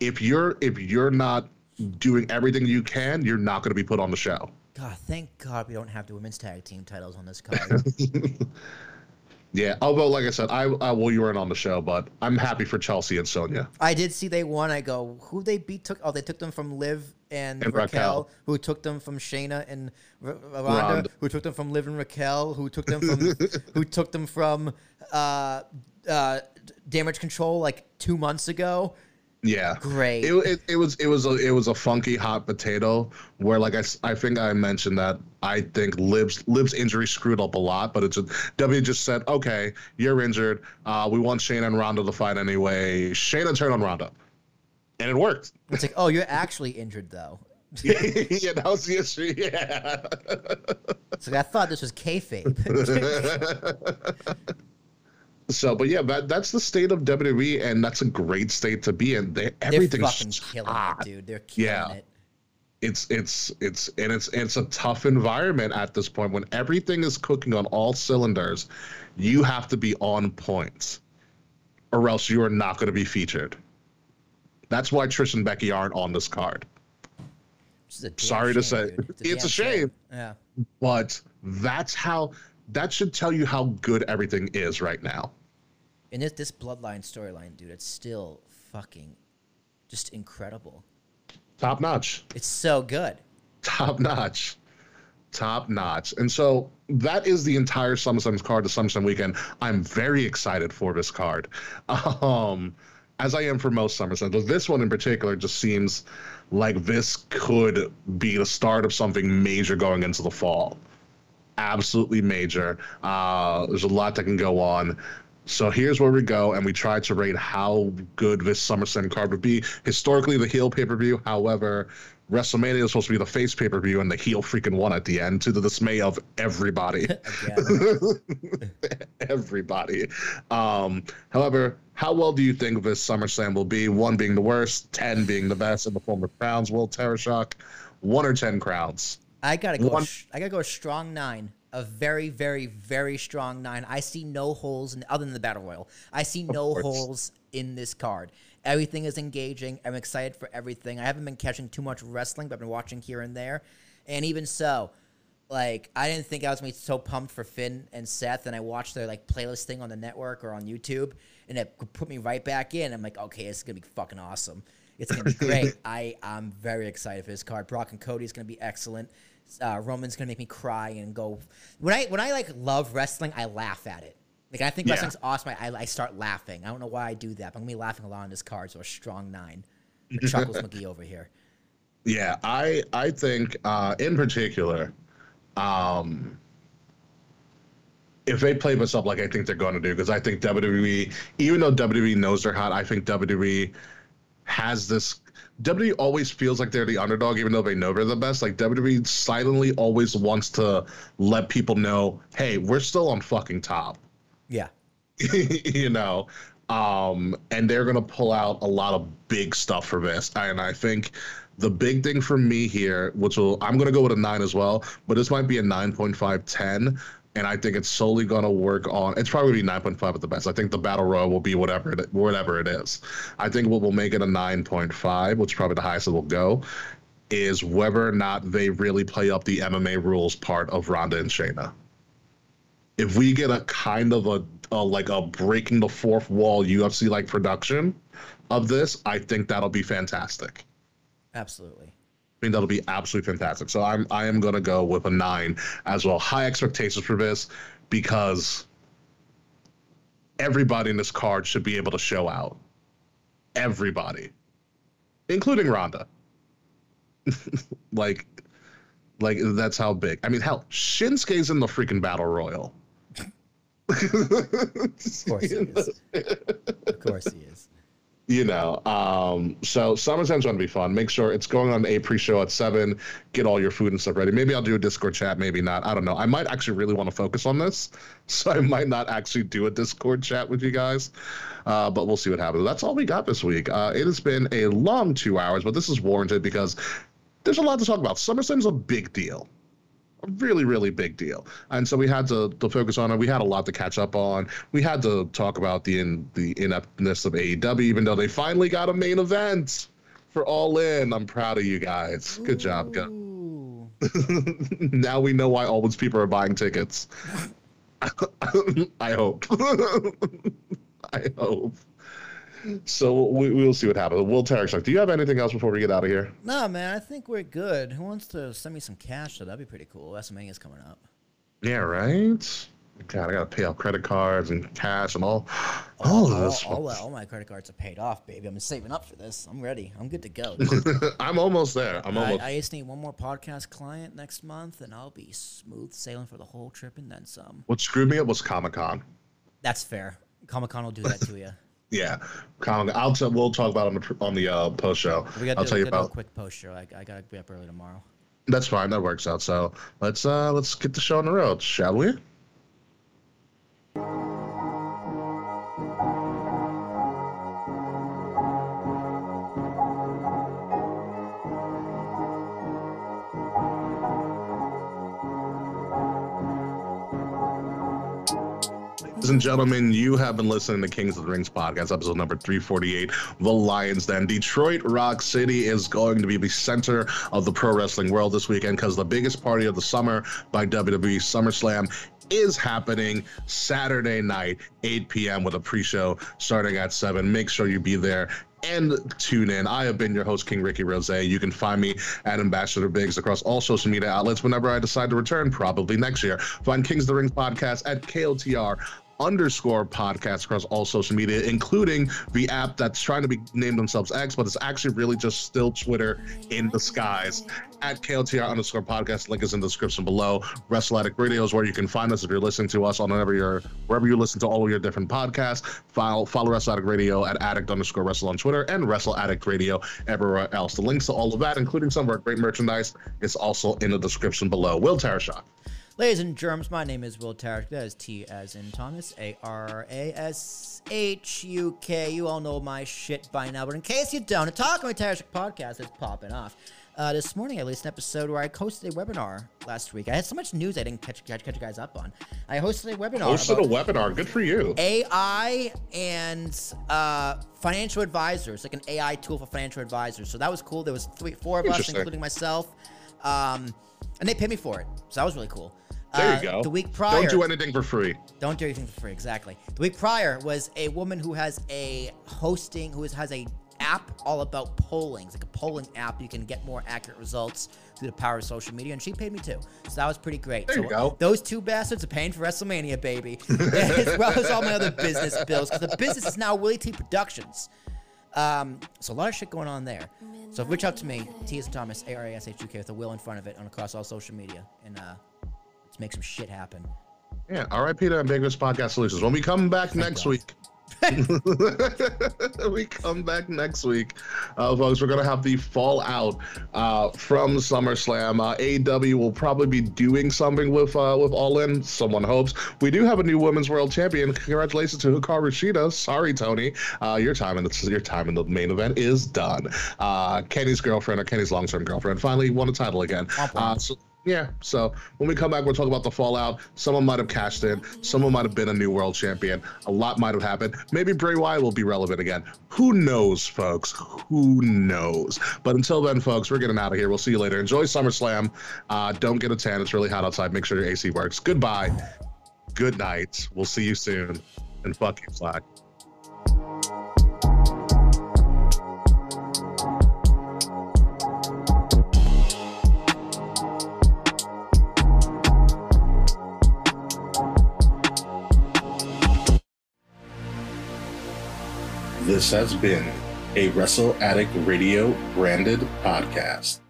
if you're if you're not doing everything you can, you're not gonna be put on the show.
God, thank God we don't have the women's tag team titles on this card. [laughs]
Yeah, although like I said, I, I well you weren't on the show, but I'm happy for Chelsea and Sonya.
I did see they won. I go, who they beat? Took oh, they took them from Liv and,
And
Raquel,
Raquel.
who took them from Shayna and R- Ronda,
Ronda.
who took them from Liv and Raquel, who took them from [laughs] who took them from uh, uh, Damage Control like two months ago.
Yeah,
Great.
It, it, it was it was a it was a funky hot potato where like I, I think I mentioned that I think Liv's Liv's injury screwed up a lot, but it's a, W just said okay you're injured. Uh, we want Shayna and Ronda to fight anyway. Shayna turned on Ronda, and it worked.
It's like, oh, you're actually injured though. [laughs]
yeah, that was the issue. Yeah.
Like I thought this was kayfabe. [laughs] [laughs]
so, but yeah, that that's the state of WWE, and that's a great state to be in. They,
They're
everything's
fucking killing
hot.
it, dude. They're killing
Yeah.
it.
it's it's it's and it's it's a tough environment at this point when everything is cooking on all cylinders you have to be on point or else you are not going to be featured that's why trish and becky aren't on this card
Which is a damn
Sorry to say.
dude.
It's a
damn
shame.
Yeah.
but that's how that should tell you how good everything is right now.
And this this bloodline storyline, dude, it's still fucking just incredible.
top notch.
It's so good.
top notch. Top notch. And so that is the entire SummerSlam card the SummerSlam weekend. I'm very excited for this card. [laughs] Um as i am for most SummerSlam but this one in particular just seems like this could be the start of something major going into the fall absolutely major uh there's a lot that can go on so here's where we go, and we try to rate how good this SummerSlam card would be. Historically, the heel pay per view. However, WrestleMania is supposed to be the face pay per view, and the heel freaking won at the end, to the dismay of everybody. [laughs] [laughs] Everybody. Um, however, how well do you think this SummerSlam will be? One being the worst, ten being the best in the form of crowns. Will Tarashuk, one or ten crowns?
I gotta go.
One-
sh- I gotta go a strong nine. A very, very, very strong nine. I see no holes in other than the battle royal. I see no holes in this card. Everything is engaging. I'm excited for everything. I haven't been catching too much wrestling, but I've been watching here and there. And even so, like I didn't think I was gonna be so pumped for Finn and Seth, and I watched their like playlist thing on the network or on YouTube, and it put me right back in. I'm like, okay, this is gonna be fucking awesome. It's gonna be [laughs] great. I I'm very excited for this card. Brock and Cody is gonna be excellent. Uh, Roman's gonna make me cry and go. When I when I like love wrestling, I laugh at it. Like I think
Yeah.
wrestling's awesome. I, I start laughing. I don't know why I do that, but I'm gonna be laughing a lot on this card. So a strong nine. [laughs] Chuckles McGee over here.
Yeah, I I think uh, in particular, um, if they play this up like I think they're going to do, because I think WWE, even though WWE knows they're hot, I think WWE has this. WWE always feels like they're the underdog, even though they know they're the best. Like WWE silently always wants to let people know, hey, we're still on fucking top.
Yeah. [laughs]
you know um and they're gonna pull out a lot of big stuff for this and i think the big thing for me here which will i'm gonna go with a 9 as well but this might be a 9.5 10 and i think it's solely gonna work on it's probably be 9.5 at the best i think the battle royal will be whatever it whatever it is i think what will make it a 9.5 which is probably the highest it will go is whether or not they really play up the mma rules part of ronda and shayna if we get a kind of a, a like a breaking the fourth wall UFC like production of this, I think that'll be fantastic.
Absolutely.
Think that'll be absolutely fantastic. So I'm I am gonna go with a nine as well. High expectations for this because everybody in this card should be able to show out. Everybody, including Ronda. [laughs] like, like that's how big. I mean, hell, Shinsuke's in the freaking battle royal.
Of course he is. [laughs] of course he is.
You know um so summertime's going to be fun. Make sure it's going on a pre-show at seven get all your food and stuff ready. Maybe i'll do a discord chat maybe not. I don't know. I might actually really want to focus on this [laughs] so i might not actually do a discord chat with you guys uh, but we'll see what happens. That's all we got this week. Uh, it has been a long two hours but this is warranted because there's a lot to talk about. Summerslam's a big deal really really big deal. And so we had to, to focus on it. We had a lot to catch up on. We had to talk about the in the ineptness of aew even though they finally got a main event for all in. I'm proud of you guys. Good job
Ooh. [laughs]
now we know why all those people are buying tickets. [laughs] [laughs] I hope. I hope so we, we'll see what happens will Tarek, do you have anything else before we get out of here
No, man, I think we're good. Who wants to send me some cash? That'd be pretty cool. WrestleMania's coming up.
yeah right god i gotta pay off credit cards and cash and all oh, all of
all,
this
all, all my credit cards are paid off, baby. I'm saving up for this. I'm ready. I'm good to go. [laughs]
I'm almost there. I'm
I,
almost.
I just need one more podcast client next month, and I'll be smooth sailing for the whole trip and then some.
what screwed me up was Comic Con.
That's fair. Comic Con will do that to you.
Yeah, Comic. I'll t- we'll talk about on the on the uh, post show.
We got
I'll tell
do,
you
we gotta do a quick post show. I, I gotta be up early tomorrow.
That's fine. That works out. So let's uh let's get the show on the road, shall we? Ladies and gentlemen, you have been listening to Kings of the Rings podcast, episode number 348, The Lions Den. Detroit Rock City is going to be the center of the pro wrestling world this weekend because the biggest party of the summer by WWE SummerSlam is happening Saturday night, 8 p.m., with a pre show starting at 7. Make sure you be there and tune in. I have been your host, King Ricky Rose. You can find me at Ambassador Biggs across all social media outlets whenever I decide to return, probably next year. Find Kings of the Rings podcast at KOTR underscore podcast across all social media, including the app that's trying to be named themselves X, but it's actually really just still Twitter in skies at KLTR underscore podcast. Link is in the description below. Wrestle Addict Radio is where you can find us if you're listening to us on whenever you're wherever you listen to all of your different podcasts. Follow follow Wrestle Addict Radio at addict underscore wrestle on Twitter and Wrestle Addict Radio everywhere else. The links to all of that, including some of our great merchandise, is also in the description below. Will Tarashuk.
Ladies and germs, my name is Will Tarek. That is T as in Thomas, A R A S H U K. You all know my shit by now, but in case you don't, the Talking with Tarek podcast is popping off. Uh, this morning, I released an episode where I hosted a webinar last week. I had so much news I didn't catch, catch, catch you guys up on. I hosted a webinar.
Hosted a webinar. Good for you.
AI and uh, financial advisors, like an AI tool for financial advisors. So that was cool. There was three, four of us, including myself, um, and they paid me for it. So that was really cool.
There
Uh,
you go.
The week prior,
Don't do anything for free.
don't do anything for free. Exactly. The week prior was a woman who has a hosting, who has a app all about polling. It's like a polling app. You can get more accurate results through the power of social media, and she paid me too. So that was pretty great.
There
so
you go.
Those two bastards are paying for WrestleMania, baby, [laughs] as well as all my other business bills. Because the business is now Willie T Productions. Um, so a lot of shit going on there. So reach out to me, T as Thomas, A R A S H U K, with a will in front of it, on across all social media, and uh, let's make some shit happen.
Yeah, RIP to Ambiguous Podcast Solutions. When we come back next
God.
week, [laughs] we come back next week, uh, folks. We're gonna have the fallout uh, from SummerSlam. Uh, AEW will probably be doing something with uh, with All In. Someone hopes we do have a new Women's World Champion. Congratulations to Hikaru Shida. Sorry, Tony, uh, your time in the your time in the main event is done. Uh, Kenny's girlfriend or Kenny's long term girlfriend finally won a title again. Uh, so, yeah, so when we come back, we'll talk about the fallout. Someone might have cashed in. Someone might have been a new world champion. A lot might have happened. Maybe Bray Wyatt will be relevant again. Who knows, folks? Who knows? But until then, folks, we're getting out of here. We'll see you later. Enjoy SummerSlam. Uh, don't get a tan. It's really hot outside. Make sure your AC works. Goodbye. Good night. We'll see you soon. And fuck you, Slack. This has been a Wrestle Addict Radio branded podcast.